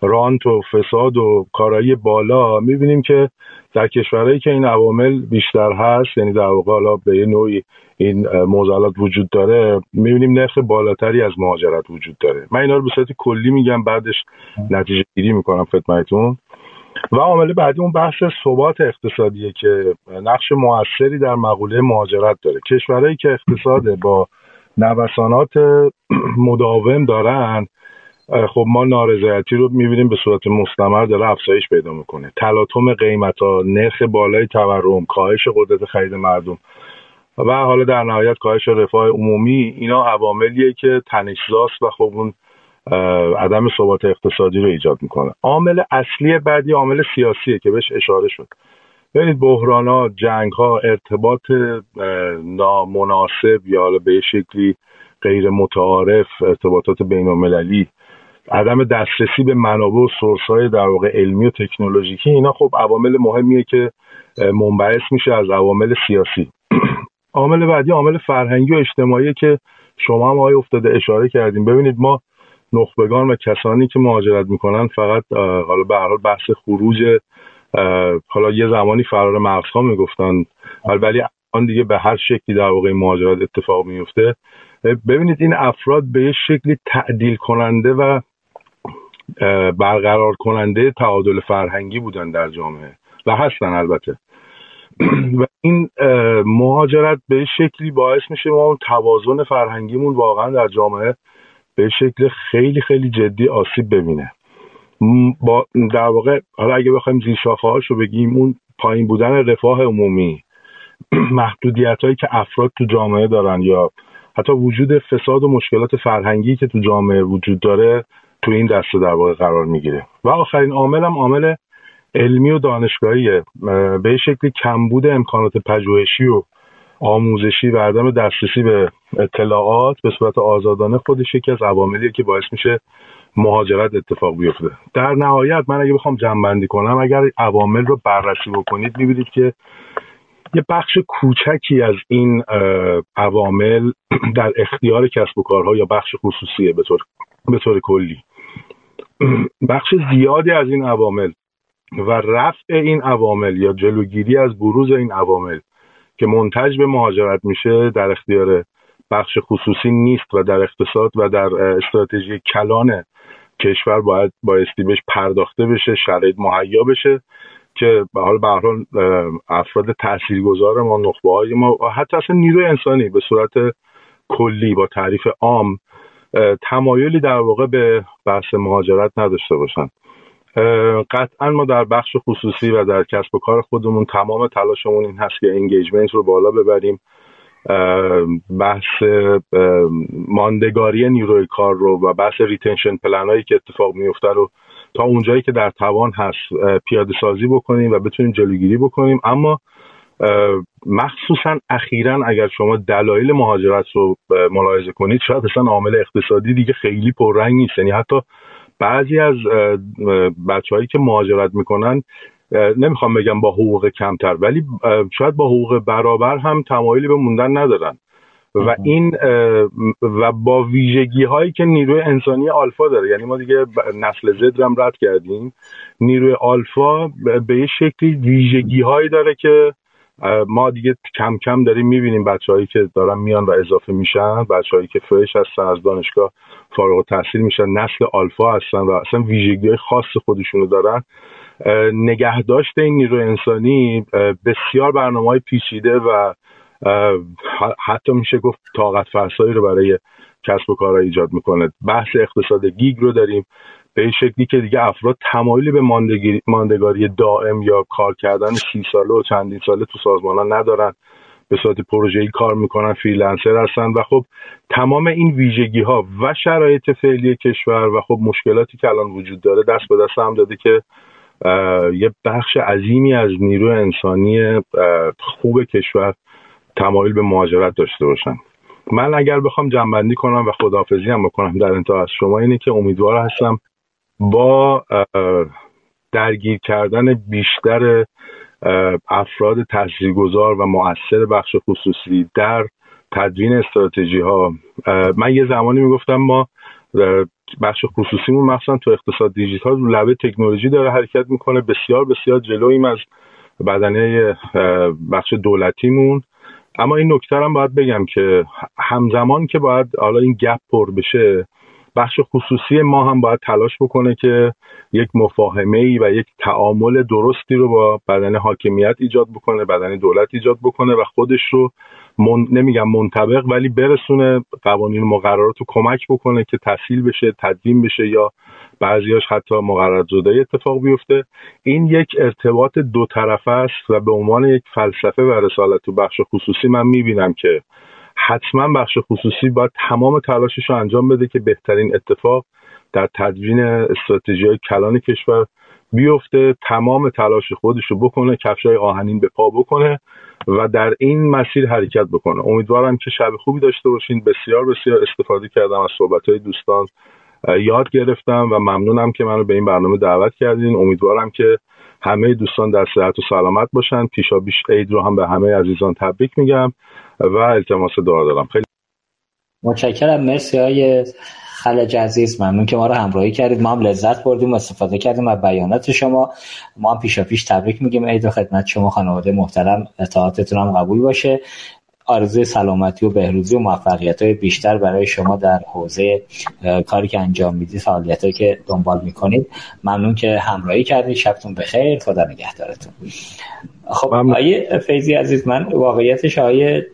رانت و فساد و کارایی بالا. می‌بینیم که در کشورهایی که این عوامل بیشتر هست یعنی در واقع حالا به یه نوعی این موزلات وجود داره می‌بینیم نرخ بالاتری از مهاجرت وجود داره. من اینا رو به صورت کلی میگم بعدش نتیجه گیری می‌کنم خدمتتون. و عامل بعدی اون بحث ثبات اقتصادیه که نقش موثری در مقوله مهاجرت داره. کشورهایی که اقتصاد با نوسانات مداوم دارن خب ما نارضایتی رو می‌بینیم به صورت مستمر داره افزایش پیدا می‌کنه. تلاطم قیمت ها نرخ بالای تورم کاهش قدرت خرید مردم و حالا در نهایت کاهش رفاه عمومی اینا عواملیه که تنشزاست و خب اون عدم ثبات اقتصادی رو ایجاد می‌کنه. عامل اصلی بعدی عامل سیاسیه که بهش اشاره شد. ببینید بحران ها جنگ ها ارتباط نامناسب یا حالا به شکلی غیر متعارف ارتباطات بین المللی عدم دسترسی به منابع و سورس های در واقع علمی و تکنولوژیکی اینا خب عوامل مهمیه که منبعث میشه از عوامل سیاسی. عامل بعدی عامل فرهنگی و اجتماعی که شما هم آقای افتاده اشاره کردیم. ببینید ما نخبگان و کسانی که مهاجرت می‌کنن فقط حالا به هر بحث خروج حالا یه زمانی فرار مغزها می‌گفتن. ولی الان دیگه به هر شکلی در واقع مهاجرت اتفاق میفته ببینید این افراد به شکلی تعدیل کننده و برقرار کننده تعادل فرهنگی بودن در جامعه و هستن البته. و این مهاجرت به شکلی باعث میشه ما توازن فرهنگیمون واقعا در جامعه به شکل خیلی خیلی جدی آسیب ببینه. با در واقع حالا اگه بخوایم زیر رو بگیم اون پایین بودن رفاه عمومی محدودیت هایی که افراد تو جامعه دارن یا حتی وجود فساد و مشکلات فرهنگی که تو جامعه وجود داره تو این دسته در واقع قرار می‌گیره. و آخرین عامل هم عامل علمی و دانشگاهیه. به شکلی کمبود امکانات پژوهشی و آموزشی و عدم دسترسی به اطلاعات به صورت آزادانه خودش یکی از عواملیه که باعث میشه مهاجرت اتفاق بیفته. در نهایت من اگه بخوام جمع کنم اگر عوامل رو بررسی بکنید می‌بینید که یه بخش کوچکی از این عوامل در اختیار کسب و کارها یا بخش خصوصیه به طور, به طور کلی. بخش زیادی از این عوامل و رفع این عوامل یا جلوگیری از بروز این عوامل که منتج به مهاجرت میشه در اختیار بخش خصوصی نیست و در اقتصاد و در استراتژی کلان کشور باید بایستی بهش پرداخته بشه شرایط مهیا بشه که به حال به افراد تاثیرگذار ما نخبه های ما حتی اصلا نیروی انسانی به صورت کلی با تعریف عام تمایلی در واقع به بحث مهاجرت نداشته باشن قطعا ما در بخش خصوصی و در کسب و کار خودمون تمام تلاشمون این هست که engagement رو بالا ببریم. بحث ماندگاری نیروی کار رو و بحث retention plan هایی که اتفاق میفته رو تا اونجایی که در توان هست پیاده سازی بکنیم و بتونیم جلوگیری بکنیم. اما مخصوصا اخیرا اگر شما دلایل مهاجرت رو ملاحظه کنید شاید اصلا عامل اقتصادی دیگه خیلی پررنگ نیست. یعنی حتی بعضی از بچههایی که مهاجرت می‌کنن نمی‌خوام بگم با حقوق کمتر ولی شاید با حقوق برابر هم تمایلی به موندن ندارن. و این و با ویژگی هایی که نیروی انسانی آلفا داره یعنی ما دیگه نسل زد هم رد کردیم نیروی آلفا به یه شکلی ویژگی هایی داره که ما دیگه کم کم داریم می‌بینیم بچههایی که دارن میان و اضافه میشن بچههایی که فرش هستن از دانشگاه فارغ تحصیل میشن نسل آلفا هستن و اصلا ویژگی خاص خودشونو دارن. نگهداشت این نیروی انسانی بسیار برنامه های پیچیده و حتی میشه گفت طاقت فرسایی رو برای کسب و کارها ایجاد می‌کنه. بحث اقتصاد گیگ رو داریم. به این شکلی که دیگه افراد تمایلی به ماندگاری دائم یا کار کردن سی ساله و چندین ساله تو سازمان ها ندارن. به صورت پروژه‌ای کار می‌کنن فریلنسر هستن و خب تمام این ویژگی ها و شرایط فعلی کشور و خب مشکلاتی که الان وجود داره دست به دست هم داده که یه بخش عظیمی از نیروی انسانی خوب کشور تمایل به مهاجرت داشته باشن. من اگر بخوام جنبندی کنم و خداحافظی هم بکنم در انتها از شما اینه که امیدوار هستم با درگیر کردن بیشتر افراد تاثیرگذار و مؤثر بخش خصوصی در تدوین استراتژی ها من یه زمانی می‌گفتم ما بخش خصوصیمون مخصوصا تو اقتصاد دیجیتال رو لبه تکنولوژی داره حرکت می‌کنه بسیار بسیار جلوییم از بدنه بخش دولتیمون. اما این نکته هم باید بگم که همزمان که باید حالا این گپ پر بشه بخش خصوصی ما هم باید تلاش بکنه که یک مفاهمه ای و یک تعامل درستی رو با بدن حاکمیت ایجاد بکنه بدن دولت ایجاد بکنه و خودش رو من... نمیگم منطبق ولی برسونه قوانین مقررات رو کمک بکنه که تسهیل بشه تدوین بشه یا بعضیاش حتی مقررات زده اتفاق بیفته. این یک ارتباط دو طرفه است و به عنوان یک فلسفه و رسالت تو بخش خصوصی من می‌بینم که حتما بخش خصوصی باید تمام تلاشش رو انجام بده که بهترین اتفاق در تدوین استراتژی کلان کشور بیفته تمام تلاش خودش رو بکنه کفشای آهنین به پا بکنه و در این مسیر حرکت بکنه. امیدوارم که شب خوبی داشته باشین. بسیار بسیار استفاده کردم از صحبت دوستان. یاد گرفتم و ممنونم که منو به این برنامه دعوت کردین. امیدوارم که همه دوستان در صحت و سلامت باشن. پیشا بیش عید رو هم به همه عزیزان تبریک میگم و التماس دعا دارم. خیلی متشکرم. مرسی های خلج عزیز. ممنون که ما رو همراهی کردید. ما هم لذت بردیم و استفاده کردیم از بیانات شما. ما هم پیشا پیش تبریک میگیم عید و خدمت شما خانواده محترم. اطاعتتون هم قبول باشه. آرزوی سلامتی و بهروزی و موفقیت های بیشتر برای شما در حوزه کاری که انجام می‌دید فعالیت هایی که دنبال می‌کنید. ممنون که همراهی کردید. شبتون بخیر. خدا نگهدارتون. خب آیه فیضی عزیز من واقعیتش آیه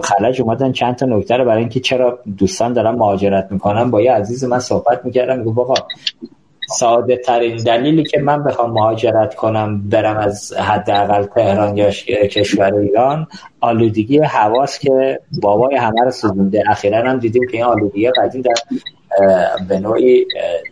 خلج اومدن چند تا نکته رو برای اینکه چرا دوستان دارن مهاجرت می‌کنن با یه عزیز من صحبت می‌کردم میگو بابا ساده ترین دلیلی که من بخوام مهاجرت کنم برم از حداقل تهران یا کشور ایران آلودگی حواس که بابای همه رو سوزونده. اخیرا هم دیدیم که این آلودگی قدیم در به نوعی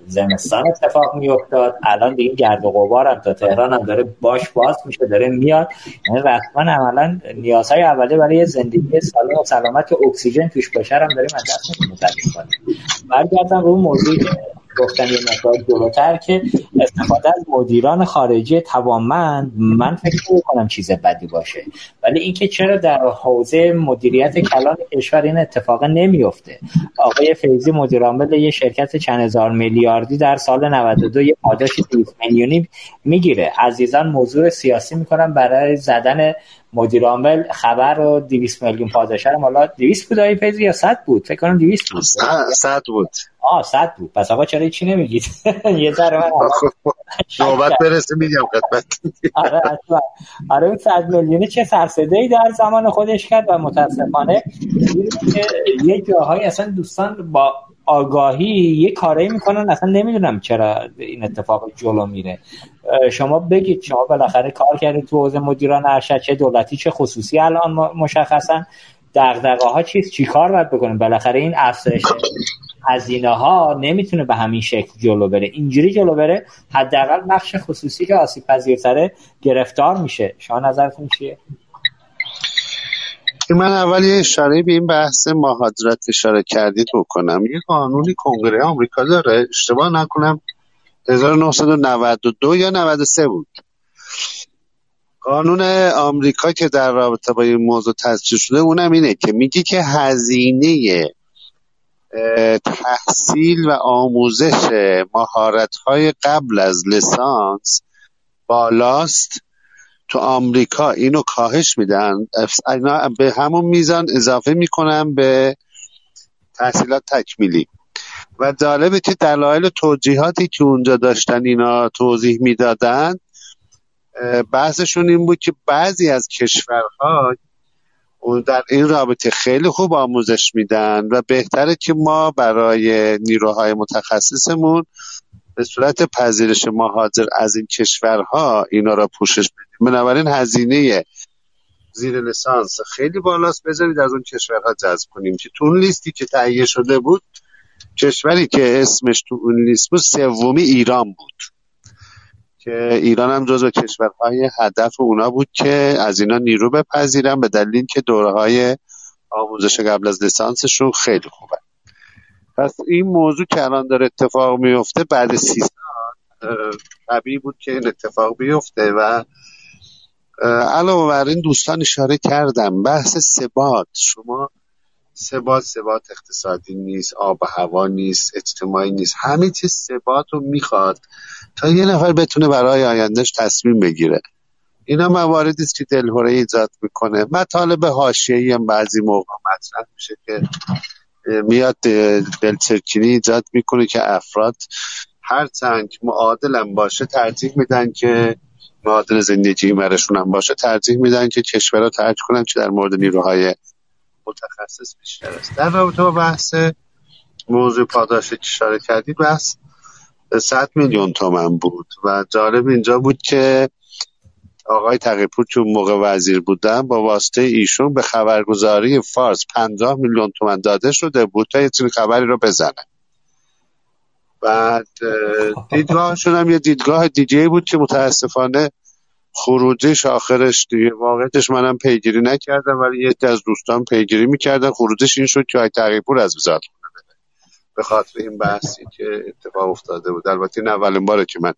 زمستان اتفاق می افتاد الان دیگه گرد و غبار هم تا تهران هم داره باش باز میشه داره میاد. یعنی رسما عملا نیازهای اولیه برای زندگی سالم و سلامت اکسیژن توش باشه هم داریم از دست میدیم. برگردم رو موضوعی گفتن یه مقدار جلوتر که استفاده از مدیران خارجی توانمند من فکر کنم چیز بدی باشه. ولی اینکه چرا در حوزه مدیریت کلان کشور این اتفاق نمیفته آقای فیزی مدیر عامل یه شرکت چند هزار میلیاردی در سال 92 یه پاداش 200 میلیونی می‌گیره. عزیزان موضوع سیاسی می‌کنم برای زدن مدیر عامل خبر رو 200 میلیون پاداش رو حالا 200 بود آقای فیزی یا 100 بود؟ فکر کنم 200 بود. 100 بود. آه صد بود. پس آقا چرا چی نمیگید؟ یه ذره من نوبت برسه میگم خدمت آره آره اون صد میلیونی چه سرسده ای در زمان خودش کرد و متاسفانه یه جاهایی اصلا دوستان با آگاهی یه کاری می‌کنن اصلا نمی‌دونم چرا این اتفاق جلو میره. شما بگید شما بالاخره کار کردید تو حوزه مدیران ارشد چه دولتی چه خصوصی الان مشخصا. دغدغه ها چیست چیکار باید بکنیم بالاخره این افزایش هزینه ها نمی‌تونه به همین شکل جلو بره. اینجوری جلو بره حداقل بخش خصوصی که آسیب پذیرتره گرفتار میشه. شما نظرتون چیه؟ من اول یه اشاره به این بحث مهاجرت اشاره کردید بکنم. یه قانونی کنگره آمریکا داره. اشتباه نکنم. 1992 یا 93 بود. قانون آمریکا که در رابطه با این موضوع تصویب شده اونم اینه که میگه که هزینه تحصیل و آموزش های قبل از لسانس بالاست. تو آمریکا اینو کاهش میدن. اینا به همون میزان اضافه می‌کنن به تحصیلات تکمیلی. و جالبه که دلایل توجیهاتی که اونجا داشتن اینا توضیح می‌دادن بحثشون این بود که بعضی از کشورها در این رابطه خیلی خوب آموزش میدن و بهتره که ما برای نیروهای متخصصمون به صورت پذیرش مهاجر از این کشورها اینا را پوشش بدیم. بنابراین هزینه زیر لسانس خیلی بالاست. بذارید از اون کشورها جذب کنیم. که تو اون لیستی که تهیه شده بود کشوری که اسمش تو اون لیست بود سومی ایران بود. که ایران هم جزو کشورهای هدف اونا بود که از اینا نیرو بپذیرن به دلیل که دوره های آموزش قبل از لسانسشون خیلی خوبه پس این موضوع که الان داره اتفاق میفته بعد سی سال طبیعی بود که این اتفاق بیفته و علاوه بر این دوستان اشاره کردم. بحث ثبات. شما ثبات ثبات اقتصادی نیست آب و هوا نیست اجتماعی نیست. همه چیز ثبات رو می‌خواد تا یه نفر بتونه برای آیندهش تصمیم بگیره. اینا مواردی است که دلهوره ایجاد می‌کنه. مطالب حاشیه‌ای هم بعضی موقع مطرح میشه که میاد دلچرکینی ایجاد می‌کنه که افراد هر چند معادلم باشه ترجیح میدن که معادل زندگی مرشون هم باشه ترجیح میدن که کشور رو ترک کنن که در مورد نیروهای متخصص بیشتر است. در رابطه با بحث موضوع پاداش که اشاره کردید بحث 100 میلیون تومن بود و جالب اینجا بود که آقای تقیپور که موقع وزیر بودن با واسطه ایشون به خبرگزاری فارس 50 میلیون تومن داده شده بود تا یه خبری رو بزنه. بعد دیدگاهشون هم یه دیدگاه دیگه بود که متاسفانه خروجش آخرش دیگه واقعیتش منم پیگیری نکردم ولی یه از دوستان پیگیری می‌کردن. خروجش این شد که آقای تقیپور از وزارت به خاطر این بحثی که اتفاق افتاده بود. البته این اولین باره که من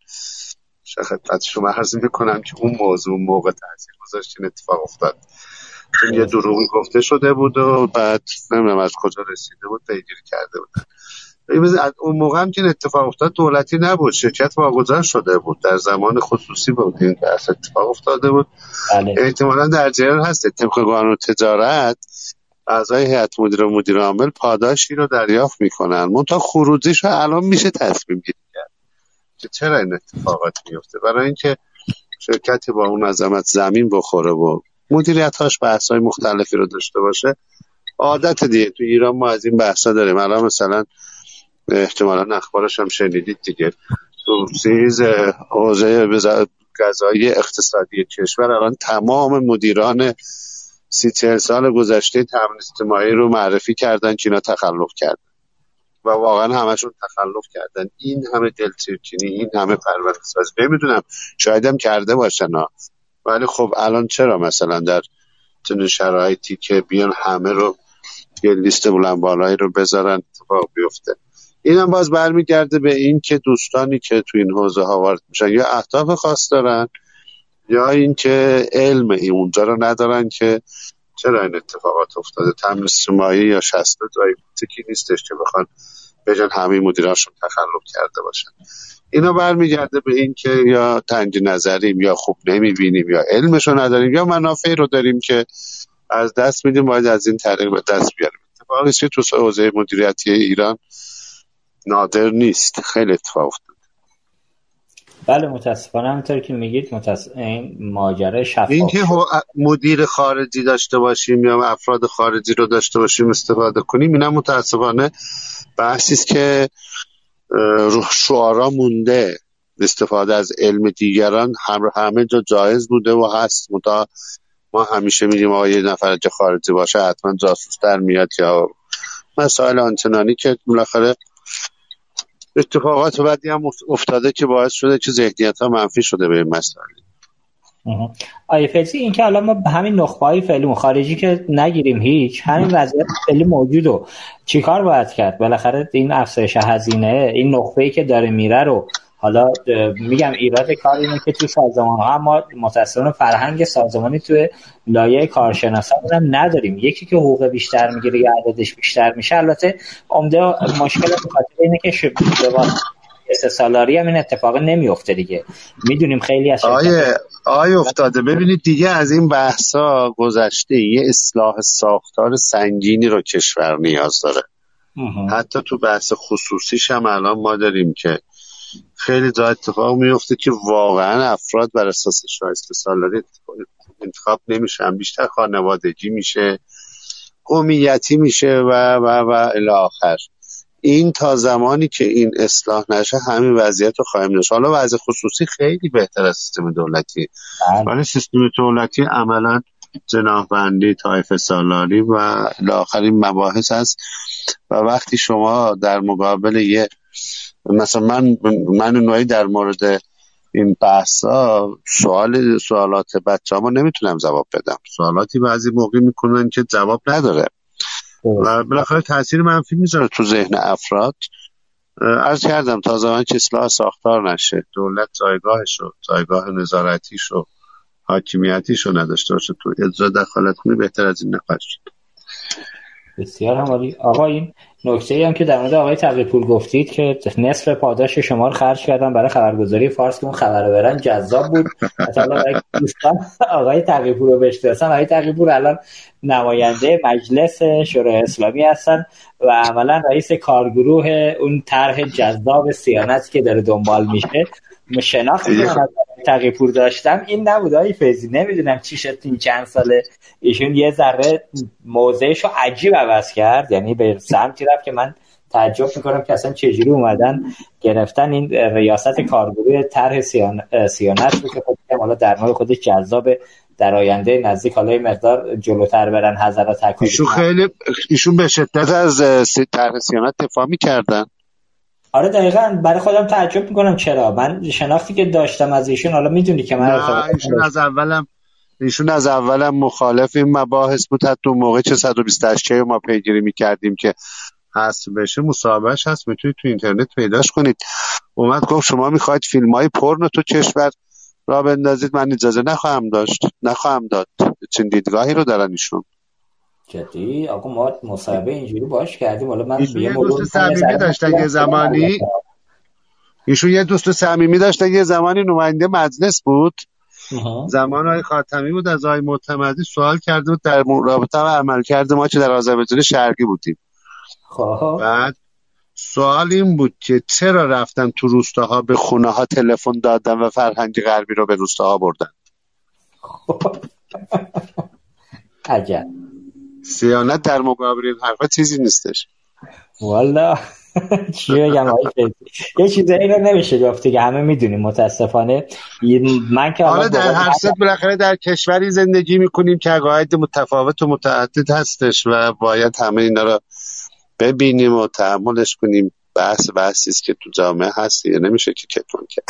خدمت شما عرض می‌کنم که اون موضوع موقع تاثیر گذاشت این اتفاق افتاد. یه دروغی گفته شده بود و بعد نمی‌دونم از کجا رسیده بود پیگیری کرده بود. اون موقع هم که اتفاق افتاد دولتی نبود شرکت واگذار شده بود. در زمان خصوصی بود این بحث اتفاق افتاده بود. بله. احتمالا در جریان هست طبق قانون تجارت اعضای هیئت مدیره و مدیر عامل پاداشی رو دریافت می‌کنن. منتها خروجیش رو الان میشه تصمیم گیری که چرا این اتفاقات میفته؟ برای اینکه شرکتی با اون عظمت زمین بخوره و مدیریتاش بحث های مختلفی رو داشته باشه عادت دیگه. تو ایران ما از این بحثا داریم. الان مثلا احتمالا اخبارش هم شنیدید دیگه. تو سیز حوزه غذایی اقتصادی کشور الان تمام مدیران سی سال گذشته تامین اجتماعی رو معرفی کردن که اینا تخلف کردن. و واقعا همشون تخلف کردن. این همه دلچرکینی این همه پرونده سازی نمی‌دونم شاید هم کرده باشن ها. ولی خب الان چرا مثلا در چنین شرایطی که بیان همه رو یه لیست بلند بالایی رو بذارن اتفاق بیفته؟ این هم باز برمیگرده به این که دوستانی که تو این حوزه ها وارد میشن یا اهداف خاص دارن یا اینکه علم اونجا رو ندارن که چرا این اتفاقات افتاده؟ تامین اجتماعی یا شسته جایی تکی نیستش که بخوان بجن همه مدیراشون تخلف کرده باشن. اینا برمیگرده به این که یا تنگ نظریم یا خوب نمی‌بینیم یا علمشو نداریم یا منافعی رو داریم که از دست میدیم باید از این طریق به دست بیاریم. اتفاقی که تو حوزه مدیریتی ایران نادر نیست. خیلی اتفاق بله متاسفانه همونطور که میگید متس... این ماجرا شفاف این که مدیر خارجی داشته باشیم یا افراد خارجی رو داشته باشیم استفاده کنیم اینا متاسفانه بحثی است که شعارا مونده. استفاده از علم دیگران هم همه جا جایز بوده و هست. متا ما همیشه میگیم آقا یه نفر خارجی باشه حتما جاسوس در میاد یا مسائل آنچنانی که بالاخره اتفاقات بعدی هم افتاده که باعث شده که ذهنیت ها منفی شده به این مسئله. آیه فیلسی این که الان ما همین نخبه های فعلی خارجی که نگیریم هیچ همین وضعیت فعلی موجود و چیکار باید کرد؟ بالاخره این افزایش هزینه این نخبه ای که داره میره رو حالا میگم ایراد کار اینه که تو سازمان ها ما متاسفانه فرهنگ سازمانی تو لایه کارشناسان هم نداریم. یکی که حقوق بیشتر می‌گیره یا عددش بیشتر میشه البته عمده مشکل خاطر اینه که سه سالاری هم این اتفاق نمیفته دیگه. می‌دونیم خیلی از آیه آیه افتاده. ببینید دیگه از این بحثا گذشته یه اصلاح ساختار سنگینی رو کشور نیاز داره. حتی تو بحث خصوصیش هم الان ما داریم که خیلی جا اتفاق میفته که واقعا افراد بر اساس شایسته سالاری انتخاب نمیشن. بیشتر خانوادگی میشه قومیتی میشه و و و الی آخر. این تا زمانی که این اصلاح نشه همین وضعیت رو خواهیم داشت حالا وضع خصوصی خیلی بهتر از سیستم دولتی. بله. ولی سیستم دولتی عملا جناهبندی تایف سالاری و آخرین مباحث هست. و وقتی شما در مقابل یه مثلا من من نوعی در مورد این بحثا سوال سوالات بچه ما نمی‌تونم جواب بدم. سوالاتی بعضی موقع می‌کنن که جواب نداره. و بالاخره تاثیر منفی می‌ذاره تو ذهن افراد. از کردم تا زمان که اصلاح ساختار نشه دولت جایگاهش رو جایگاه نظارتیش رو حاکمیتیش رو نداشته باشه تو اجرا دخالت کنی بهتر از این نفر شد. بسیار همالی آقا این نکته ای هم که در مورد آقای تقی پول گفتید که نصف پاداش شما رو خرج کردن برای خبرگزاری فارس که اون خبر برن جذاب بود. مثلا آقای تقی پول رو بشناسن. آقای تقی پول الان نماینده مجلس شورای اسلامی هستن و عملا رئیس کارگروه اون طرح جذاب سیانت که داره دنبال میشه شناختی که پور داشتم این نبود های فیزی نمی‌دونم چی شد این چند ساله. ایشون یه ذره موضعش رو عجیب عوض کرد. یعنی به سمتی که من تعجب می‌کنم که اصلا چجوری اومدن گرفتن این ریاست کارگروه طرح سیانت رو که خود حالا در مورد خودش جذاب در آینده نزدیک حالا مقدار جلوتر برن حضرات ایشون خیلی ایشون به شدت از طرح سیانت دفاع می‌کردن. آره دقیقا. برای خودم تعجب می‌کنم. چرا؟ من شناختی که داشتم از ایشون حالا می‌دونی که من ایشون از اولم ایشون از اولم مخالف این مباحث بود حتی موقع چه 128 ما پیگیری می‌کردیم که هست بشه مصاحبهش هست می‌تونید تو اینترنت پیداش کنید. اومد گفت شما می‌خواید فیلم های پرن تو کشور را بندازید. من اجازه نخواهم داشت نخواهم داد. چین دیدگاهی رو دارن ایشون؟ جدی؟ آقا ما مصاحبه اینجوری باش کردیم. حالا من یه دوست صمیمی داشتن یه زمانی. ایشون یه دوست صمیمی داشتن یه زمانی نماینده مجلس بود. زمان های خاتمی بود از آقای معتمدی سوال کرده بود در رابطه با عمل کرده ما که در آذربایجان شرقی بودیم. خب. بعد سوال این بود که چرا رفتن تو روستاها به خونه ها تلفن دادن و فرهنگ غربی رو به روستاها بردن؟ عجب. سیانت در مقابل این حرفا چیزی نیستش. والا. چی بگم؟ یه چیزایی رو نمیشه گفت که همه می‌دونیم متاسفانه. من که حالا در هر صد بالاخره در کشوری زندگی می‌کنیم که عقاید متفاوت و متعدد هستش و باید همه اینا رو ببینیم و تحملش کنیم. بحث بحثی است که تو جامعه هست دیگه نمیشه که کتمان کرد.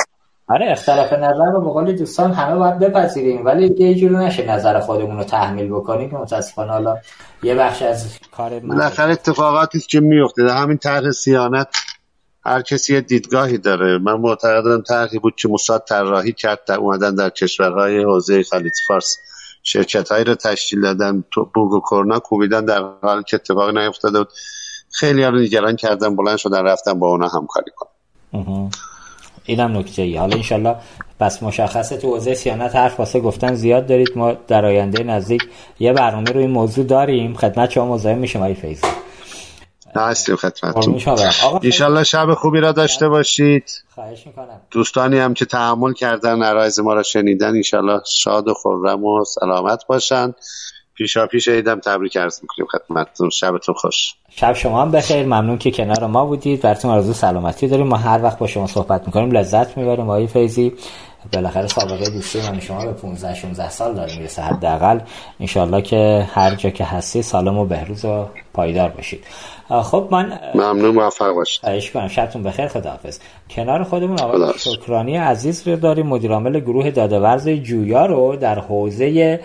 آره اختلاف نظر رو به قول دوستان همه باید بپذیریم ولی یه جوری نشه نظر خودمون رو تحمیل بکنیم. که متاسفانه حالا یه بخش از کار من بالاخره اتفاقاتی است که میفته. در همین طرح سیانت هر کسی یه دیدگاهی داره. من معتقدم طرحی بود که موساد طراحی کرد در اومدن در کشورهای حوزه خلیج فارس شرکت هایی رو تشکیل دادن. تو بوگ و کرنا کوبیدن در حالی که اتفاقی نیفتاده بود. خیلی ها رو نگران کردن بلند شدن رفتن با اونا همکاری کنن مهم. اینم نکته ای. حالا انشالله پس مشخصه تو حوزه سیانت حرف واسه گفتن زیاد دارید. ما در آینده نزدیک یه برنامه روی این موضوع داریم. خدمت شما مزاحم میشیم آقای فیضی هستیم قربون خدمتتون ایشالله شب خوبی را داشته باشید. خواهش می‌کنم. دوستانی هم که تحمل کردن عرایز ما را شنیدن ایشالله شاد و خرم و سلامت باشند پیشا پیش عیدم تبریک عرض می‌کنیم خدمتتون. شبتون خوش. شب شما هم بخیر. ممنون که کنار ما بودید. براتون آرزو سلامتی داریم. ما هر وقت با شما صحبت می‌کنیم لذت می‌بریم. آقای فیضی بالاخره سابقه دوستی من شما به 15 16 سال داره می‌رسه حداقل. انشالله که هر جا که هستی سالم و بهروز و پایدار باشید. خب من ممنون موفق باشید. خواهش کنم شبتون بخیر. خداحافظ. کنار خودمون آقای. شکرانی عزیز رو داریم. مدیرعامل گروه دادهورز جویا رو در حوزه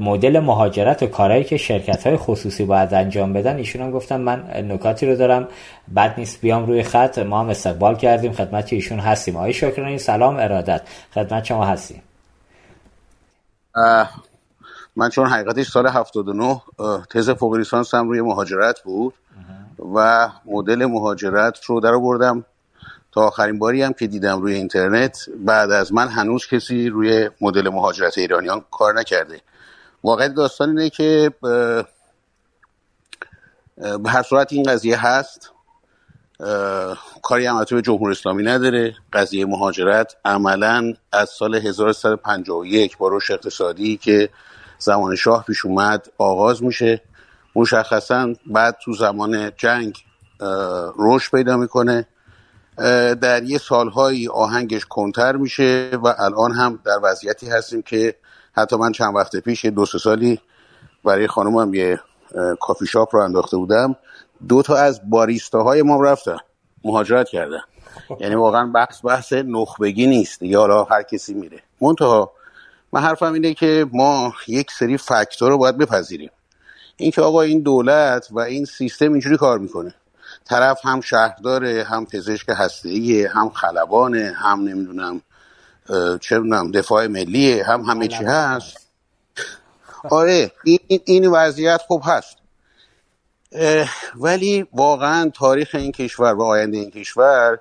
مدل مهاجرت و کارهایی که شرکت های خصوصی باید انجام بدن. ایشون هم گفتم من نکاتی رو دارم بد نیست بیام روی خط. ما هم استقبال کردیم خدمت ایشون هستیم. آقای شکرانی سلام ارادت. خدمت شما هستیم. من چون حقیقتش سال 79 اه، تز فوق لیسانسم روی مهاجرت بود و مدل مهاجرت رو در آوردم. تا آخرین باری هم که دیدم روی اینترنت بعد از من هنوز کسی روی مدل مهاجرت ایرانیان کار نکرده. واقعا داستان اینه که به هر صورت این قضیه هست کاری هم به جمهوری اسلامی نداره. قضیه مهاجرت عملا از سال 1351 با رشد اقتصادی که زمان شاه پیش اومد آغاز میشه. مشخصا بعد تو زمان جنگ رشد پیدا می‌کنه. در یه سالهایی آهنگش کنتر میشه و الان هم در وضعیتی هستیم که حتی من چند وقت پیش دو سه سالی برای خانمم یه کافی شاپ رو انداخته بودم. دو تا از باریستاهای ما رفتن مهاجرت کردن. یعنی واقعا بحث بحث نخبگی نیست. دیگه حالا هر کسی میره. منتها من حرفم اینه که ما یک سری فاکتور رو باید بپذیریم. اینکه آقا این دولت و این سیستم اینجوری کار می‌کنه. طرف هم شهرداره هم پزشک هسته‌ایه هم خلبانه هم نمی‌دونم چه می‌دونم دفاع ملیه هم همه چی هست. آره این, این, وضعیت خوب هست. ولی واقعا تاریخ این کشور و آینده این کشور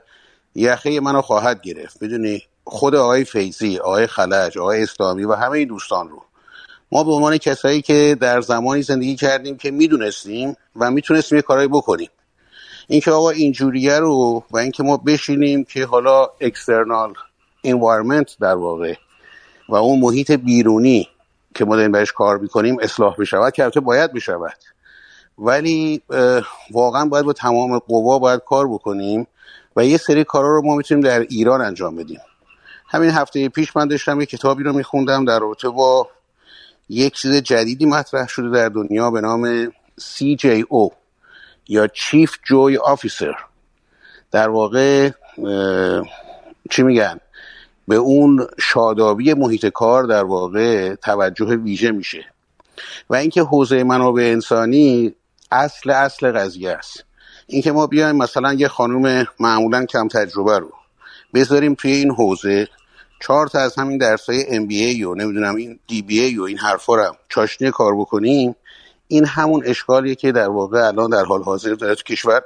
یخه منو خواهد گرفت. می‌دونی؟ خود آقای فیضی آقای خلج آقای اسلامی و همه این دوستان رو. ما به عنوان کسایی که در زمانی زندگی کردیم که می‌دونستیم و می‌تونستیم یه کارایی بکنیم. اینکه آقا اینجوریه رو و اینکه ما بشینیم که حالا اکسترنال environment در واقع و اون محیط بیرونی که ما داریم بهش کار می‌کنیم اصلاح بشود که البته باید بشود. ولی واقعا باید با تمام قوا باید کار بکنیم و یه سری کارا رو ما می‌تونیم در ایران انجام بدیم. همین هفته پیش من داشتم یه کتابی رو میخوندم در رابطه با یک چیز جدیدی مطرح شده در دنیا به نام CJO یا Chief Joy Officer. در واقع چی میگن؟ به اون شادابی محیط کار در واقع توجه ویژه میشه. و اینکه حوزه منابع انسانی اصل اصل قضیه است. اینکه ما بیایم مثلا یه خانم معمولا کم تجربه رو بذاریم توی این حوزه چهار تا از همین درس های MBA و نمی‌دونم این DBA و این حرفا رو چاشنی کار بکنیم این همون اشکالیه که در واقع الان در حال حاضر در کشور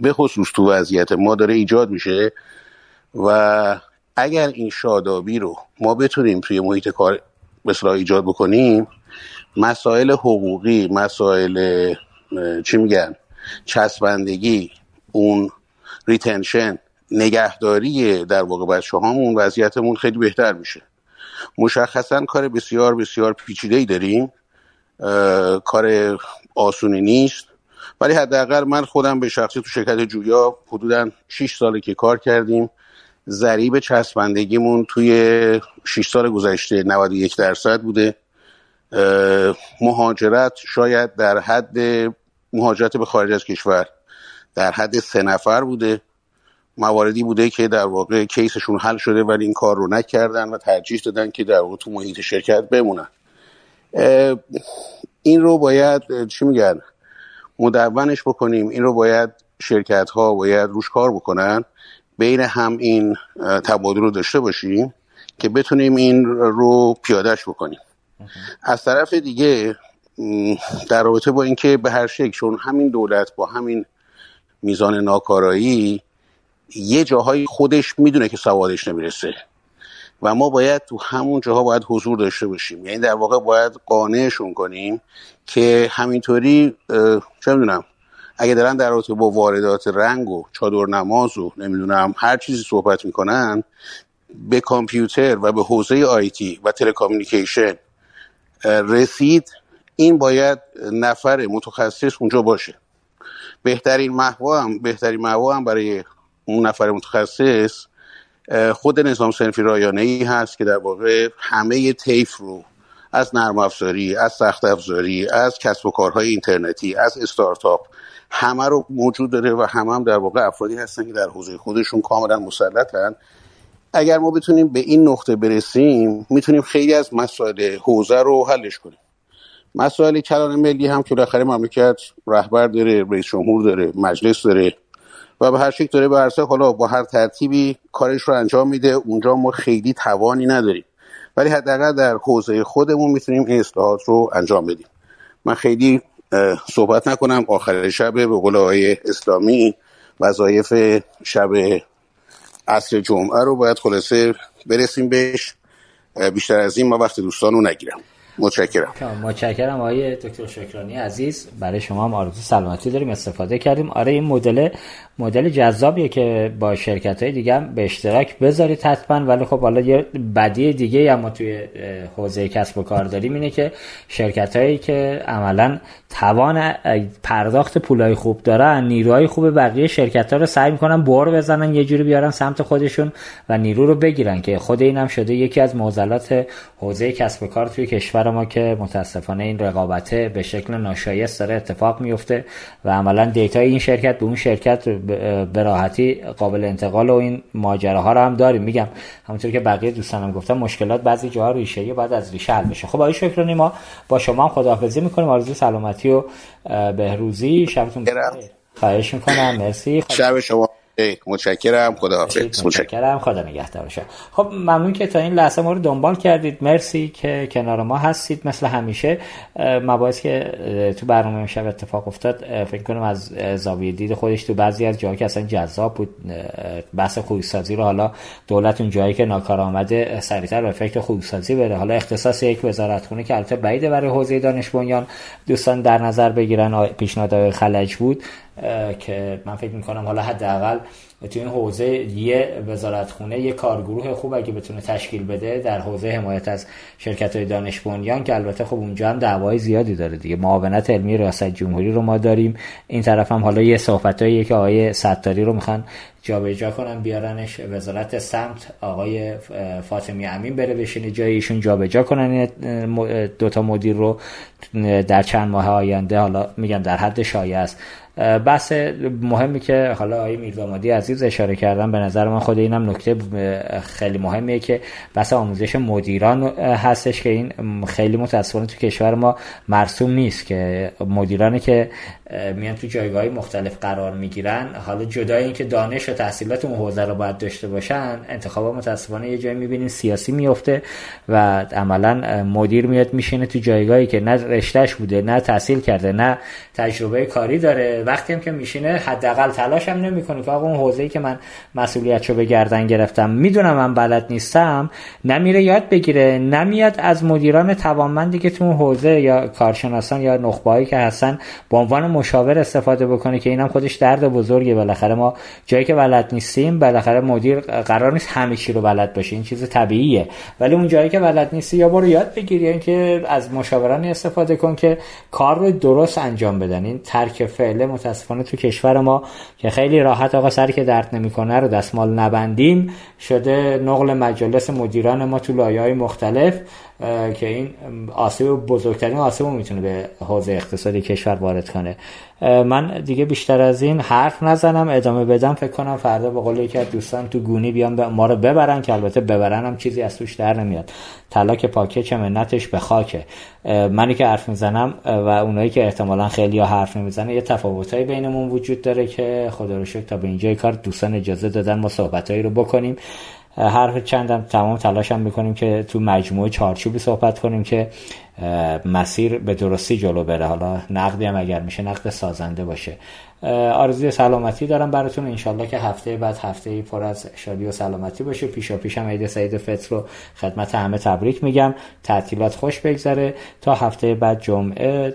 به خصوص تو وضعیت ما داره ایجاد میشه و اگر این شادابی رو ما بتونیم توی محیط کار مثلا ایجاد بکنیم مسائل حقوقی مسائل چی میگن؟ چسبندگی اون ریتنشن نگهداری در واقع بچه هامون وضعیتمون خیلی بهتر میشه. مشخصا کار بسیار بسیار پیچیده ای داریم. کار آسونی نیست. ولی حداقل من خودم به شخصی تو شرکت جویا حدودا 6 ساله که کار کردیم ضریب چسبندگیمون توی 6 سال گذشته 91 درصد بوده. مهاجرت شاید در حد مهاجرت به خارج از کشور در حد سه نفر بوده. مواردی بوده که در واقع کیسشون حل شده ولی این کار رو نکردن و ترجیح دادن که در واقع تو محیط شرکت بمونن. این رو باید چی میگن؟ مدونش بکنیم. این رو باید شرکت ها باید روش کار بکنن. بین هم این تبادل رو داشته باشیم که بتونیم این رو پیادهش بکنیم. از طرف دیگه در رابطه با اینکه به هر شکل چون همین دولت با همین میزان ناکارایی یه جاهای خودش می‌دونه که سوادش نمی‌رسه. و ما باید تو همون جاها باید حضور داشته باشیم. یعنی در واقع باید قانعشون کنیم که همینطوری چه می‌دونم اگه دارن در رابطه با واردات رنگ و چادر نماز و نمی‌دونم هر چیزی صحبت می‌کنن به کامپیوتر و به حوزه آیتی و تلکامیونیکیشن رسید این باید نفر متخصص اونجا باشه. بهترین محوا هم بهترین محوا هم برای اون نفر متخصص خود نظام سنفی رایانه ای هست که در واقع همه طیف رو از نرم افزاری از سخت افزاری از کسب و کارهای اینترنتی از استارتاپ همه رو موجود داره و همه هم در واقع افرادی هستن که در حوزه خودشون کاملا مسلطن. اگر ما بتونیم به این نقطه برسیم می‌تونیم خیلی از مسائل حوزه رو حلش کنیم. مسائل کلان ملی هم که بالاخره مملکت رهبر داره رئیس جمهور داره مجلس داره. و به هر شکل داره به حالا با هر ترتیبی کارش رو انجام میده اونجا ما خیلی توانی نداریم. ولی حداقل در حوزه خودمون می‌تونیم این اصلاحات رو انجام بدیم. من خیلی صحبت نکنم. آخر شب به قول آقای اسلامی وظایف شب عصر جمعه رو باید خلاصه برسیم بهش. بیشتر از این ما وقت دوستان رو نگیرم. متشکرم. متشکرم آقای دکتر شکرانی عزیز. برای شما هم آرزو سلامتی داریم استفاده کردیم. آره این مدل مدل جذابیه که با شرکت های دیگه هم به اشتراک بذارید حتما ولی خب حالا یه بدی دیگه هم ما توی حوزه کسب و کار داریم اینه که شرکت هایی که عملا توان پرداخت پولای خوب دارن نیروهای خوب بقیه شرکت ها رو سعی می‌کنن بور بزنن یه جوری بیارن سمت خودشون و نیرو رو بگیرن که خود اینم شده یکی از معضلات حوزه کسب و کار توی کشور ما که متاسفانه این رقابته به شکل ناشایست داره اتفاق میفته و عملا دیتای این شرکت به اون شرکت به راحتی قابل انتقال و این ماجراها رو هم داریم. میگم همونطور که بقیه دوستانم گفتم مشکلات بعضی جاها ریشه بعد از ریشه حل بشه. خب آقای شکرانی ما با شما هم خداحافظی می‌کنیم. آرزو سلامتی و بهروزی. شبتون بخیر. خواهش می‌کنم. مرسی. شب شما. متشکرم خدا متشکرم. خدا نگهدار خب ممنون که تا این لحظه ما رو دنبال کردید. مرسی که کنار ما هستید. مثل همیشه مباحث که تو برنامه امشب اتفاق افتاد فکر کنم از زاویه دید خودش تو بعضی از جاها که اصلا جذاب بود بحث خویسازی رو حالا دولت اون جایی که ناکار آمده سریعتر به فکر خویسازی بره. حالا اختصاص یک وزارت خونه که البته بعیده برای حوزه دانش بنیان دوستان در نظر بگیرن پیشنهاد خلج بود. که من فکر می‌کنم حالا حداقل تو این حوزه یه وزارت خونه یه کارگروه خوب اگه بتونه تشکیل بده در حوزه حمایت از شرکت های دانش بنیان که البته خب اونجا هم دعوای زیادی داره دیگه. معاونت علمی ریاست جمهوری رو ما داریم. این طرف هم حالا یه صحبتایی که آقای ستاری رو می‌خوان جابجا کنن بیارنش وزارت سمت. آقای فاطمی امین بره بشینه جای ایشون جابجا کنن. دوتا مدیر رو در چند ماه آینده حالا میگم در حد شایع است. بحث مهمی که حالا آقای میردامادی عزیز اشاره کردن به نظر من خود اینم نکته خیلی مهمیه که بحث آموزش مدیران هستش که این خیلی متاسفانه تو کشور ما مرسوم نیست که مدیرانی که میان تو جایگاه مختلف قرار می‌گیرن. حالا جدای اینکه دانش و تحصیلات اون حوزه رو باید داشته باشن انتخابات متاسفانه یه جایی می‌بینیم سیاسی میفته و عملا مدیر میاد میشینه تو جایگاهی که نه رشتهش بوده نه تحصیل کرده نه تجربه کاری داره. وقتی هم که میشینه حداقل تلاش هم نمی‌کنه که آقا اون حوزه‌ای که من مسئولیت رو به گردن گرفتم می‌دونم من بلد نیستم نمیره یاد بگیره نمیاد از مدیران توانمندی که تو اون حوزه یا کارشناسان یا نخبهایی که هستن به عنوان مشاور استفاده بکنه که اینم خودش درد بزرگه بالاخره. ما جایی که بلد نیستیم بالاخره مدیر قرار نیست همه چی رو بلد باشه. این چیز طبیعیه. ولی اون جایی که بلد نیستی یا برو یاد بگیری اینکه از مشاورانی استفاده کن که کار رو درست انجام بدن. این ترک فعله متاسفانه تو کشور ما که خیلی راحت آقا سری که درد نمی‌کنه رو دستمال نبندیم. شده نقل مجالس مدیران ما تو لایه های مختلف که این آسیب بزرگترین آسیب می‌تونه به حوزه اقتصادی کشور وارد کنه. من دیگه بیشتر از این حرف نزنم. ادامه بدم. فکر کنم فردا به قول یکی از دوستان تو گونی بیان ما رو ببرن که البته ببرن هم چیزی از توش در نمیاد. طلاک پاکه چه منتش به خاکه منی که حرف می‌زنم و اونایی که احتمالا خیلی ها حرف نمی‌زنه یه تفاوتایی بینمون وجود داره که خدا رو شکر تا به اینجای کار دوستان اجازه دادن ما صحبتایی رو بکنیم. حرف چندم تمام تلاشم می‌کنیم که تو مجموعه چارچوبی صحبت کنیم که مسیر به درستی جلو بره. حالا نقدی هم اگر میشه نقد سازنده باشه. آرزوی سلامتی دارم براتون. انشالله که هفته بعد هفته پر از شادی و سلامتی باشه. پیشا پیشم عید سعید فطر رو خدمت همه تبریک میگم. تعطیلات خوش بگذره. تا هفته بعد جمعه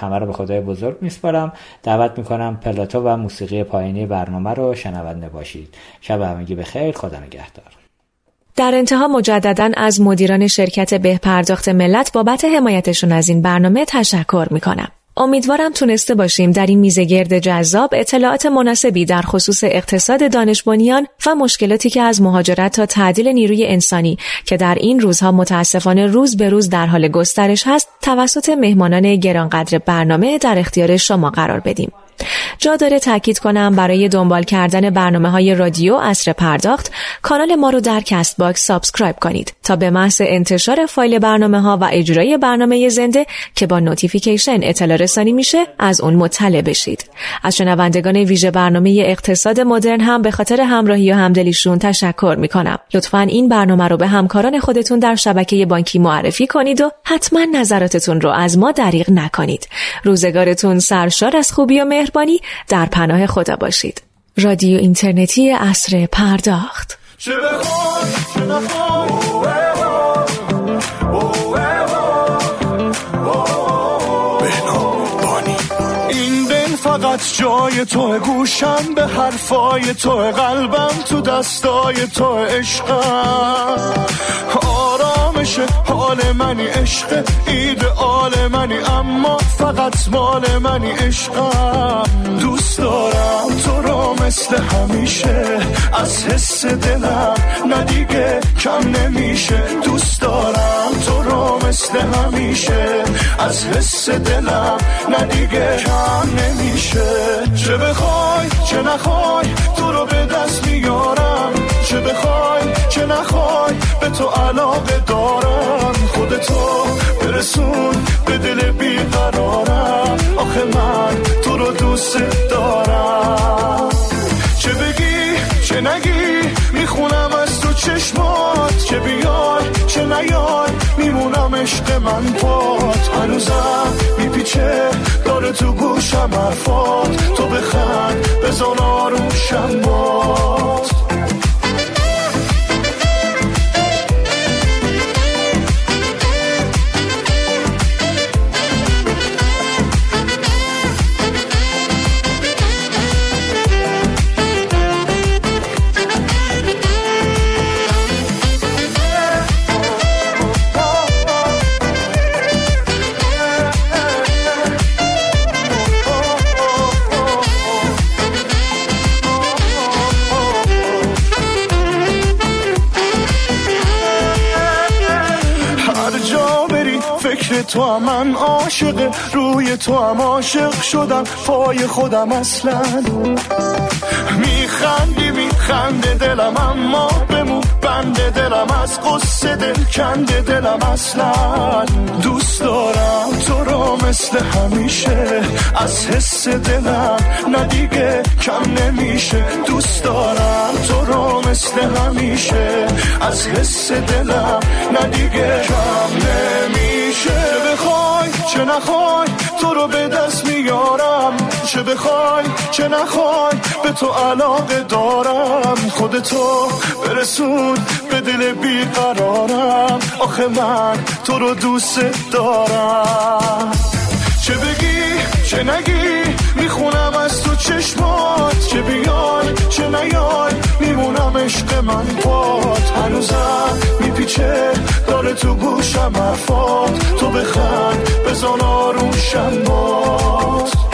همه رو به خدای بزرگ میسپارم. دعوت می‌کنم پلاتو و موسیقی پایینی برنامه رو شنونده باشید. شب همگی به خیر خدا نگهدار. در انتها مجددا از مدیران شرکت به پرداخت ملت بابت حمایتشون از این برنامه تشکر می‌کنم. امیدوارم تونسته باشیم در این میزه گرد جذاب اطلاعات مناسبی در خصوص اقتصاد دانش و مشکلاتی که از مهاجرت تا تعدیل نیروی انسانی که در این روزها متاسفانه روز به روز در حال گسترش هست توسط مهمانان گرانقدر برنامه در اختیار شما قرار بدیم. جا داره تاکید کنم برای دنبال کردن برنامه های رادیو عصر پرداخت کانال ما رو در Castbox subscribe کنید تا به محض انتشار فایل برنامه ها و اجرای برنامه زنده که با notification اطلاع رسانی میشه از اون مطلع بشید. از شنوندگان ویژه برنامه اقتصاد مدرن هم به خاطر همراهی و همدلیشون تشکر می‌کنم. لطفا این برنامه رو به همکاران خودتون در شبکه بانکی معرفی کنید و حتما نظراتتون رو از ما دریغ نکنید. روزگارتون سرشار از خوبی و مهربانی. در پناه خدا باشید. رادیو اینترنتی اصر پرداخت. جای تو گوشم به حرفای تو قلبم تو دستای تو عشقم. آرامش حال منی عشق آل منی اما فقط مال منی عشقم. دوست دارم تو رو مثل همیشه. از حس دلم ندیگه کم نمیشه. دوست دارم تو رو مثل همیشه. از حس دلم ندیگه کم نمیشه. چه بخوای چه نخوای تو رو به دست میارم. چه بخوای چه نخوای به تو علاقه دارم. خودتو برسون به دل بیقرارم. آخه من تو رو دوست دارم. چه بگی چه نگی می‌خونم از تو چشمات. چه بیای چه نیای میمونم عشق من پات. هنوزم میپیچه داره تو گوشم حرفات. تو بخند بزن آروشم بات تو هم من عاشق روی تو هم عاشق شدم. پای خودم اصلا. میخندی میخنده دلم اما بمون. بند دلم از قصه دل کنده دلم اصلا. دوست دارم تو رو مثل همیشه. از حس دلم ندیگه کم نمیشه. دوست دارم تو رو مثل همیشه. از حس دلم ندیگه کم نمیشه. چه نخوای؟ تو رو به دست میارم. چه بخوای؟ چه نخوای؟ به تو علاقه دارم. خودتو برسون به دل بیقرارم. آخه من تو رو دوست دارم. چه بگی چه نگی؟ می‌خونم از تو چشمات. چه بیان چه نیان. میمونم عشق من باد هنوزم میپیچه داره تو گوشم حرفات تو بخند بزن آروم حامد